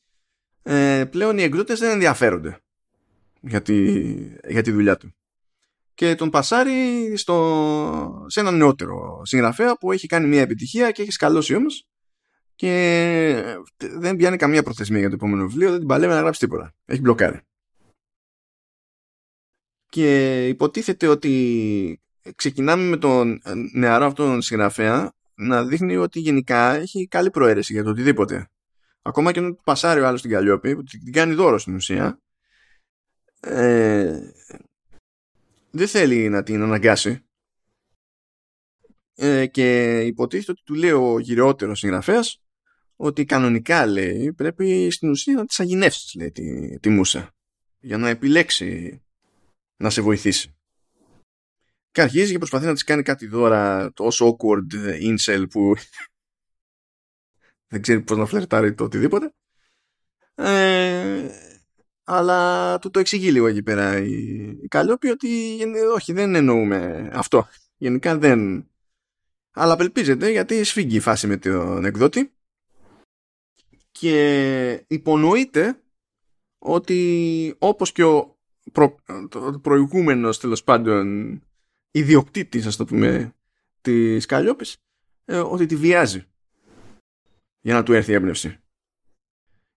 S1: ε, πλέον οι εκδότες δεν ενδιαφέρονται για τη, για τη δουλειά του. Και τον πασάρει στο, σε έναν νεότερο συγγραφέα που έχει κάνει μια επιτυχία και έχει σκαλώσει όμως και δεν πιάνει καμία προθεσμία για το επόμενο βιβλίο, δεν την παλεύει να γράψει τίποτα. Έχει μπλοκάρει. Και υποτίθεται ότι ξεκινάμε με τον νεαρό αυτόν συγγραφέα να δείχνει ότι γενικά έχει καλή προαίρεση για το οτιδήποτε. Ακόμα και όταν πασάρει ο άλλος στην Καλλιόπη, που την κάνει δώρο στην ουσία, ε, δεν θέλει να την αναγκάσει. Ε, και υποτίθεται ότι του λέει ο γυρεότερος συγγραφέας ότι κανονικά λέει πρέπει στην ουσία να τις αγινεύσεις λέει τη, τη μουσα για να επιλέξει να σε βοηθήσει. Και αρχίζει και προσπαθεί να της κάνει κάτι δώρα τόσο awkward incel που δεν ξέρει πώς να φλερτάρει το οτιδήποτε. Ε, αλλά του το εξηγεί λίγο εκεί πέρα η, η Καλλιόπη ότι όχι δεν εννοούμε αυτό. Γενικά δεν... Αλλά απελπίζεται γιατί σφίγγει η φάση με τον εκδότη και υπονοείται ότι όπως και ο προ, προηγούμενος τέλος πάντων ιδιοκτήτης ας το πούμε της Καλλιόπης ε, ότι τη βιάζει για να του έρθει η έμπνευση.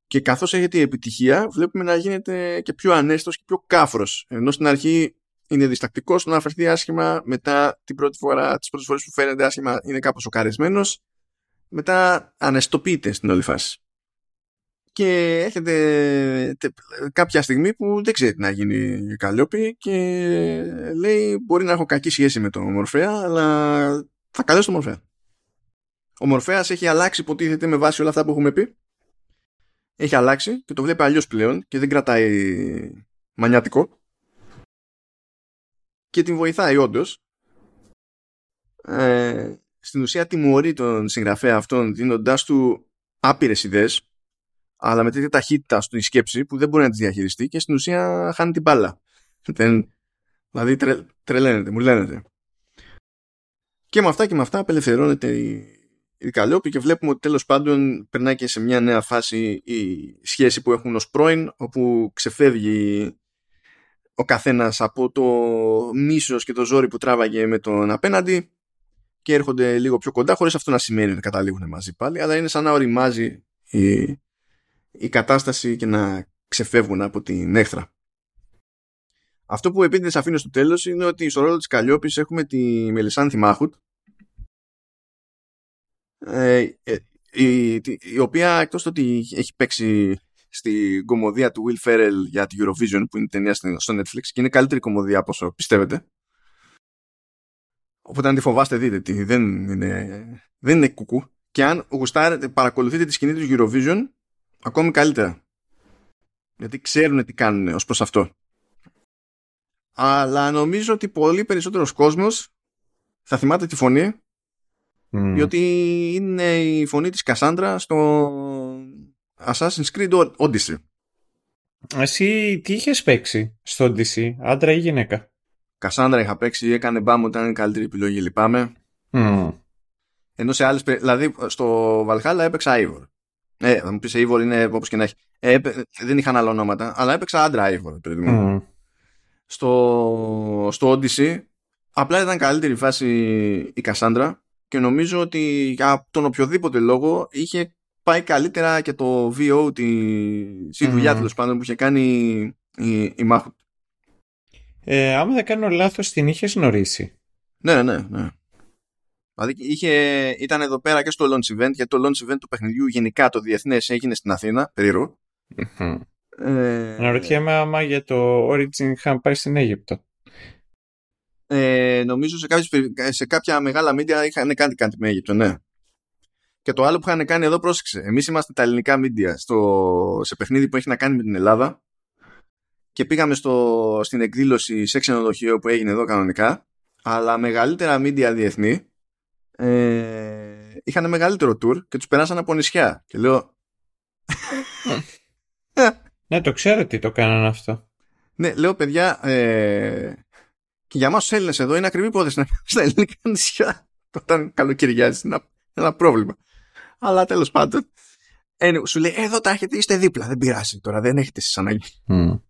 S1: Και καθώς έχετε επιτυχία βλέπουμε να γίνεται και πιο ανέστος και πιο κάφρος ενώ στην αρχή είναι διστακτικός να αφαιρθεί άσχημα μετά την πρώτη φορά, τις πρώτες φορές που φαίνεται άσχημα είναι κάπως σοκαρισμένος μετά ανεστοποιείται στην όλη φάση και έρχεται κάποια στιγμή που δεν ξέρει τι να γίνει η Καλλιόπη και λέει μπορεί να έχω κακή σχέση με τον Μορφέα αλλά θα καλέσω τον Μορφέα. Ο Μορφέας έχει αλλάξει υποτίθεται με βάση όλα αυτά που έχουμε πει. Έχει αλλάξει και το βλέπει αλλιώς πλέον και δεν κρατάει μανιάτικο και την βοηθάει όντως. Ε, στην ουσία τιμωρεί τον συγγραφέα αυτόν δίνοντάς του άπειρες ιδέες αλλά με τέτοια ταχύτητα στη σκέψη που δεν μπορεί να τη διαχειριστεί και στην ουσία χάνει την μπάλα. Δεν, Δηλαδή τρε, τρελαίνεται, μου λένε. Και με αυτά και με αυτά απελευθερώνεται η, η Καλλιόπη και βλέπουμε ότι τέλος πάντων περνάει και σε μια νέα φάση η σχέση που έχουν ως πρώην όπου ξεφεύγει ο καθένας από το μίσος και το ζόρι που τράβαγε με τον απέναντι και έρχονται λίγο πιο κοντά χωρίς αυτό να σημαίνει ότι καταλήγουν μαζί πάλι αλλά είναι σαν να οριμάζει η, η κατάσταση και να ξεφεύγουν από την έχθρα. Αυτό που επίτηδες αφήνω στο τέλος είναι ότι στο ρόλο της Καλλιόπης έχουμε τη Μελισάνθη Μάχουτ ε, ε, η, η, οποία εκτός ότι έχει παίξει στη κομμωδία του Will Ferrell για τη Eurovision που είναι ταινία στο Netflix και είναι καλύτερη κομμωδία από όσο πιστεύετε. Οπότε αν τη φοβάστε δείτε τη. Δεν είναι, δεν είναι κουκού. Και αν γουστάρετε παρακολουθείτε τη σκηνή του Eurovision ακόμη καλύτερα γιατί ξέρουν τι κάνουν ως προς αυτό αλλά νομίζω ότι πολύ περισσότερος κόσμος θα θυμάται τη φωνή Mm. Διότι είναι η φωνή της Κασάντρα στο Assassin's Creed Odyssey.
S2: Εσύ τι είχες παίξει στο Odyssey, άντρα ή γυναίκα;
S1: Κασάντρα είχα παίξει, έκανε μπάμ όταν είναι καλύτερη επιλογή, λυπάμαι. Mm. Ενώ σε άλλες, δηλαδή στο Valhalla έπαιξα Ivor. Ε, θα μου πεις Ivor είναι όπως και να έχει. Ε, δεν είχαν άλλα ονόματα, αλλά έπαιξα άντρα Ivor. Mm. Στο, στο Odyssey απλά ήταν καλύτερη φάση η Κασάντρα και νομίζω ότι για τον οποιοδήποτε λόγο είχε πάει καλύτερα και το VO τη η δουλειά mm. πάντων που είχε κάνει η, η Μάχουτ.
S2: Ε, άμα δεν κάνω λάθος την είχες γνωρίσει.
S1: Ναι, ναι, ναι. Δηλαδή είχε, ήταν εδώ πέρα και στο launch event γιατί το launch event του παιχνιδιού γενικά το διεθνές έγινε στην Αθήνα, περίεργο.
S2: Mm-hmm. Ε, Αναρωτιέμαι άμα για το Origin είχαν πάει στην Αίγυπτο
S1: ε, νομίζω σε, κάποιες, σε κάποια μεγάλα μίντια είχαν κάνει κάτι με Αίγυπτο, ναι. Και το άλλο που είχαν κάνει εδώ, πρόσεξε. Εμείς είμαστε τα ελληνικά μίντια στο, σε παιχνίδι που έχει να κάνει με την Ελλάδα και πήγαμε στο, στην εκδήλωση σε ξενοδοχείο που έγινε εδώ κανονικά, αλλά μεγαλύτερα μίντια διεθνή ε, είχαν μεγαλύτερο tour και τους περάσαν από νησιά. Και λέω...
S2: ναι, το ξέρω τι το κάνανε αυτό.
S1: Ναι, λέω παιδιά, ε, και για εμάς τους Έλληνες εδώ είναι ακριβή υπόθεση να στα ελληνικά νησιά όταν καλοκαιριάζει. Είναι ένα, ένα πρόβλημα. Αλλά τέλος πάντων. Anyway, σου λέει εδώ τα έχετε, είστε δίπλα. Δεν πειράζει τώρα, δεν έχετε εσείς ανάγκη. Mm.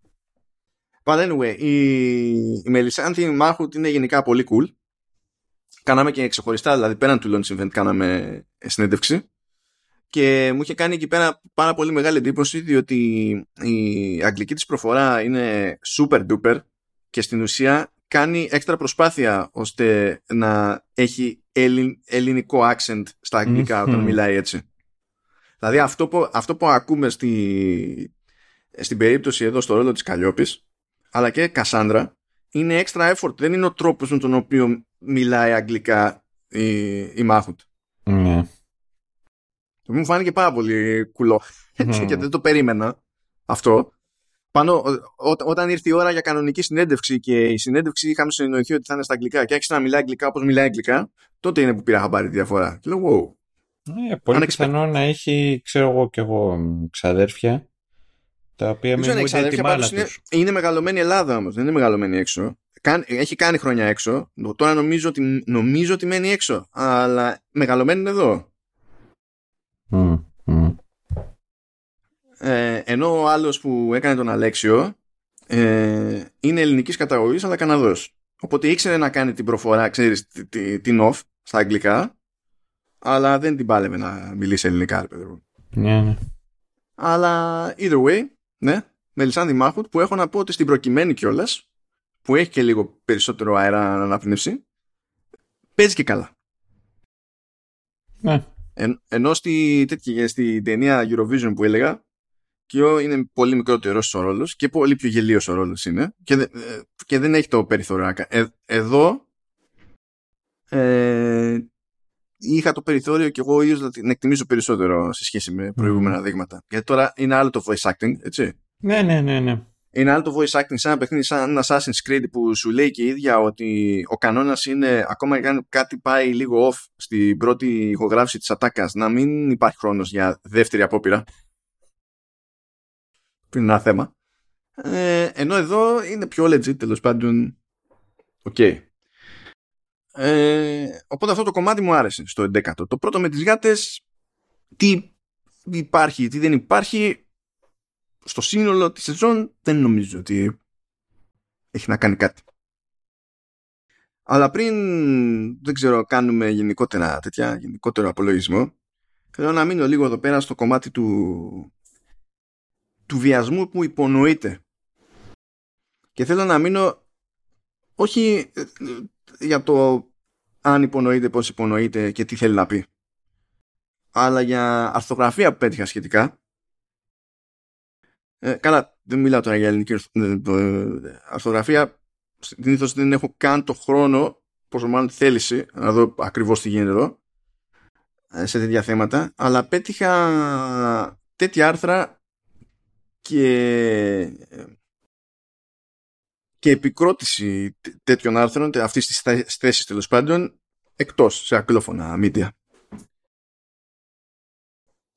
S1: But anyway, η, η Μελισάνθη Μάχουτ είναι γενικά πολύ cool. Κάναμε και ξεχωριστά, δηλαδή πέραν του launch event κάναμε συνέντευξη. Και μου είχε κάνει εκεί πέρα πάρα πολύ μεγάλη εντύπωση διότι η αγγλική της προφορά είναι super duper και στην ουσία κάνει έξτρα προσπάθεια ώστε να έχει ελληνικό accent στα αγγλικά όταν μιλάει έτσι. Δηλαδή αυτό που, αυτό που ακούμε στη, στην περίπτωση εδώ στο ρόλο της Καλλιόπης αλλά και Κασάνδρα είναι έξτρα effort. Δεν είναι ο τρόπος με τον οποίο μιλάει αγγλικά η, η Μάχουτ. Mm. Μου φάνηκε πάρα πολύ κουλό και δεν το περίμενα αυτό πάνω, ό, όταν ήρθε η ώρα για κανονική συνέντευξη και η συνέντευξη είχαμε συνεννοηθεί ότι θα είναι στα αγγλικά και άρχισε να μιλάει αγγλικά όπως μιλάει αγγλικά, τότε είναι που πήρα χαμπάρι τη διαφορά. Και λέω, wow.
S2: Ε, πολύ πιθανό να έχει, ξέρω εγώ και εγώ, ξαδέρφια τα οποία μην είναι τη μάνα
S1: είναι, είναι μεγαλωμένη Ελλάδα όμως, δεν είναι μεγαλωμένη έξω. έχει κάνει χρόνια έξω. Τώρα νομίζω ότι, νομίζω ότι μένει έξω. Αλλά μεγαλωμένη είναι εδώ. Mm. Ε, ενώ ο άλλος που έκανε τον Αλέξιο ε, είναι ελληνικής καταγωγής αλλά Καναδός. Οπότε ήξερε να κάνει την προφορά, ξέρεις, την off στα αγγλικά αλλά δεν την πάλευε να μιλήσει ελληνικά, παιδί
S2: Ναι, ναι.
S1: Αλλά either way, ναι, Μελισάνδη Μάχουτ που έχω να πω ότι στην προκειμένη κιόλας, που έχει και λίγο περισσότερο αέρα αναπνεύσει, παίζει και καλά.
S2: Ναι.
S1: ενώ στη, τέτοια, στη ταινία Eurovision που έλεγα, και είναι πολύ μικρότερος ο ρόλος και πολύ πιο γελίος ο ρόλος είναι και, ε, και δεν έχει το περιθώριο ε, εδώ ε, είχα το περιθώριο και εγώ ίδιος να την εκτιμήσω περισσότερο σε σχέση με προηγούμενα mm. δείγματα. Γιατί τώρα είναι άλλο το voice acting, έτσι.
S2: Ναι, ναι, ναι, ναι.
S1: Είναι άλλο το voice acting σαν ένα παιχνίδι σαν ένα Assassin's Creed που σου λέει και η ίδια ότι ο κανόνας είναι ακόμα και αν κάτι πάει λίγο off στην πρώτη ηχογράφηση της ατάκας να μην υπάρχει χρόνος για δεύτερη απόπειρα που είναι ένα θέμα. Ε, ενώ εδώ είναι πιο legit τέλος πάντων Οκ. Ε, οπότε αυτό το κομμάτι μου άρεσε στο 11ο. Το πρώτο με τις γάτες, τι υπάρχει, τι δεν υπάρχει, στο σύνολο της σεζόν δεν νομίζω ότι έχει να κάνει κάτι. Αλλά πριν, δεν ξέρω, κάνουμε γενικότερα τέτοια, γενικότερο απολογισμό, θέλω να μείνω λίγο εδώ πέρα στο κομμάτι του, του βιασμού που υπονοείται. Και θέλω να μείνω όχι ε, για το αν υπονοείται, πώς υπονοείται και τι θέλει να πει. Αλλά για αρθογραφία που πέτυχα σχετικά. Ε, καλά, δεν μιλάω τώρα για ελληνική αρθογραφία. Συνήθως δεν έχω καν το χρόνο, πόσο μάλλον θέληση, να δω ακριβώς τι γίνεται εδώ, ε, σε τέτοια θέματα. Αλλά πέτυχα τέτοια άρθρα και και επικρότηση τέτοιων άρθρων, αυτής της θέσης τέλος πάντων, εκτός σε ακλόφωνα media.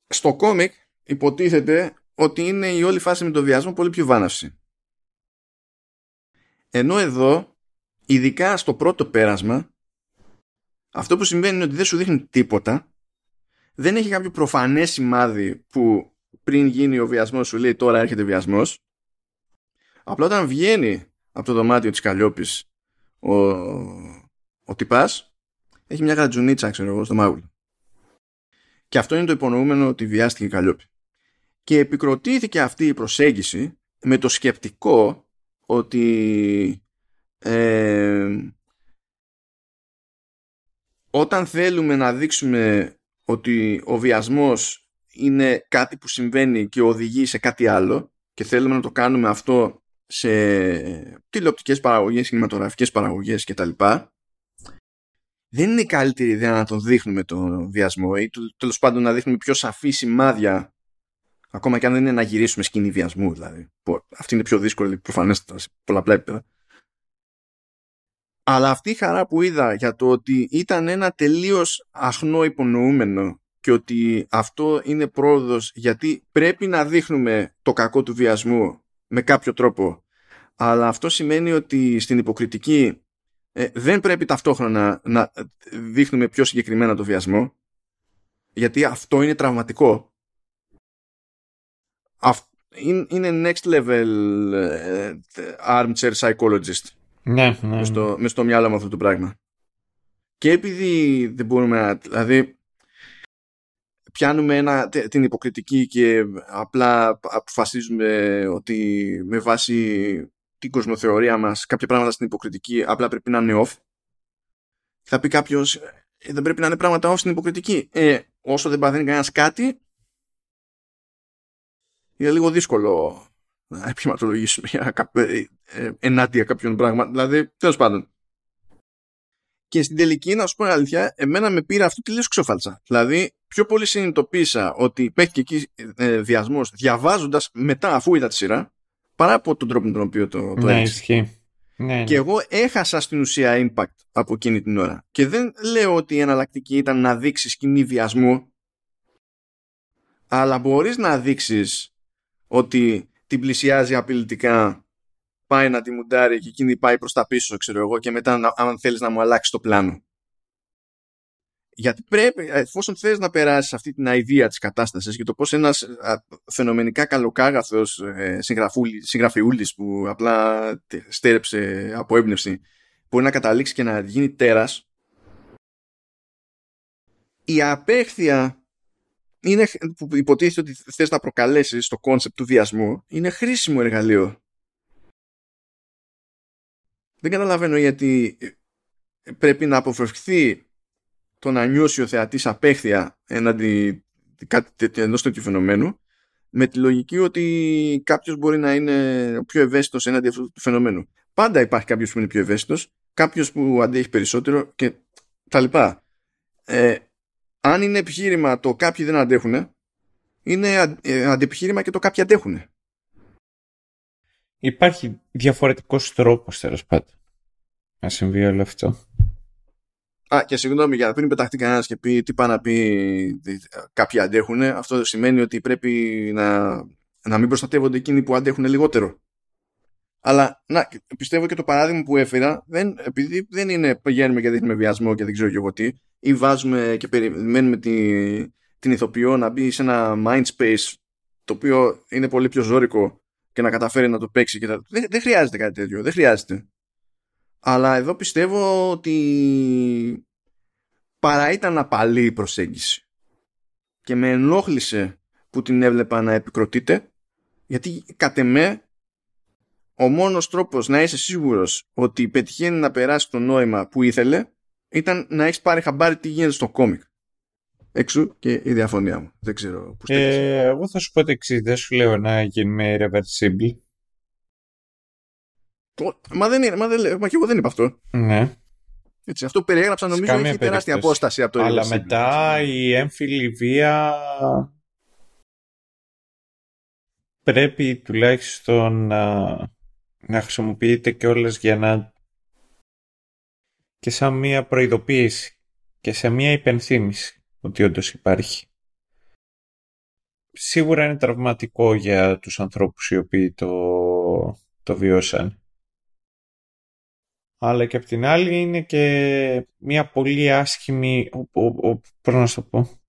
S1: Στο κόμικ υποτίθεται ότι είναι η όλη φάση με το βιασμό πολύ πιο βάναυση. Ενώ εδώ, ειδικά στο πρώτο πέρασμα, αυτό που συμβαίνει είναι ότι δεν σου δείχνει τίποτα, δεν έχει κάποιο προφανές σημάδι που πριν γίνει ο βιασμός σου λέει τώρα έρχεται βιασμός, απλά όταν βγαίνει από το δωμάτιο της Καλλιόπης ο, ο τυπάς έχει μια γατζουνίτσα ξέρω εγώ στο μάγουλο. Και αυτό είναι το υπονοούμενο ότι βιάστηκε η Καλλιόπη. Και επικροτήθηκε αυτή η προσέγγιση με το σκεπτικό ότι ε, όταν θέλουμε να δείξουμε ότι ο βιασμός είναι κάτι που συμβαίνει και οδηγεί σε κάτι άλλο και θέλουμε να το κάνουμε αυτό σε τηλεοπτικές παραγωγές, κινηματογραφικές παραγωγές κτλ. Δεν είναι η καλύτερη ιδέα να τον δείχνουμε τον βιασμό ή τέλος πάντων να δείχνουμε πιο σαφή σημάδια ακόμα και αν δεν είναι να γυρίσουμε σκηνή βιασμού δηλαδή. Αυτή είναι πιο δύσκολη προφανέστατα σε πολλαπλά επίπεδα. Αλλά αυτή η χαρά που είδα για το ότι ήταν ένα τελείως αχνό υπονοούμενο και ότι αυτό είναι πρόοδος γιατί πρέπει να δείχνουμε το κακό του βιασμού με κάποιο τρόπο. Αλλά αυτό σημαίνει ότι στην υποκριτική ε, δεν πρέπει ταυτόχρονα να δείχνουμε πιο συγκεκριμένα το βιασμό γιατί αυτό είναι τραυματικό. είναι next level ε, armchair psychologist.
S2: Ναι, ναι.
S1: Μες, στο, μες στο μυαλό μου αυτό το πράγμα. Και επειδή δεν μπορούμε να... Δηλαδή, πιάνουμε ένα, την υποκριτική και απλά αποφασίζουμε ότι με βάση την κοσμοθεωρία μας κάποια πράγματα στην υποκριτική απλά πρέπει να είναι off. Θα πει κάποιος, ε, δεν πρέπει να είναι πράγματα off στην υποκριτική ε, όσο δεν παθαίνει κανένας κάτι είναι λίγο δύσκολο να επιχειρηματολογήσουμε ε, ε, ενάντια κάποιον πράγμα δηλαδή τέλος πάντων και στην τελική, να σου πω αλήθεια, εμένα με πήρε αυτό τελείως ξεφάλτσα. Δηλαδή, πιο πολύ συνειδητοποίησα ότι υπάρχει και εκεί ε, διασμός διαβάζοντας μετά, αφού είδα τη σειρά, παρά από τον τρόπο με τον οποίο το, το
S2: ναι, ισχύει.
S1: Ναι, Και εγώ έχασα στην ουσία impact από εκείνη την ώρα. Και δεν λέω ότι η εναλλακτική ήταν να δείξεις σκηνή βιασμού, αλλά μπορείς να δείξεις ότι την πλησιάζει απειλητικά πάει να τη μουντάρει και εκείνη πάει προς τα πίσω ξέρω εγώ και μετά αν θέλεις να μου αλλάξει το πλάνο. Γιατί πρέπει, εφόσον θες να περάσεις αυτή την ιδέα της κατάστασης και το πως ένας φαινομενικά καλοκάγαθος ε, συγγραφιούλης που απλά στέρεψε από έμπνευση μπορεί να καταλήξει και να γίνει τέρας η απέχθεια είναι, που υποτίθεται ότι θες να προκαλέσεις το κόνσεπτ του βιασμού είναι χρήσιμο εργαλείο δεν καταλαβαίνω γιατί πρέπει να αποφευχθεί το να νιώσει ο θεατής απέχθεια έναντι ενός τέτοιου φαινομένου με τη λογική ότι κάποιος μπορεί να είναι πιο ευαίσθητος έναντι αυτού του φαινομένου. Πάντα υπάρχει κάποιος που είναι πιο ευαίσθητος, κάποιος που αντέχει περισσότερο και τα λοιπά. Ε, αν είναι επιχείρημα το κάποιοι δεν αντέχουν, είναι ε, αντεπιχείρημα και το κάποιοι αντέχουν
S2: υπάρχει διαφορετικός τρόπος τέλος πάντων να συμβεί όλο αυτό.
S1: Α, και συγγνώμη, για πριν πεταχτεί κανένας και πει τι πάει να πει κάποιοι αντέχουν, αυτό σημαίνει ότι πρέπει να, να μην προστατεύονται εκείνοι που αντέχουν λιγότερο. Αλλά να, πιστεύω και το παράδειγμα που έφερα, δεν, επειδή δεν είναι πηγαίνουμε και δείχνουμε βιασμό και δεν ξέρω και εγώ τι, ή βάζουμε και περιμένουμε τη, την ηθοποιό να μπει σε ένα mind space το οποίο είναι πολύ πιο ζώρικο και να καταφέρει να το παίξει. Και τα... δεν, δεν χρειάζεται κάτι τέτοιο. Δεν χρειάζεται. Αλλά εδώ πιστεύω ότι παρά ήταν απαλή η προσέγγιση. Και με ενόχλησε που την έβλεπα να επικροτείται γιατί κατ' εμέ ο μόνος τρόπος να είσαι σίγουρος ότι πετυχαίνει να περάσει το νόημα που ήθελε ήταν να έχεις πάρει χαμπάρι τι γίνεται στο κόμικ. Εξού και η διαφωνία μου. Δεν ξέρω που
S2: ε, Εγώ θα σου πω το εξής. Δεν σου λέω να γίνουμε irreversible.
S1: Μα δεν είναι, μα, δεν, μα και εγώ δεν είπα αυτό.
S2: Ναι.
S1: Έτσι, αυτό που περιέγραψα νομίζω έχει τεράστια περίπτωση. απόσταση από το
S2: Αλλά μετά η έμφυλη βία πρέπει τουλάχιστον να, να χρησιμοποιείται και όλες για να και σαν μία προειδοποίηση και σε μία υπενθύμηση ότι όντως υπάρχει. Σίγουρα είναι τραυματικό για τους ανθρώπους οι οποίοι το, το βιώσαν. Αλλά και απ' την άλλη είναι και μια πολύ άσχημη, πώς να σου το πω,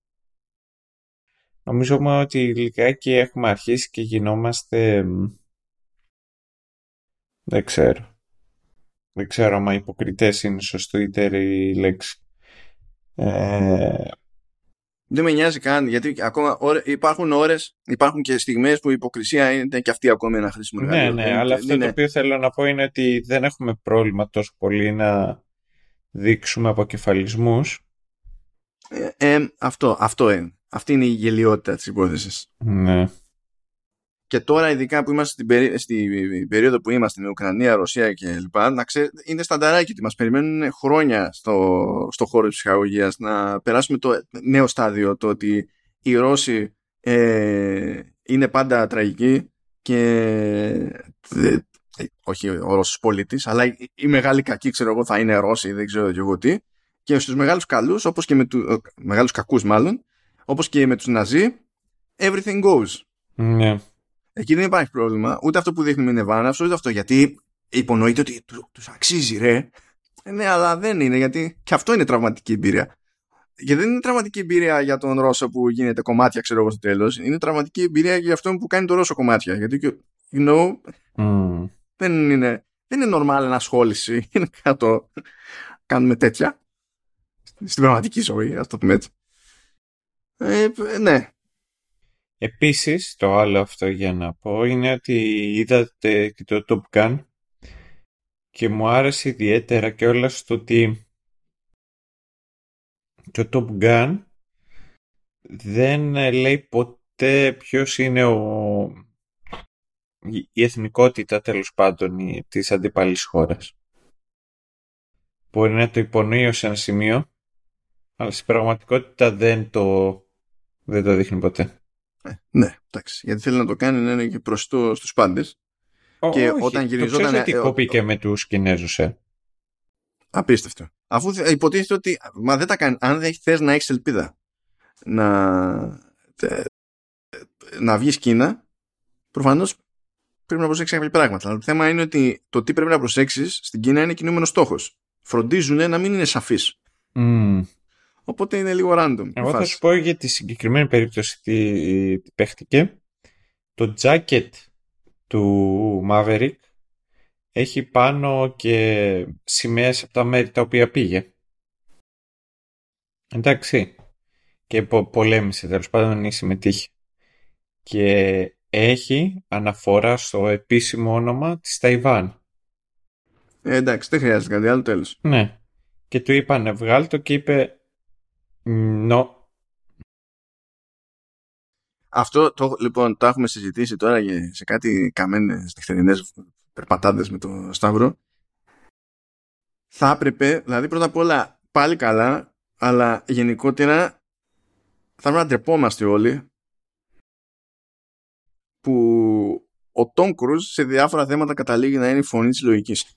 S2: Νομίζω ότι λιγάκι έχουμε αρχίσει και γινόμαστε... Δεν ξέρω. Δεν ξέρω αν υποκριτές είναι η λέξη. Ε...
S1: Δεν με νοιάζει καν, γιατί ακόμα υπάρχουν ώρες, υπάρχουν και στιγμές που η υποκρισία είναι και αυτή ακόμα ένα χρήσιμο
S2: Ναι, ναι, αλλά αυτό το οποίο θέλω να πω είναι ότι δεν έχουμε πρόβλημα τόσο πολύ να δείξουμε αποκεφαλισμούς.
S1: Ε, ε, αυτό, αυτό είναι. Αυτή είναι η γελιότητα της υπόθεσης.
S2: Ναι.
S1: Και τώρα ειδικά που είμαστε στην, περίοδο που είμαστε με Ουκρανία, Ρωσία και λοιπά, να ξέρετε, είναι στανταράκι ότι μας περιμένουν χρόνια στο, στο χώρο της ψυχαγωγίας να περάσουμε το νέο στάδιο, το ότι οι Ρώσοι ε, είναι πάντα τραγικοί και όχι ο Ρώσος πολίτης, αλλά οι μεγάλοι κακοί, ξέρω εγώ, θα είναι Ρώσοι, δεν ξέρω και εγώ τι. Και στους μεγάλους καλούς, όπως και με του, μεγάλους κακούς μάλλον, όπως και με τους Ναζί, everything goes.
S2: Ναι.
S1: Εκεί δεν υπάρχει πρόβλημα. Ούτε αυτό που δείχνει είναι βάναυσο, ούτε αυτό. Γιατί υπονοείται ότι του αξίζει, ρε. Ε, ναι, αλλά δεν είναι, γιατί και αυτό είναι τραυματική εμπειρία. Και δεν είναι τραυματική εμπειρία για τον Ρώσο που γίνεται κομμάτια, ξέρω εγώ στο τέλος. Είναι τραυματική εμπειρία για αυτόν που κάνει τον Ρώσο κομμάτια. Γιατί, you know,
S2: mm.
S1: δεν είναι, δεν είναι normal ενασχόληση. Είναι κάτω. Κάνουμε τέτοια. Στην πραγματική ζωή, ας το πούμε έτσι. Ε, ναι.
S2: Επίσης, το άλλο αυτό για να πω είναι ότι είδατε και το Top Gun και μου άρεσε ιδιαίτερα και όλα στο ότι το Top Gun δεν λέει ποτέ ποιος είναι ο... η εθνικότητα τέλος πάντων της αντίπαλης χώρας. Μπορεί να το υπονοεί σε ένα σημείο, αλλά στην πραγματικότητα δεν το δεν το δείχνει ποτέ.
S1: Ε, ναι, εντάξει. Γιατί θέλει να το κάνει να είναι και το στους πάντες.
S2: και όχι, όταν γυριζόταν... Το ότι ε, κόπηκε με τους Κινέζους, ε;
S1: Απίστευτο. Αφού υποτίθεται ότι μα δεν τα κάνει. Αν δεν θες να έχεις ελπίδα να, να βγεις Κίνα, προφανώς πρέπει να προσέξεις κάποια πράγματα. Αλλά το θέμα είναι ότι το τι πρέπει να προσέξεις στην Κίνα είναι κινούμενος στόχος. Φροντίζουν να μην είναι σαφεί.
S2: Mm.
S1: Οπότε είναι λίγο random.
S2: Εγώ θα σου πω για τη συγκεκριμένη περίπτωση τι, τι παίχτηκε. Το jacket του Maverick έχει πάνω και σημαίες από τα μέρη τα οποία πήγε. Εντάξει. Και πο- πολέμησε, τέλος πάντων ή συμμετείχε. Και έχει αναφορά στο επίσημο όνομα της Ταϊβάν.
S1: Ε, εντάξει, δεν χρειάζεται κάτι άλλο τέλος.
S2: Ναι. Και του είπαν βγάλ το και είπε No.
S1: Αυτό το, λοιπόν το έχουμε συζητήσει τώρα σε κάτι καμένες νυχτερινές περπατάδες με το Σταύρο. Θα έπρεπε, δηλαδή πρώτα απ' όλα πάλι καλά, αλλά γενικότερα θα πρέπει να ντρεπόμαστε όλοι που ο Τόμ Κρούζ σε διάφορα θέματα καταλήγει να είναι η φωνή της λογικης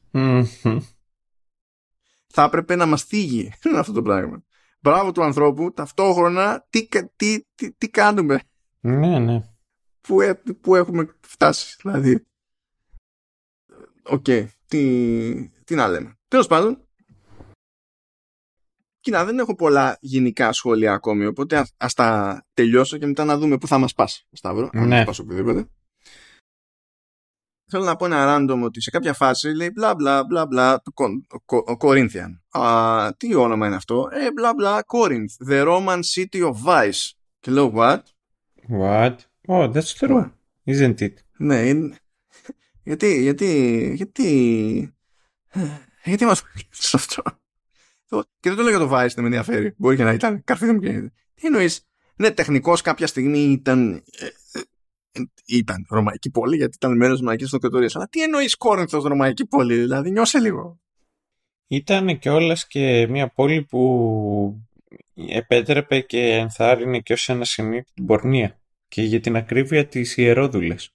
S1: Θα έπρεπε να μας θίγει αυτό το πράγμα μπράβο του ανθρώπου, ταυτόχρονα τι, τι, τι, τι κάνουμε.
S2: Ναι, ναι.
S1: Πού, ε, πού έχουμε φτάσει, δηλαδή. οκ, τι, τι να λέμε. Τέλος πάντων, Κοίτα, δεν έχω πολλά γενικά σχόλια ακόμη, οπότε ας, τα τελειώσω και μετά να δούμε πού θα μας πάει, Σταύρο, αν ναι. μας πάει οποιοδήποτε. Θέλω να πω ένα random ότι σε κάποια φάση λέει μπλα μπλα μπλα μπλα ο Corinthian. Α, τι όνομα είναι αυτό; Ε, μπλα μπλα Corinth, the Roman city of vice. Και λέω what?
S2: What? Oh, that's true. Isn't it?
S1: Ναι, γιατί, γιατί, γιατί, γιατί μας σε αυτό; Και δεν το λέω για το Vice, δεν με ενδιαφέρει. Μπορεί και να ήταν. Καρφίδι μου και Τι εννοείς; Ναι, τεχνικώ κάποια στιγμή ήταν. Ε, ε, ήταν ρωμαϊκή πόλη, γιατί ήταν μέρος της Ρωμαϊκής Αυτοκρατορίας. Αλλά τι εννοείς Κόρινθος Ρωμαϊκή πόλη, δηλαδή νιώσε λίγο.
S2: Ήταν και όλα και μια πόλη που επέτρεπε και ενθάρρυνε και ως ένα σημείο την πορνεία. Και για την ακρίβεια τι ιερόδουλες.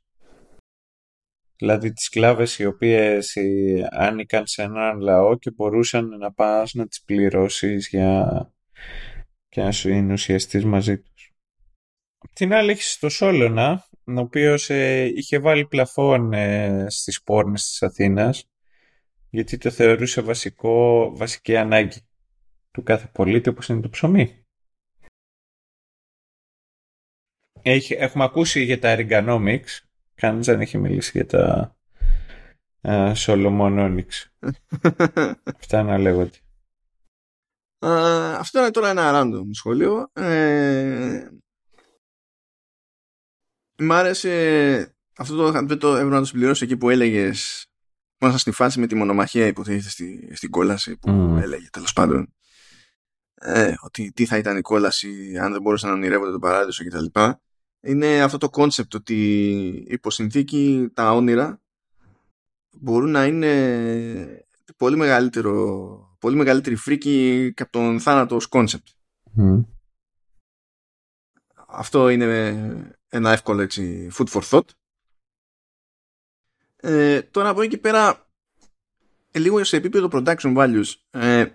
S2: Δηλαδή τις σκλάβες οι οποίες ε, άνοικαν σε έναν λαό και μπορούσαν να πας να τις πληρώσεις για και να σου είναι ουσιαστής μαζί τους. Απ' την άλλη έχεις το Σόλωνα, ο οποίος ε, είχε βάλει πλαφόν ε, στις πόρνες της Αθήνας γιατί το θεωρούσε βασικό, βασική ανάγκη του κάθε πολίτη όπως είναι το ψωμί. Έχει, έχουμε ακούσει για τα ergonomics Κανείς δεν έχει μιλήσει για τα uh, Solomon Αυτά να λέγονται.
S1: Uh, αυτό είναι τώρα ένα random σχόλιο. Ε, μ' άρεσε αυτό το, δεν το έπρεπε να το συμπληρώσω εκεί που έλεγες μέσα στη φάση με τη μονομαχία υποτίθεται στη, στην κόλαση που mm. έλεγε τέλος πάντων ε, ότι τι θα ήταν η κόλαση αν δεν μπορούσαν να ονειρεύονται τον παράδεισο κτλ είναι αυτό το concept ότι υπό συνθήκη τα όνειρα μπορούν να είναι πολύ μεγαλύτερο πολύ μεγαλύτερη φρίκη και από τον θάνατο ως concept. Αυτό είναι ένα εύκολο έτσι food for thought. Ε, τώρα από εκεί πέρα ε, λίγο σε επίπεδο production values ε,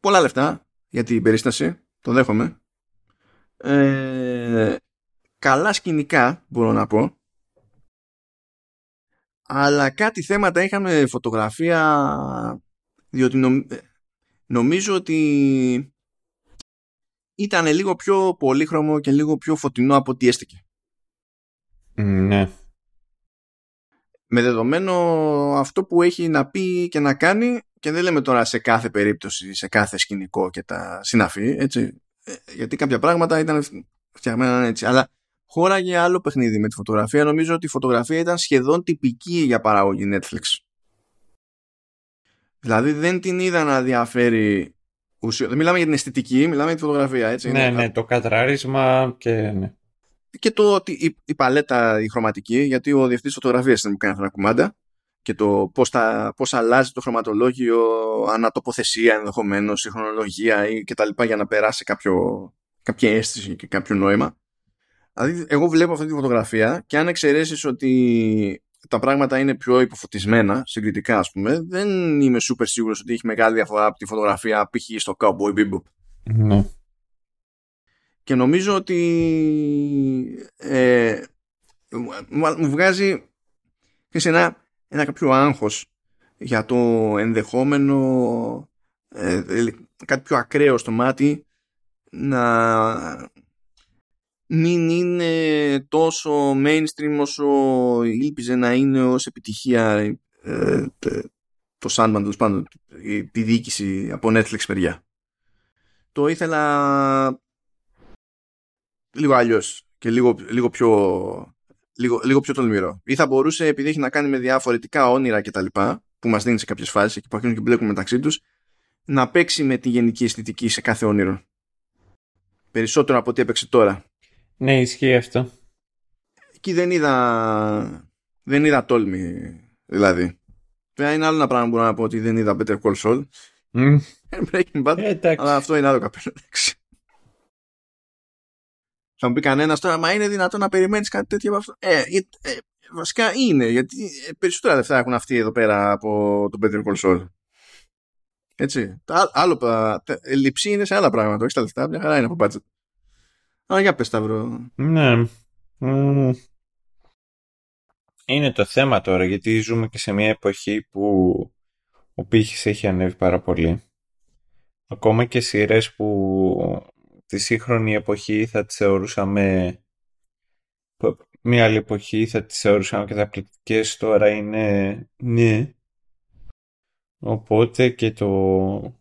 S1: πολλά λεφτά για την περίσταση το δέχομαι ε, καλά σκηνικά μπορώ να πω αλλά κάτι θέματα είχαμε φωτογραφία διότι νομίζω ότι ήταν λίγο πιο πολύχρωμο και λίγο πιο φωτεινό από ό,τι έστηκε.
S2: Ναι.
S1: Με δεδομένο αυτό που έχει να πει και να κάνει και δεν λέμε τώρα σε κάθε περίπτωση, σε κάθε σκηνικό και τα συναφή, έτσι. Ε, γιατί κάποια πράγματα ήταν φτιαγμένα έτσι. Αλλά χώραγε άλλο παιχνίδι με τη φωτογραφία. Νομίζω ότι η φωτογραφία ήταν σχεδόν τυπική για παραγωγή Netflix. Δηλαδή δεν την είδα να διαφέρει ουσιαστικά. Δεν μιλάμε για την αισθητική, μιλάμε για τη φωτογραφία. Έτσι.
S2: Ναι, ναι, το κατράρισμα και. Ναι.
S1: Και το ότι η, η, παλέτα, η χρωματική, γιατί ο διευθυντής φωτογραφίας δεν μου κάνει αυτά τα κουμάντα και το πώς πώς αλλάζει το χρωματολόγιο, ανατοποθεσία ενδεχομένως, η χρονολογία ή κτλ. για να περάσει κάποιο, κάποια αίσθηση και κάποιο νόημα. Δηλαδή, εγώ βλέπω αυτή τη φωτογραφία και αν εξαιρέσεις ότι τα πράγματα είναι πιο υποφωτισμένα, συγκριτικά ας πούμε, δεν είμαι super σίγουρος ότι έχει μεγάλη διαφορά από τη φωτογραφία π.χ. στο Cowboy Bebop.
S2: Ναι.
S1: Και νομίζω ότι ε, μου βγάζει σε ένα, ένα κάποιο άγχος για το ενδεχόμενο ε, κάτι πιο ακραίο στο μάτι να μην είναι τόσο mainstream όσο ήλπιζε να είναι ως επιτυχία ε, το Sandman τέλος πάντων τη διοίκηση από Netflix μεριά το ήθελα λίγο αλλιώς και λίγο, λίγο πιο λίγο, λίγο πιο τολμηρό ή θα μπορούσε επειδή έχει να κάνει με διαφορετικά όνειρα και τα λοιπά που μας δίνει σε κάποιες φάσεις και που αρχίζουν και μπλέκουν μεταξύ τους να παίξει με τη γενική αισθητική σε κάθε όνειρο περισσότερο από ό,τι έπαιξε τώρα
S2: ναι, ισχύει αυτό.
S1: Εκεί δεν είδα, δεν είδα τόλμη, δηλαδή. Βέβαια είναι άλλο ένα πράγμα που μπορώ να πω ότι δεν είδα Better Call Saul. Mm. Breaking Bad, ε, αλλά αυτό είναι άλλο καπέλο. Θα μου πει κανένας τώρα, μα είναι δυνατόν να περιμένεις κάτι τέτοιο από αυτό. Ε, ε, ε, βασικά είναι, γιατί περισσότερα λεφτά έχουν αυτοί εδώ πέρα από τον Better Call Saul. Έτσι. Τα, άλλο, τα, λειψή είναι σε άλλα πράγματα, όχι στα λεφτά, μια χαρά είναι από budget. Α, για πες Σταύρο.
S2: Ναι. Mm. είναι το θέμα τώρα, γιατί ζούμε και σε μια εποχή που ο πύχης έχει ανέβει πάρα πολύ. Ακόμα και σειρές που τη σύγχρονη εποχή θα τις θεωρούσαμε μια άλλη εποχή θα τις θεωρούσαμε καταπληκτικές τώρα είναι ναι. Οπότε και το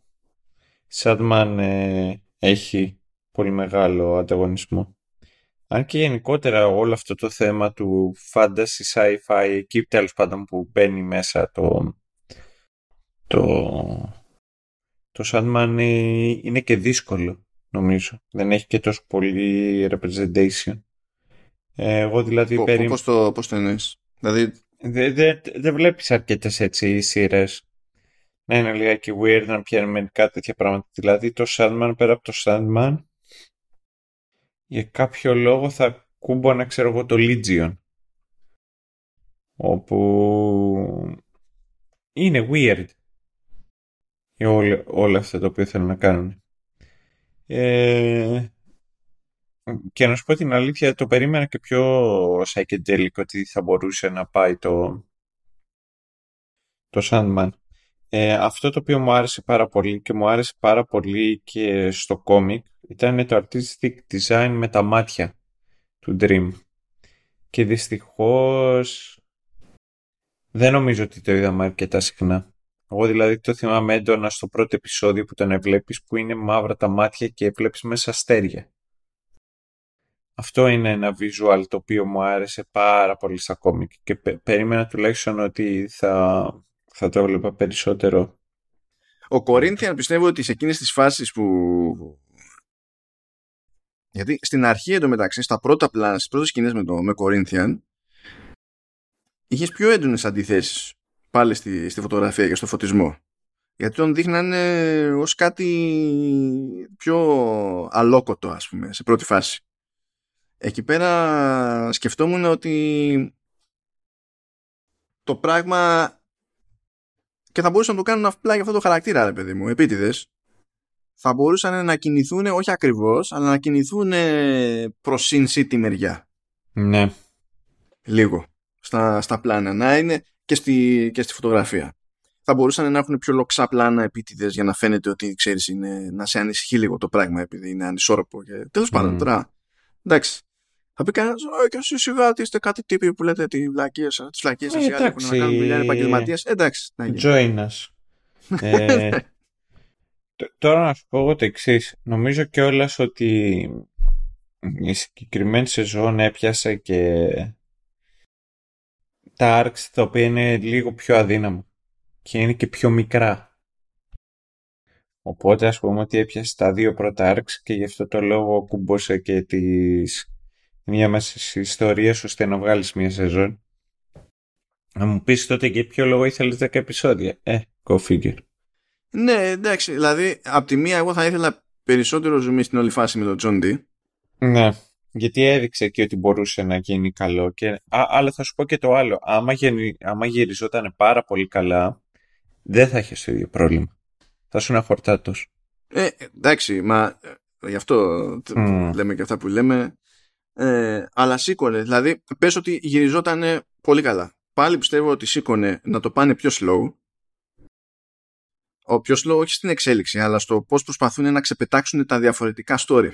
S2: Σάντμαν ε, έχει πολύ μεγάλο ανταγωνισμό. Αν και γενικότερα όλο αυτό το θέμα του fantasy sci-fi εκεί τέλος πάντων που μπαίνει μέσα το το το Sandman είναι και δύσκολο νομίζω. Δεν έχει και τόσο πολύ representation. Ε, εγώ δηλαδή
S1: περί... Πώς το, πώς το εννοείς; Δηλαδή...
S2: Δεν δε, δε βλέπεις αρκετές έτσι σειρές. Να είναι λιγάκι weird να πιάνει μερικά τέτοια πράγματα. Δηλαδή το Sandman πέρα από το Sandman για κάποιο λόγο θα να ξέρω εγώ το Legion. Όπου είναι weird. Όλα, όλα αυτά τα οποία θέλουν να κάνουν. Ε, και να σου πω την αλήθεια, το περίμενα και πιο psychedelic ότι θα μπορούσε να πάει το, το Sandman. Ε, αυτό το οποίο μου άρεσε πάρα πολύ και μου άρεσε πάρα πολύ και στο κόμικ ήταν το artistic design με τα μάτια του Dream. Και δυστυχώς δεν νομίζω ότι το είδαμε αρκετά συχνά. Εγώ δηλαδή το θυμάμαι έντονα στο πρώτο επεισόδιο που τον έβλεπεις που είναι μαύρα τα μάτια και βλέπεις μέσα αστέρια. Αυτό είναι ένα visual το οποίο μου άρεσε πάρα πολύ στα κόμικ και περίμενα τουλάχιστον ότι θα, θα το έβλεπα περισσότερο.
S1: Ο Κορίνθιαν πιστεύω ότι σε εκείνες τις φάσεις που... Γιατί στην αρχή εντωμεταξύ, στα πρώτα πλάνα, στις πρώτες σκηνές με, το, με Κορίνθιαν, είχες πιο έντονες αντιθέσεις πάλι στη, στη φωτογραφία και στο φωτισμό. Γιατί τον δείχνανε ως κάτι πιο αλόκοτο ας πούμε σε πρώτη φάση. Εκεί πέρα σκεφτόμουν ότι το πράγμα και θα μπορούσαν να το κάνουν απλά για αυτό το χαρακτήρα ρε παιδί μου, επίτηδες θα μπορούσαν να κινηθούν όχι ακριβώς αλλά να κινηθούν προς Sin City μεριά.
S2: Ναι.
S1: Λίγο στα, στα πλάνα. Να είναι και στη, και στη φωτογραφία. Θα μπορούσαν να έχουν πιο λοξά πλάνα επίτηδες για να φαίνεται ότι ξέρεις να σε ανησυχεί λίγο το πράγμα επειδή είναι ανισόρροπο. Και... Τέλος πάντων, τώρα. Εντάξει. Θα πει κανένας, Όχι, και εσεί σιγά ότι είστε κάτι τύποι που λέτε τη βλακία σα. Τις βλακίες σας, οι άλλοι έχουν να κάνουν δουλειά επαγγελματίες. Εντάξει.
S2: Join us. ε, τώρα να σου πω εγώ το εξής. Νομίζω κιόλας ότι η συγκεκριμένη σεζόν έπιασε και τα arcs τα οποία είναι λίγο πιο αδύναμα και είναι και πιο μικρά. Οπότε ας πούμε ότι έπιασε τα δύο πρώτα arcs και γι' αυτό το λόγο κουμπώσε και τις... μια μέσα στις ιστορίες ώστε να βγάλεις μια σεζόν. Να μου πεις τότε και ποιο λόγο ήθελες 10 επεισόδια. Ε, go figure.
S1: Ναι, εντάξει. Δηλαδή, από τη μία εγώ θα ήθελα περισσότερο ζουμί στην όλη φάση με τον John D.
S2: Ναι. Γιατί έδειξε και ότι μπορούσε να γίνει καλό. Και, α, αλλά θα σου πω και το άλλο. Άμα, γενι, άμα γυριζόταν πάρα πολύ καλά, δεν θα είχες το ίδιο πρόβλημα. Θα σου είναι χορτάτο.
S1: Ε, εντάξει, μα ε, γι' αυτό mm. λέμε και αυτά που λέμε. Ε, αλλά σήκωνε. Δηλαδή, πες ότι γυριζόταν πολύ καλά. Πάλι πιστεύω ότι σήκωνε να το πάνε πιο slow. Ο πιο slow όχι στην εξέλιξη, αλλά στο πώς προσπαθούν να ξεπετάξουν τα διαφορετικά story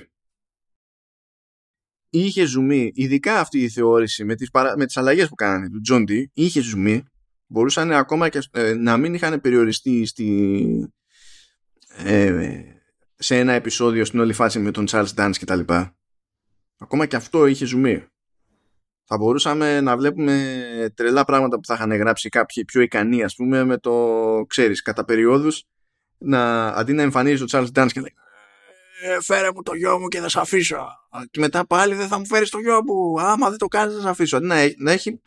S1: είχε ζουμί, ειδικά αυτή η θεώρηση με τις, παρα... με τις αλλαγές που κάνανε του John D, είχε ζουμί, μπορούσαν ακόμα και ε, να μην είχαν περιοριστεί στη, ε, σε ένα επεισόδιο στην όλη φάση με τον Charles Dance κτλ. Ακόμα και αυτό είχε ζουμί. Θα μπορούσαμε να βλέπουμε τρελά πράγματα που θα είχαν γράψει κάποιοι πιο ικανοί, ας πούμε, με το, ξέρεις, κατά περιόδους, να, αντί να εμφανίζει ο Charles Dance και λέει ε, φέρε μου το γιο μου και θα σε αφήσω. Και μετά πάλι δεν θα μου φέρεις το γιο μου. Άμα δεν το κάνεις, θα σε αφήσω. Να, να έχει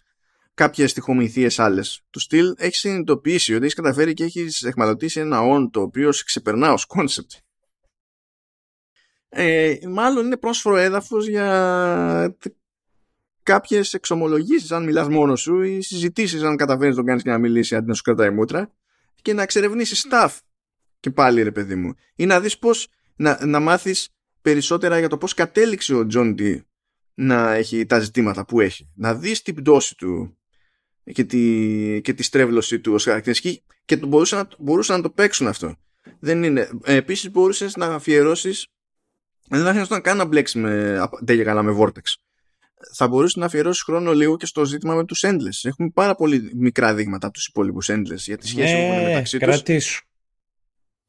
S1: κάποιες στιχομυθίες άλλες. Του στυλ έχεις συνειδητοποιήσει ότι έχεις καταφέρει και έχεις αιχμαλωτίσει ένα ον το οποίο σε ξεπερνά ως concept. Ε, μάλλον είναι πρόσφορο έδαφος για κάποιες εξομολογήσεις, αν μιλάς μόνος σου, ή συζητήσεις, αν καταφέρεις να τον κάνεις και να μιλήσει αντί να σου κρατάει μούτρα, και να εξερευνήσεις stuff. Και πάλι, ρε παιδί μου. Ή να δεις πώς να, να μάθεις περισσότερα για το πώς κατέληξε ο Τζον Ντι να έχει τα ζητήματα που έχει. Να δεις την πτώση του, και τη, και τη στρέβλωση του ως χαρακτηριστική και το μπορούσαν, να, μπορούσαν να το παίξουν αυτό. Δεν είναι. Ε, επίσης μπορούσες να αφιερώσεις δεν θα χρειαζόταν καν να μπλέξεις με, δεν καλά με Vortex. Θα μπορούσες να αφιερώσεις χρόνο λίγο και στο ζήτημα με τους Endless. Έχουμε πάρα πολύ μικρά δείγματα από τους υπόλοιπους Endless για τη σχέση
S2: ναι,
S1: που έχουν μεταξύ
S2: τους.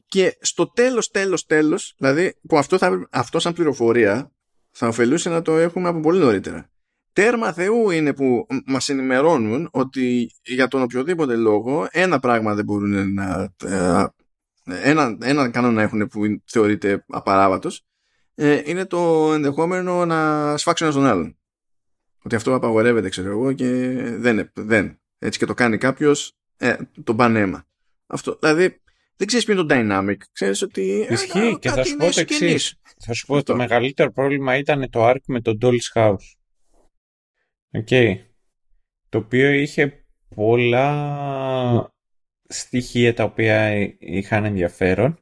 S1: Και στο τέλος, τέλος, τέλος, δηλαδή που αυτό, θα, αυτό σαν πληροφορία θα ωφελούσε να το έχουμε από πολύ νωρίτερα. Τέρμα Θεού είναι που μας ενημερώνουν ότι για τον οποιοδήποτε λόγο ένα πράγμα δεν μπορούν να... Ε, ένα, ένα κανόνα έχουν που θεωρείται απαράβατος ε, είναι το ενδεχόμενο να σφάξουν ένας τον άλλον. Ότι αυτό απαγορεύεται, ξέρω εγώ, και δεν, δεν. Έτσι και το κάνει κάποιος, ε, τον πάνε αίμα. Αυτό, δηλαδή, δεν ξέρεις ποιο είναι το dynamic. Ξέρεις ότι.
S2: Ε, Ισχύει και θα σου πω το εξής. Θα σου πω ότι το μεγαλύτερο πρόβλημα ήταν το arc με τον Doll's House. OK. Okay. Το οποίο είχε πολλά στοιχεία τα οποία είχαν ενδιαφέρον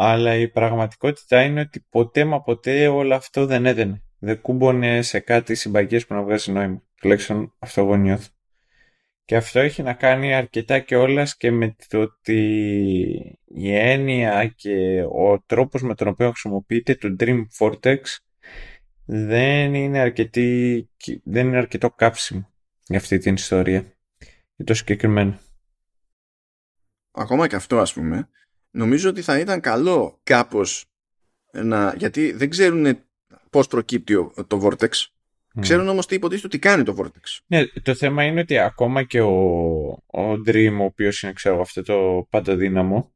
S2: αλλά η πραγματικότητα είναι ότι ποτέ μα ποτέ όλο αυτό δεν έδενε. Δεν κούμπωνε σε κάτι συμπαγές που να βγάζει νόημα. Τουλάχιστον αυτό εγώ νιώθω. Και αυτό έχει να κάνει αρκετά και όλας και με το ότι η έννοια και ο τρόπος με τον οποίο χρησιμοποιείται το Dream Vortex δεν είναι, αρκετή, δεν είναι αρκετό κάψιμο για αυτή την ιστορία. Για το συγκεκριμένο.
S1: Ακόμα και αυτό ας πούμε νομίζω ότι θα ήταν καλό κάπως να, γιατί δεν ξέρουν πώς προκύπτει το Vortex. Mm. Ξέρουν όμως τι υποτίθεται ότι κάνει το Vortex.
S2: Ναι, το θέμα είναι ότι ακόμα και ο, ο Dream, ο οποίος είναι ξέρω αυτό το πάντα δύναμο,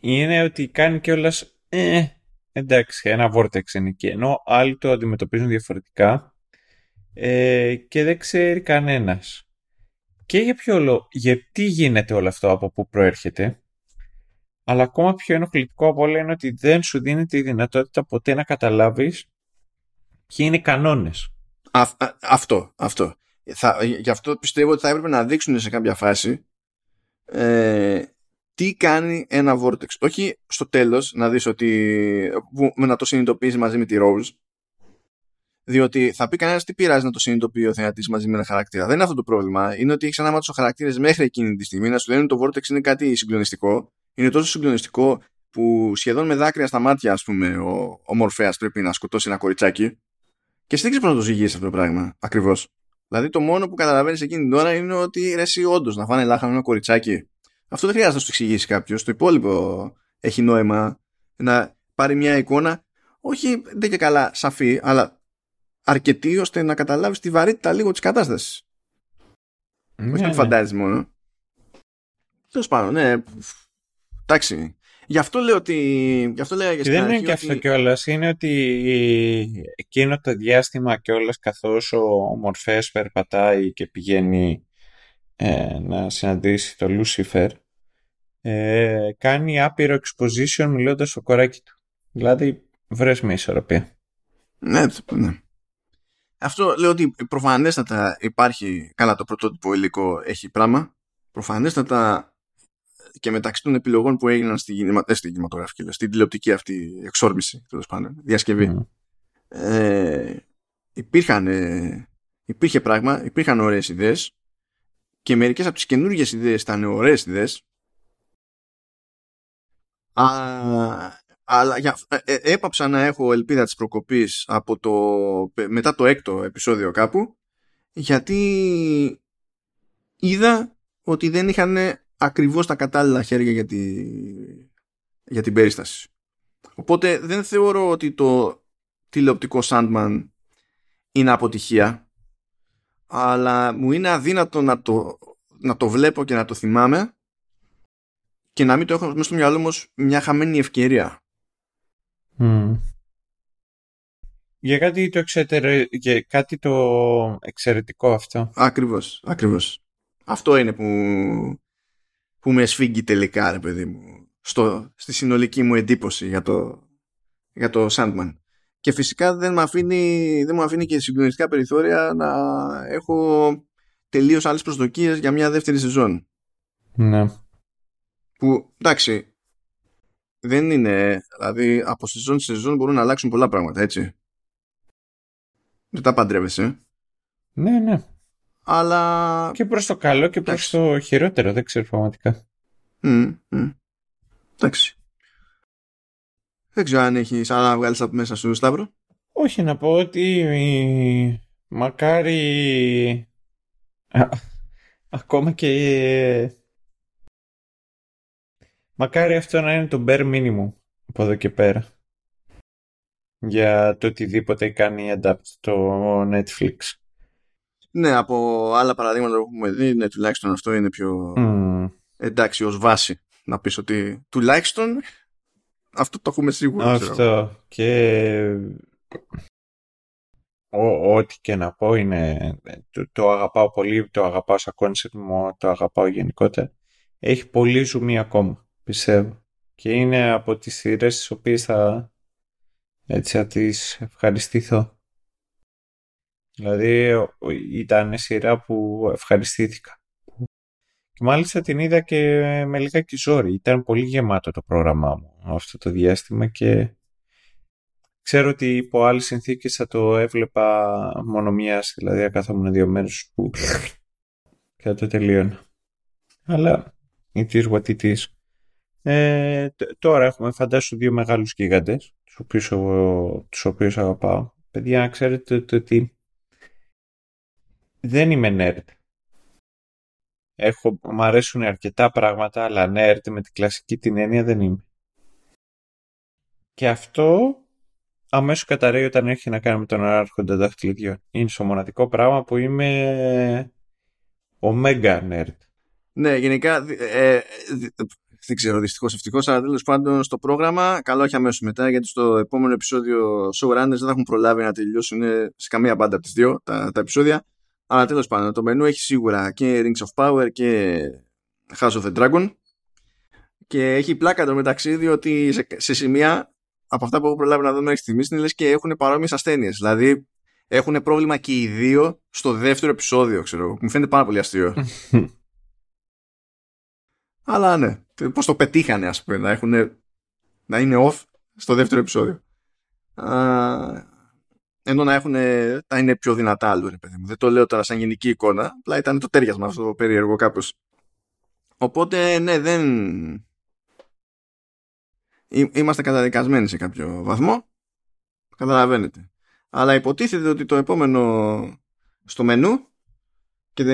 S2: είναι ότι κάνει κιόλας. Ε, εντάξει, ένα Vortex είναι εκεί. Ενώ άλλοι το αντιμετωπίζουν διαφορετικά ε, και δεν ξέρει κανένας και για ποιο λόγο, γιατί γίνεται όλο αυτό από πού προέρχεται, αλλά ακόμα πιο ενοχλητικό από όλα είναι ότι δεν σου δίνει τη δυνατότητα ποτέ να καταλάβεις ποιοι είναι οι κανόνες;
S1: αυτό, αυτό. Θα, γι' αυτό πιστεύω ότι θα έπρεπε να δείξουν σε κάποια φάση ε, τι κάνει ένα vortex. Όχι στο τέλος να δεις ότι που, να το συνειδητοποιήσει μαζί με τη Rose διότι θα πει κανένας τι πειράζει να το συνειδητοποιεί ο θεατής μαζί με ένα χαρακτήρα. Δεν είναι αυτό το πρόβλημα. Είναι ότι έχεις ανάμετου χαρακτήρε μέχρι εκείνη τη στιγμή να σου λένε ότι το Vortex είναι κάτι συγκλονιστικό. Είναι τόσο συγκλονιστικό που σχεδόν με δάκρυα στα μάτια, ας πούμε, ο, ο Μορφαία πρέπει να σκοτώσει ένα κοριτσάκι. Και εσύ δεν ξέρει πώ να το ζυγίσει αυτό το πράγμα ακριβώ. Δηλαδή το μόνο που καταλαβαίνει εκείνη την ώρα είναι ότι ρε, εσύ όντω να φάνε λάχα με ένα κοριτσάκι. Αυτό δεν χρειάζεται να σου εξηγήσει κάποιο. Το υπόλοιπο έχει νόημα να πάρει μια εικόνα, όχι δεν και καλά σαφή, αλλά αρκετή ώστε να καταλάβεις τη βαρύτητα λίγο της κατάστασης. Ναι, Όχι να ναι. φαντάζεις μόνο. Τέλο πάντων, ναι. Εντάξει. Γι' αυτό λέω ότι. Γι αυτό λέω
S2: Δεν είναι και αυτό κιόλας. Είναι ότι εκείνο το διάστημα κιόλας καθώς ο Μορφές περπατάει και πηγαίνει ε, να συναντήσει το Λούσιφερ, ε, κάνει άπειρο exposition μιλώντας στο κοράκι του. Δηλαδή, βρες μια ισορροπία.
S1: Ναι, ναι. Αυτό λέω ότι προφανέστατα υπάρχει, καλά το πρωτότυπο υλικό έχει πράγμα, προφανέστατα και μεταξύ των επιλογών που έγιναν στην, ε, στην κινηματογραφική, στην τηλεοπτική αυτή εξόρμηση, τέλος πάντων, διασκευή. Mm. Ε, υπήρχαν, ε, υπήρχε πράγμα, υπήρχαν ωραίες ιδέες και μερικές από τις καινούργιες ιδέες ήταν ωραίες ιδέες αλλά για, ε, ε, έπαψα να έχω ελπίδα της προκοπής από το, μετά το έκτο επεισόδιο κάπου γιατί είδα ότι δεν είχαν ακριβώς τα κατάλληλα χέρια για, τη, για την περίσταση. Οπότε δεν θεωρώ ότι το τηλεοπτικό Sandman είναι αποτυχία αλλά μου είναι αδύνατο να το, να το βλέπω και να το θυμάμαι και να μην το έχω μέσα στο μυαλό μου μια χαμένη ευκαιρία.
S2: Για κάτι το, για κάτι το εξαιρετικό αυτό.
S1: Ακριβώς, ακριβώς. Αυτό είναι που, που με σφίγγει τελικά, ρε παιδί μου, στο, στη συνολική μου εντύπωση για το, για το Sandman. Και φυσικά δεν με αφήνει, δεν μου αφήνει και συγκλονιστικά περιθώρια να έχω τελείως άλλες προσδοκίες για μια δεύτερη σεζόν.
S2: Ναι.
S1: Που, εντάξει, δεν είναι. Δηλαδή, από σεζόν σε σεζόν μπορούν να αλλάξουν πολλά πράγματα, έτσι. Δεν τα παντρεύεσαι.
S2: Ναι, ναι.
S1: Αλλά...
S2: Και προς το καλό και προς το χειρότερο, δεν ξέρω πραγματικά.
S1: Mm, Εντάξει. Δεν ξέρω αν έχεις άλλα να βγάλεις από μέσα σου, Σταύρο.
S2: Όχι, να πω ότι μακάρι ακόμα και μακάρι αυτό να είναι το bare minimum από εδώ και πέρα για το οτιδήποτε κάνει adapt το Netflix.
S1: Ναι, από άλλα παραδείγματα που έχουμε δει, ναι, τουλάχιστον αυτό είναι πιο mm. εντάξει ως βάση. Να πεις ότι τουλάχιστον αυτό το έχουμε σίγουρο.
S2: Αυτό. Και ό,τι και να πω είναι το, το, αγαπάω πολύ, το αγαπάω σαν concept μου, το αγαπάω γενικότερα. Έχει πολύ ζουμί ακόμα, πιστεύω. Και είναι από τις σειρές τις οποίες θα, έτσι, θα τις ευχαριστηθώ. Δηλαδή ήταν σειρά που ευχαριστήθηκα. Και μάλιστα την είδα και με λιγάκι ζόρι. Ήταν πολύ γεμάτο το πρόγραμμά μου αυτό το διάστημα και ξέρω ότι υπό άλλες συνθήκες θα το έβλεπα μόνο μία, δηλαδή θα κάθομουν δύο μέρες που και θα το τελείωνα. Αλλά it is what it is. Ε, τώρα έχουμε φαντάσου δύο μεγάλους γίγαντες, τους οποίους, τους οποίους αγαπάω. Παιδιά, να ξέρετε ότι δεν είμαι nerd. Έχω, μου αρέσουν αρκετά πράγματα, αλλά nerd με την κλασική την έννοια δεν είμαι. Και αυτό αμέσως καταραίει όταν έχει να κάνει με τον άρχοντα δαχτυλιδιών. Είναι στο μοναδικό πράγμα που είμαι ο Mega Nerd.
S1: Ναι, γενικά ε, δεν ξέρω δυστυχώς ευτυχώς, αλλά τέλος πάντων στο πρόγραμμα, καλό όχι αμέσως μετά, γιατί στο επόμενο επεισόδιο showrunners δεν θα έχουν προλάβει να τελειώσουν σε καμία μπάντα από τις δύο τα, τα επεισόδια. Αλλά τέλος πάντων, το μενού έχει σίγουρα και Rings of Power και House of the Dragon. Και έχει πλάκα το μεταξύ, διότι σε, σε σημεία από αυτά που έχω προλάβει να δω μέχρι στιγμής είναι λες και έχουν παρόμοιες ασθένειες. Δηλαδή έχουν πρόβλημα και οι δύο στο δεύτερο επεισόδιο, ξέρω Μου φαίνεται πάρα πολύ αστείο. Αλλά ναι, πώς το πετύχανε, ας πούμε, να, έχουν, να είναι off στο δεύτερο επεισόδιο. Α, ενώ να, έχουν, να είναι πιο δυνατά άλλο, ρε παιδί μου. Δεν το λέω τώρα σαν γενική εικόνα, απλά ήταν το τέριασμα αυτό το περίεργο κάπως. Οπότε, ναι, δεν, είμαστε καταδικασμένοι σε κάποιο βαθμό. Καταλαβαίνετε. Αλλά υποτίθεται ότι το επόμενο στο μενού και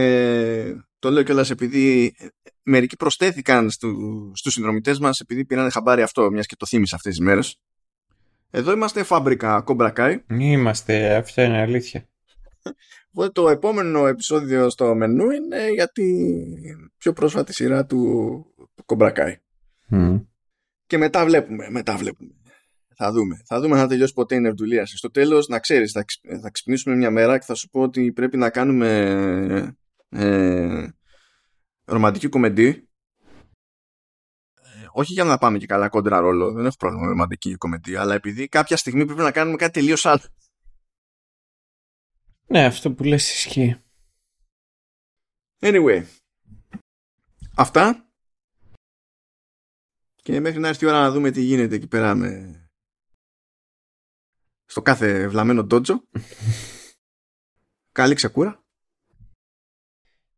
S1: το λέω κιόλας επειδή μερικοί προσθέθηκαν στου, στους συνδρομητές μας επειδή πήραν χαμπάρι αυτό μιας και το θύμισε αυτές τις μέρες. Εδώ είμαστε φάμπρικα κομπρακάι.
S2: Είμαστε, αυτό είναι αλήθεια.
S1: Οπότε το επόμενο επεισόδιο στο μενού είναι για την πιο πρόσφατη σειρά του κομπρακάι και μετά βλέπουμε, μετά βλέπουμε. Θα δούμε. Θα δούμε αν θα τελειώσει ποτέ η νερντουλίαση. Στο τέλος, να ξέρεις, θα, θα ξυπνήσουμε μια μέρα και θα σου πω ότι πρέπει να κάνουμε ε, ρομαντική κομμεντή. Ε, όχι για να πάμε και καλά κόντρα ρόλο, δεν έχω πρόβλημα με ρομαντική κομμεντή, αλλά επειδή κάποια στιγμή πρέπει να κάνουμε κάτι τελείως άλλο.
S2: Ναι, αυτό που λες ισχύει.
S1: Anyway, αυτά και μέχρι να έρθει η ώρα να δούμε τι γίνεται εκεί πέρα με... στο κάθε βλαμμένο ντότζο. Καλή ξεκούρα.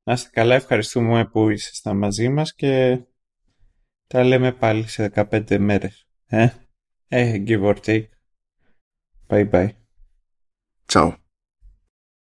S2: Να είστε καλά, ευχαριστούμε που ήσασταν μαζί μας και τα λέμε πάλι σε 15 μέρες. Ε, ε give or take. Bye bye.
S1: Ciao.